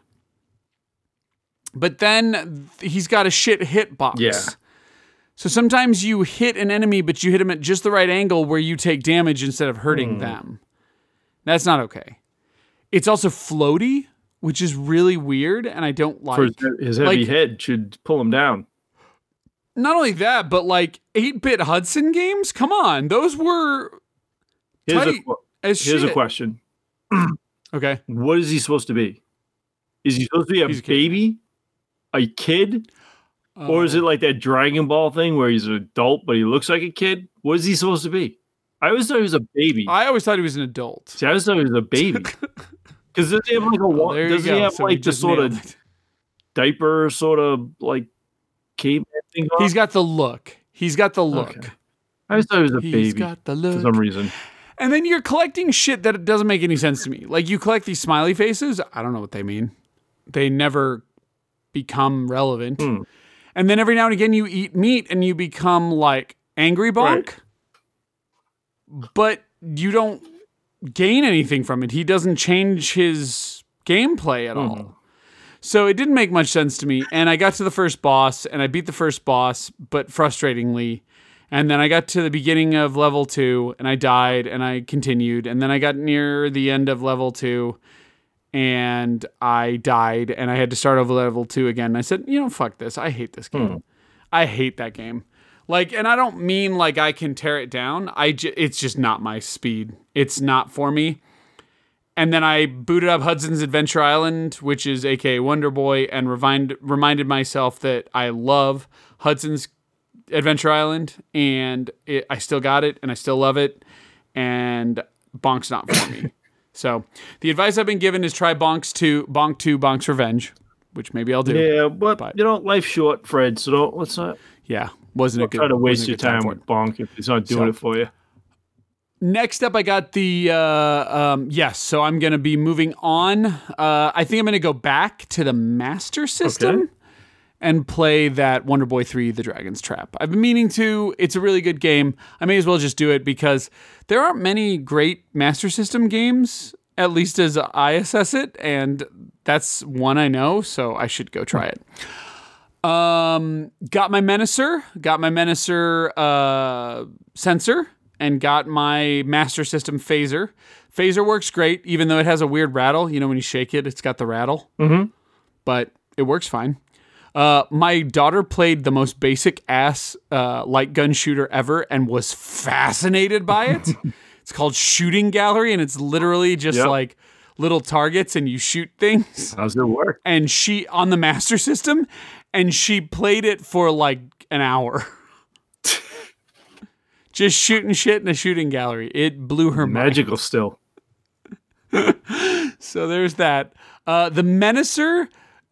But then he's got a shit hitbox. Yeah. So sometimes you hit an enemy, but you hit them at just the right angle where you take damage instead of hurting Hmm. them. That's not okay. It's also floaty, which is really weird, and I don't like. For his, heavy like- head should pull him down. not only that, but like 8-bit Hudson games. Come on, those were Here's, a, tight qu- as here's shit. a question: Okay, What is he supposed to be? Is he supposed to be a, a baby, a kid, or is it like that Dragon Ball thing where he's an adult but he looks like a kid? What is he supposed to be? I always thought he was a baby. I always thought he was an adult. See, I always thought he was a baby. Because does he have like a Well, there you does he have So like the sort of it. diaper sort of like caveman thing? on? He's got the look. He's got the look. Okay. I just thought he was a He's baby got the look for some reason. And then you're collecting shit that doesn't make any sense to me. Like you collect these smiley faces. I don't know what they mean. They never become relevant. Hmm. And then every now and again you eat meat and you become like angry bonk. Right. But you don't gain anything from it. He doesn't change his gameplay at Hmm. all. So it didn't make much sense to me. And I got to the first boss and I beat the first boss, but frustratingly. And then I got to the beginning of level two and I died and I continued. And then I got near the end of level two and I died and I had to start over level two again. And I said, you know, fuck this. I hate this game. Hmm. I hate that game. Like, and I don't mean like I can tear it down. I ju- it's just not my speed. It's not for me. and then I booted up Hudson's Adventure Island, which is aka Wonder Boy, and remind, reminded myself that I love Hudson's Adventure Island, and it, I still got it, and I still love it, and Bonk's not for me. So the advice I've been given is try Bonk's two, Bonk two, Bonk's Revenge, which maybe I'll do. Yeah, but, But- you know, life's short, Fred. So don't let's not Yeah, wasn't a good. try to waste your time time with Bonk if he's not doing So- it for you. Next up, I got the uh, um, yes. So I'm going to be moving on. Uh, I think I'm going to go back to the Master System Okay. And play that Wonder Boy 3: The Dragon's Trap. I've been meaning to. It's a really good game. I may as well just do it because there aren't many great Master System games, at least as I assess it, and that's one I know. So I should go try it. Um, got my Menacer, got my Menacer uh, sensor, and got my Master System phaser. Phaser works great, even though it has a weird rattle. You know, when you shake it, it's got the rattle, Mhm. but it works fine. Uh, my daughter played the most basic ass uh, light gun shooter ever and was fascinated by it. it's called Shooting Gallery, and it's literally just Yep. like little targets, and you shoot things How's it work? and she on the master system and she played it for like an hour just shooting shit in a shooting gallery it blew her mind Magical still. so there's that uh, the menacer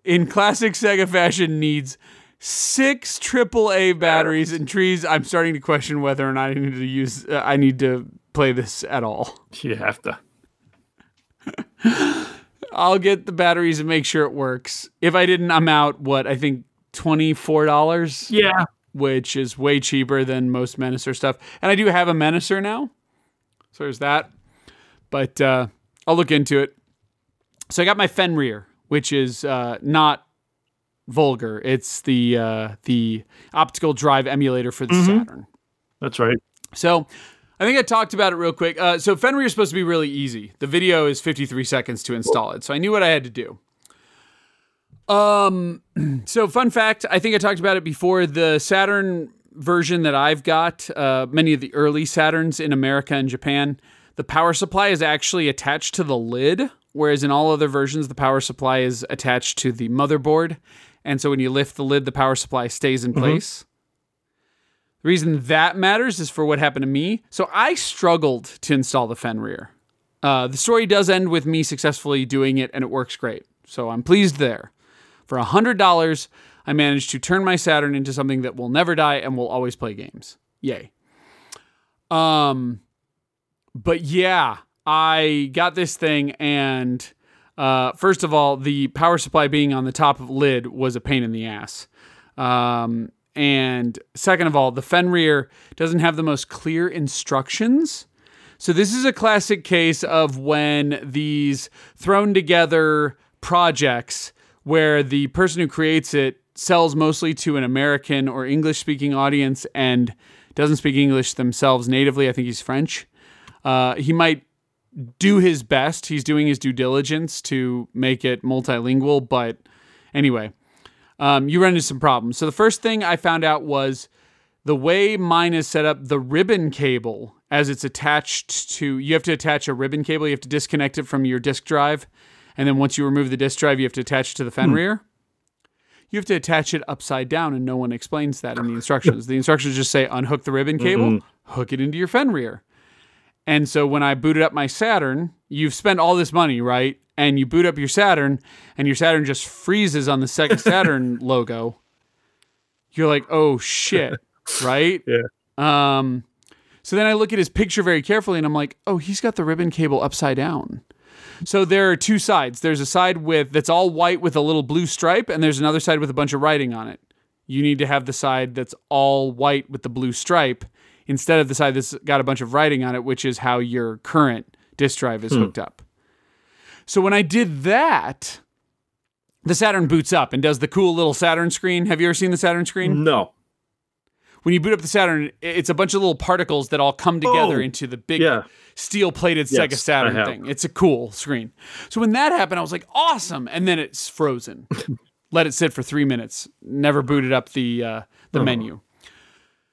in classic sega fashion needs six AAA batteries and trees i'm starting to question whether or not i need to use uh, i need to play this at all You have to. I'll get the batteries and make sure it works. If I didn't, I'm out. What I think twenty four dollars, Yeah. which is way cheaper than most Menacer stuff. And I do have a Menacer now, so there's that. But uh, I'll look into it. So I got my Fenrir, which is uh, not vulgar. It's the uh, the optical drive emulator for the Saturn. That's right. So I think I talked about it real quick. Uh, so Fenrir is supposed to be really easy. The video is 53 seconds to install it. So I knew what I had to do. Um, so fun fact, I think I talked about it before. The Saturn version that I've got, uh, many of the early Saturns in America and Japan, the power supply is actually attached to the lid, whereas in all other versions, the power supply is attached to the motherboard. And so when you lift the lid, the power supply stays in place. The reason that matters is for what happened to me. So I struggled to install the Fenrir. Uh, the story does end with me successfully doing it, and it works great. So I'm pleased there. For $100, I managed to turn my Saturn into something that will never die and will always play games. Yay. Um, but yeah, I got this thing, and uh, first of all, the power supply being on the top of lid was a pain in the ass. Um, and second of all, the Fenrir doesn't have the most clear instructions. So this is a classic case of when these thrown together projects where the person who creates it sells mostly to an American or English speaking audience and doesn't speak English themselves natively. I think he's French. Uh, he might do his best. He's doing his due diligence to make it multilingual, but anyway, um, you run into some problems. So the first thing I found out was the way mine is set up, the ribbon cable, as it's attached to, you have to attach a ribbon cable. You have to disconnect it from your disk drive. And then once you remove the disk drive, you have to attach it to the Fenrir. You have to attach it upside down, and no one explains that in the instructions. the instructions just say unhook the ribbon cable, hook it into your Fenrir. And so when I booted up my Saturn, you've spent all this money, right? And you boot up your Saturn, and your Saturn just freezes on the Sega Saturn logo. You're like, oh shit, right? Yeah. Um, so then I look at his picture very carefully, and I'm like, oh, he's got the ribbon cable upside down. So there are two sides. There's a side with that's all white with a little blue stripe, and there's another side with a bunch of writing on it. You need to have the side that's all white with the blue stripe instead of the side that's got a bunch of writing on it, which is how your current disk drive is hooked up. So when I did that, the Saturn boots up and does the cool little Saturn screen. Have you ever seen the Saturn screen? No. When you boot up the Saturn, it's a bunch of little particles that all come together Oh, into the big yeah. steel plated Yes, Sega Saturn thing. It's a cool screen. So when that happened, I was like, awesome. And then it's frozen. Let it sit for three minutes. Never booted up the uh, the menu.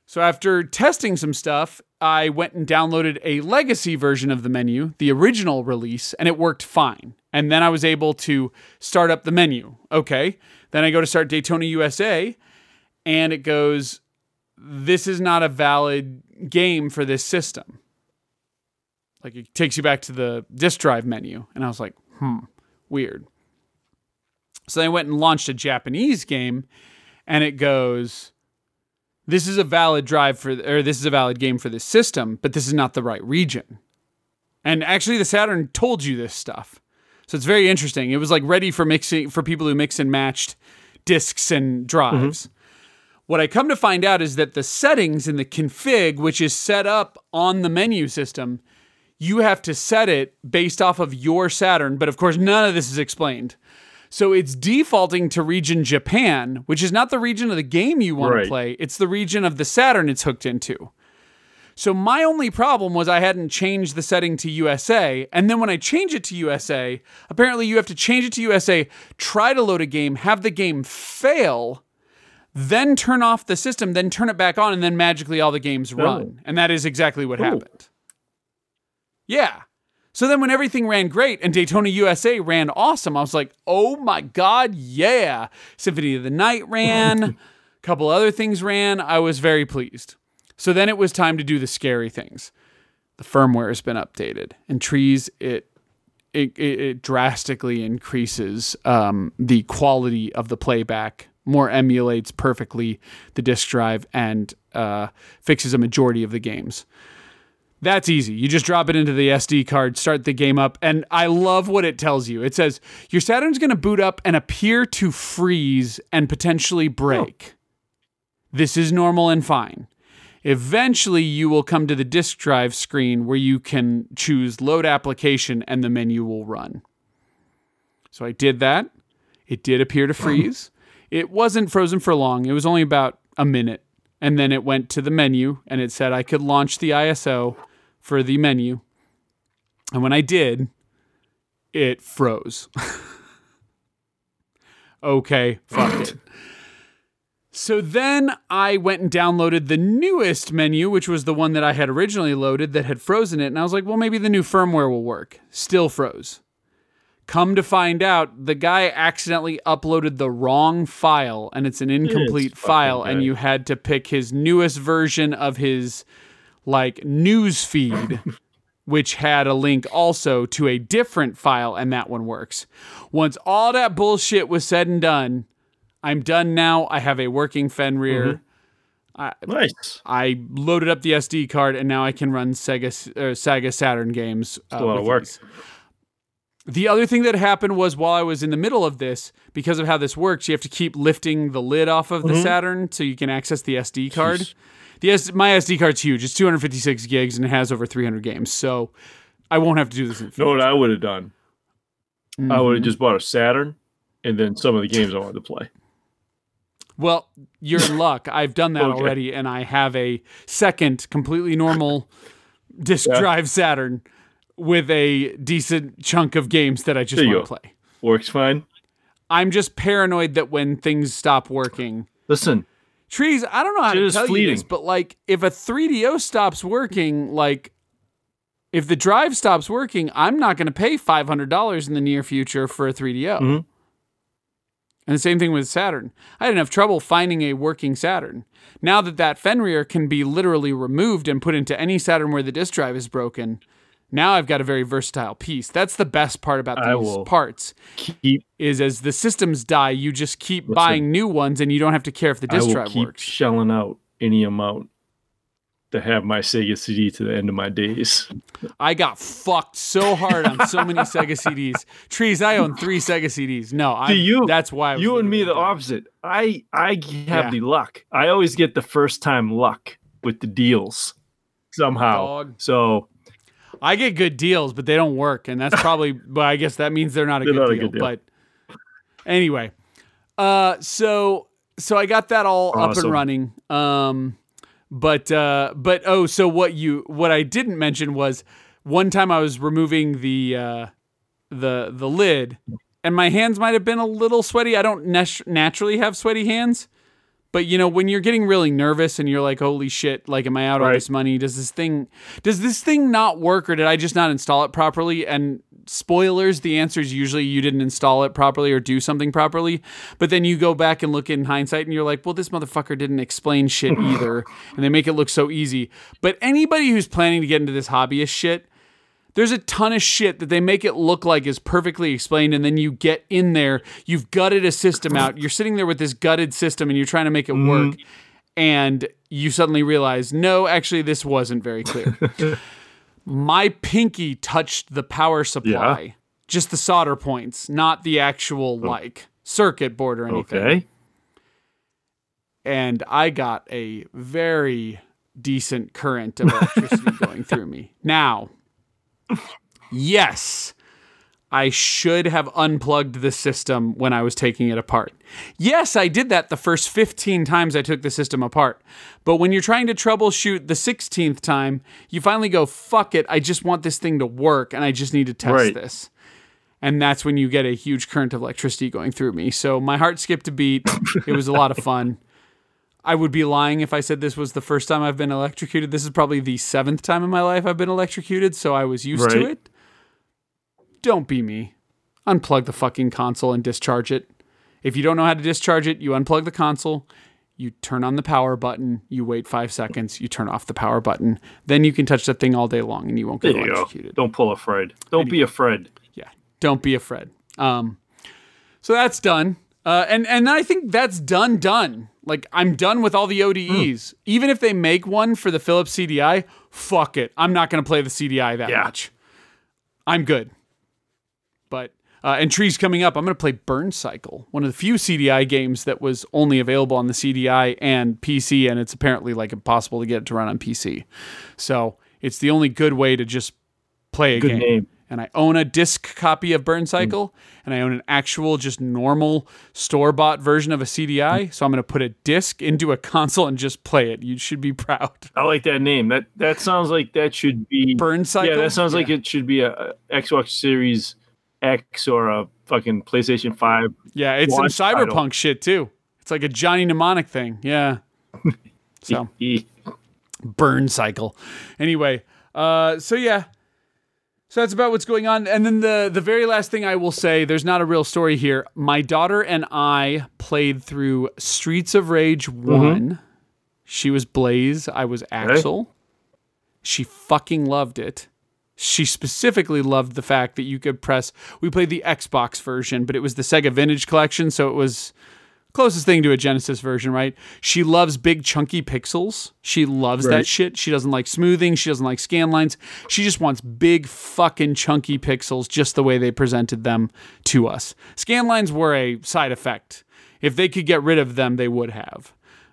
So after testing some stuff, I went and downloaded a legacy version of the menu, the original release, and it worked fine. And then I was able to start up the menu. Okay. Then I go to start Daytona USA, and it goes, This is not a valid game for this system. Like it takes you back to the disk drive menu. And I was like, Hmm, weird. So I went and launched a Japanese game, and it goes, this is a valid drive for or this is a valid game for this system, but this is not the right region. And actually the Saturn told you this stuff. So it's very interesting. It was like ready for mixing for people who mix and matched disks and drives. Mm-hmm. What I come to find out is that the settings in the config, which is set up on the menu system, you have to set it based off of your Saturn, but of course none of this is explained. So it's defaulting to region Japan, which is not the region of the game you want right. to play. It's the region of the Saturn it's hooked into. So my only problem was I hadn't changed the setting to USA. And then when I change it to USA, apparently you have to change it to USA, try to load a game, have the game fail, then turn off the system, then turn it back on, and then magically all the games oh. run. And that is exactly what Ooh. happened. Yeah. So then when everything ran great and Daytona USA ran awesome, I was like, oh my God, yeah. Symphony of the Night ran, a couple other things ran. I was very pleased. So then it was time to do the scary things. The firmware has been updated, and trees it it, it, it drastically increases um, the quality of the playback. More emulates perfectly the disk drive and uh, fixes a majority of the games. That's easy. You just drop it into the SD card, start the game up, and I love what it tells you. It says your Saturn's going to boot up and appear to freeze and potentially break. Oh. This is normal and fine. Eventually, you will come to the disk drive screen where you can choose load application and the menu will run. So I did that. It did appear to oh. freeze. it wasn't frozen for long, it was only about a minute. And then it went to the menu and it said I could launch the ISO for the menu. And when I did, it froze. okay, fuck it. So then I went and downloaded the newest menu, which was the one that I had originally loaded that had frozen it. And I was like, well, maybe the new firmware will work. Still froze. Come to find out, the guy accidentally uploaded the wrong file and it's an incomplete it's file. And you had to pick his newest version of his like news feed which had a link also to a different file and that one works. Once all that bullshit was said and done, I'm done now. I have a working Fenrir. Mm-hmm. I, nice. I loaded up the SD card and now I can run Sega uh, Sega Saturn games. Uh, a lot of work. These. The other thing that happened was while I was in the middle of this, because of how this works, you have to keep lifting the lid off of the mm-hmm. Saturn so you can access the SD card. Jeez. The S- my SD card's huge. It's 256 gigs and it has over 300 games. So I won't have to do this. In know what I would have done? Mm-hmm. I would have just bought a Saturn and then some of the games I wanted to play. Well, you're in luck. I've done that okay. already, and I have a second, completely normal disk yeah. drive Saturn with a decent chunk of games that I just want to play. Works fine. I'm just paranoid that when things stop working. Listen, trees. I don't know how to tell fleeting. you this, but like if a 3DO stops working, like if the drive stops working, I'm not going to pay five hundred dollars in the near future for a 3DO. Mm-hmm. And the same thing with Saturn. I had enough trouble finding a working Saturn. Now that that Fenrir can be literally removed and put into any Saturn where the disk drive is broken, now I've got a very versatile piece. That's the best part about these parts. Keep, is as the systems die, you just keep listen, buying new ones, and you don't have to care if the disk drive keep works. Shelling out any amount to have my Sega CD to the end of my days. I got fucked so hard on so many Sega CDs. Trees, I own three Sega CDs. No, I. You, that's why. you and me the opposite. I I have yeah. the luck. I always get the first time luck with the deals somehow. Dog. So I get good deals, but they don't work, and that's probably. but I guess that means they're not a, they're good, not deal, a good, deal, But anyway, uh, so so I got that all awesome. up and running. Um, but uh, but oh, so what you what I didn't mention was one time I was removing the uh, the the lid, and my hands might have been a little sweaty. I don't naturally have sweaty hands, But you know, when you're getting really nervous and you're like, "Holy shit! Like, am I out all this money? Does this thing, does this thing not work, or did I just not install it properly?" And spoilers, the answer is usually you didn't install it properly or do something properly. But then you go back and look in hindsight, and you're like, "Well, this motherfucker didn't explain shit either," and they make it look so easy. But anybody who's planning to get into this hobbyist shit, there's a ton of shit that they make it look like is perfectly explained and then you get in there you've gutted a system out. You're sitting there with this gutted system and you're trying to make it work. Mm-hmm. And you suddenly realize no actually this wasn't very clear. My pinky touched the power supply. Just the solder points not the actual oh. like circuit board or anything. Okay. and I got a very decent current of electricity going through me. Now, yes, I should have unplugged the system when I was taking it apart. Yes, I did that the first 15 times I took the system apart. But when you're trying to troubleshoot the 16th time, you finally go, fuck it, I just want this thing to work and I just need to test Right. this. And that's when you get a huge current of electricity going through me. So my heart skipped a beat. It was a lot of fun. I would be lying if I said this was the first time I've been electrocuted. This is probably the seventh time in my life I've been electrocuted, so I was used to it. Don't be me. Unplug the fucking console and discharge it. If you don't know how to discharge it, you unplug the console, you turn on the power button, you wait five seconds, you turn off the power button. Then you can touch that thing all day long and you won't get There electrocuted. Don't pull a Fred. Don't be a Fred. Yeah, don't be afraid. Um, so that's done, uh, and and I think that's done. Done. Like I'm done with all the ODEs. Even if they make one for the Philips CDI, fuck it. I'm not gonna play the CDI that Yeah. much. I'm good. But uh, and trees coming up. I'm gonna play Burn Cycle, one of the few CDI games that was only available on the CDI and PC, and it's apparently like impossible to get it to run on PC. So it's the only good way to just play a Good game name. And I own a disc copy of Burn Cycle, and I own an actual, just normal store bought version of a CDI. So I'm going to put a disc into a console and just play it. You should be proud. I like that name. That that sounds like that should be Burn Cycle. Yeah, that sounds like it should be a, a Xbox Series X or a fucking PlayStation Five. Yeah, it's some cyberpunk title. shit too. It's like a Johnny Mnemonic thing. Yeah. So burn cycle. Anyway, uh, so yeah. So that's about what's going on. And then the the very last thing I will say, there's not a real story here. My daughter and I played through Streets of Rage mm-hmm. one. She was Blaze, I was Axel. She fucking loved it. She specifically loved the fact that you could press. We played the Xbox version, but it was the Sega Vintage Collection, so it was closest thing to a Genesis version, right? She loves big chunky pixels. She loves that shit. She doesn't like smoothing. She doesn't like scan lines. She just wants big fucking chunky pixels just the way they presented them to us. Scan lines were a side effect. If they could get rid of them, they would have.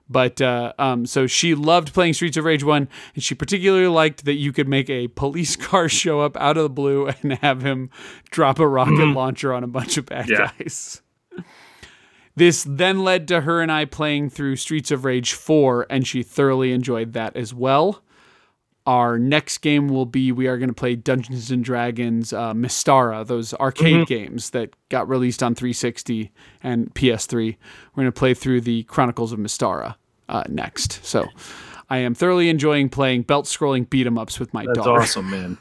But uh, um, so she loved playing Streets of Rage 1, and she particularly liked that you could make a police car show up out of the blue and have him drop a rocket launcher on a bunch of bad Yeah. guys. This then led to her and I playing through Streets of Rage 4, and she thoroughly enjoyed that as well. Our next game will be we are going to play Dungeons and Dragons uh, Mystara, those arcade games that got released on 360 and PS3. We're going to play through the Chronicles of Mystara uh, next. So I am thoroughly enjoying playing belt scrolling beat 'em ups with my That's daughter, awesome, man.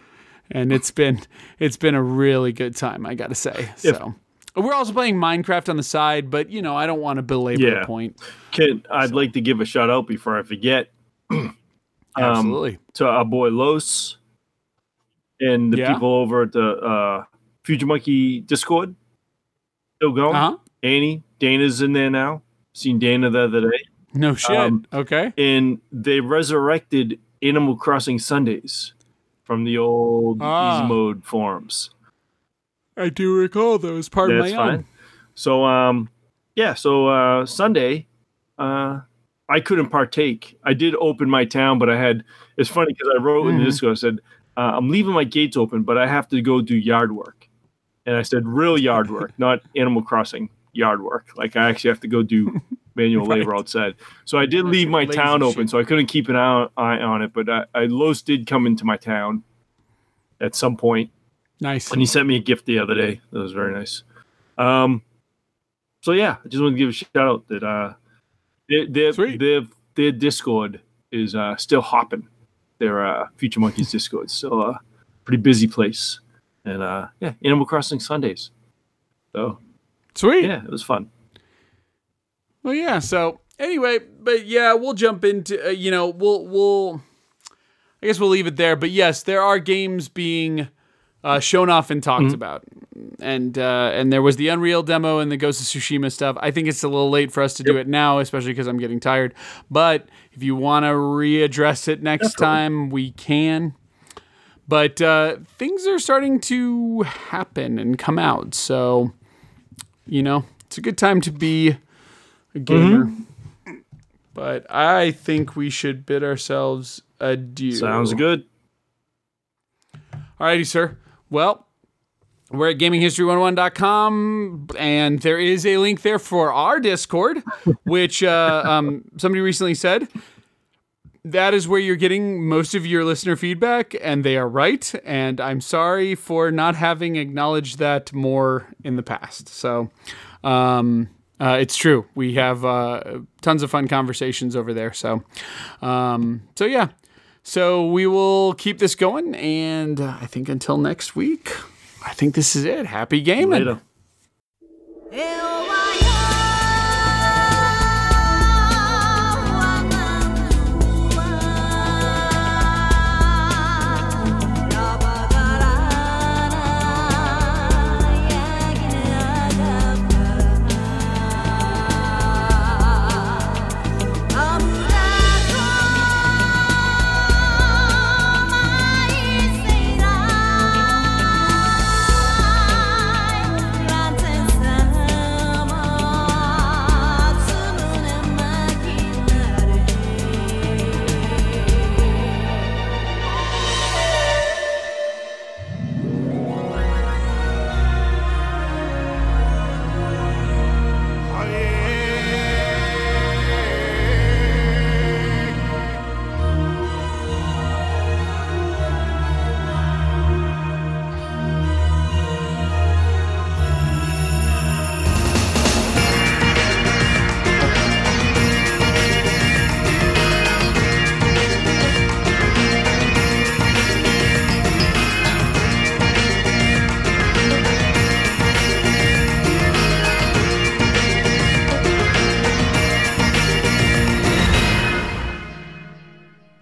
and it's been it's been a really good time. I got to say. So. We're also playing Minecraft on the side, but you know I don't want to belabor Yeah. the point. Kid, I'd like to give a shout out before I forget Um, Absolutely. to our boy Los and the Yeah. people over at the uh, Future Monkey Discord. Still going. Uh huh. Annie, Dana's in there now. Seen Dana the other day. No shit. Um, okay. and they resurrected Animal Crossing Sundays from the old Ah. easy mode forums. I do recall those. Pardon That's my fine. own. So um yeah, so uh Sunday uh I couldn't partake. I did open my town, but I had it's funny because I wrote in the Mhm. Discord, I said, uh, I'm leaving my gates open, but I have to go do yard work. And I said real yard work, not Animal Crossing yard work. Like I actually have to go do manual Right. labor outside. So I did leave my Lazy town open, so I couldn't keep an eye eye on it. But I, I Los did come into my town at some point Nice. and he sent me a gift the other day. That was very nice. Um, so yeah, I just want to give a shout out that uh, Their their, their, their Discord is uh, still hopping. Their uh, Future Monkeys Discord is still a pretty busy place. And uh, yeah, Animal Crossing Sundays. So Sweet. yeah, it was fun. Well, yeah. So anyway, but yeah, we'll jump into uh, you know we'll we'll I guess we'll leave it there. But yes, there are games being uh, shown off and talked about, and uh, and there was the Unreal demo and the Ghost of Tsushima stuff. I think it's a little late for us to do it now, especially because I'm getting tired. But if you want to readdress it next time, we can. But uh, things are starting to happen and come out, so you know it's a good time to be a gamer. But I think we should bid ourselves adieu. Sounds good. Alrighty, sir. Well, we're at gaminghistory101.com, and there is a link there for our Discord, which uh, um, somebody recently said that is where you're getting most of your listener feedback, and they are right. And I'm sorry for not having acknowledged that more in the past. So, um, uh, it's true. We have uh, tons of fun conversations over there. So, um, so yeah. So we will keep this going, and uh, I think until next week, I think this is it. Happy gaming. Later. Eu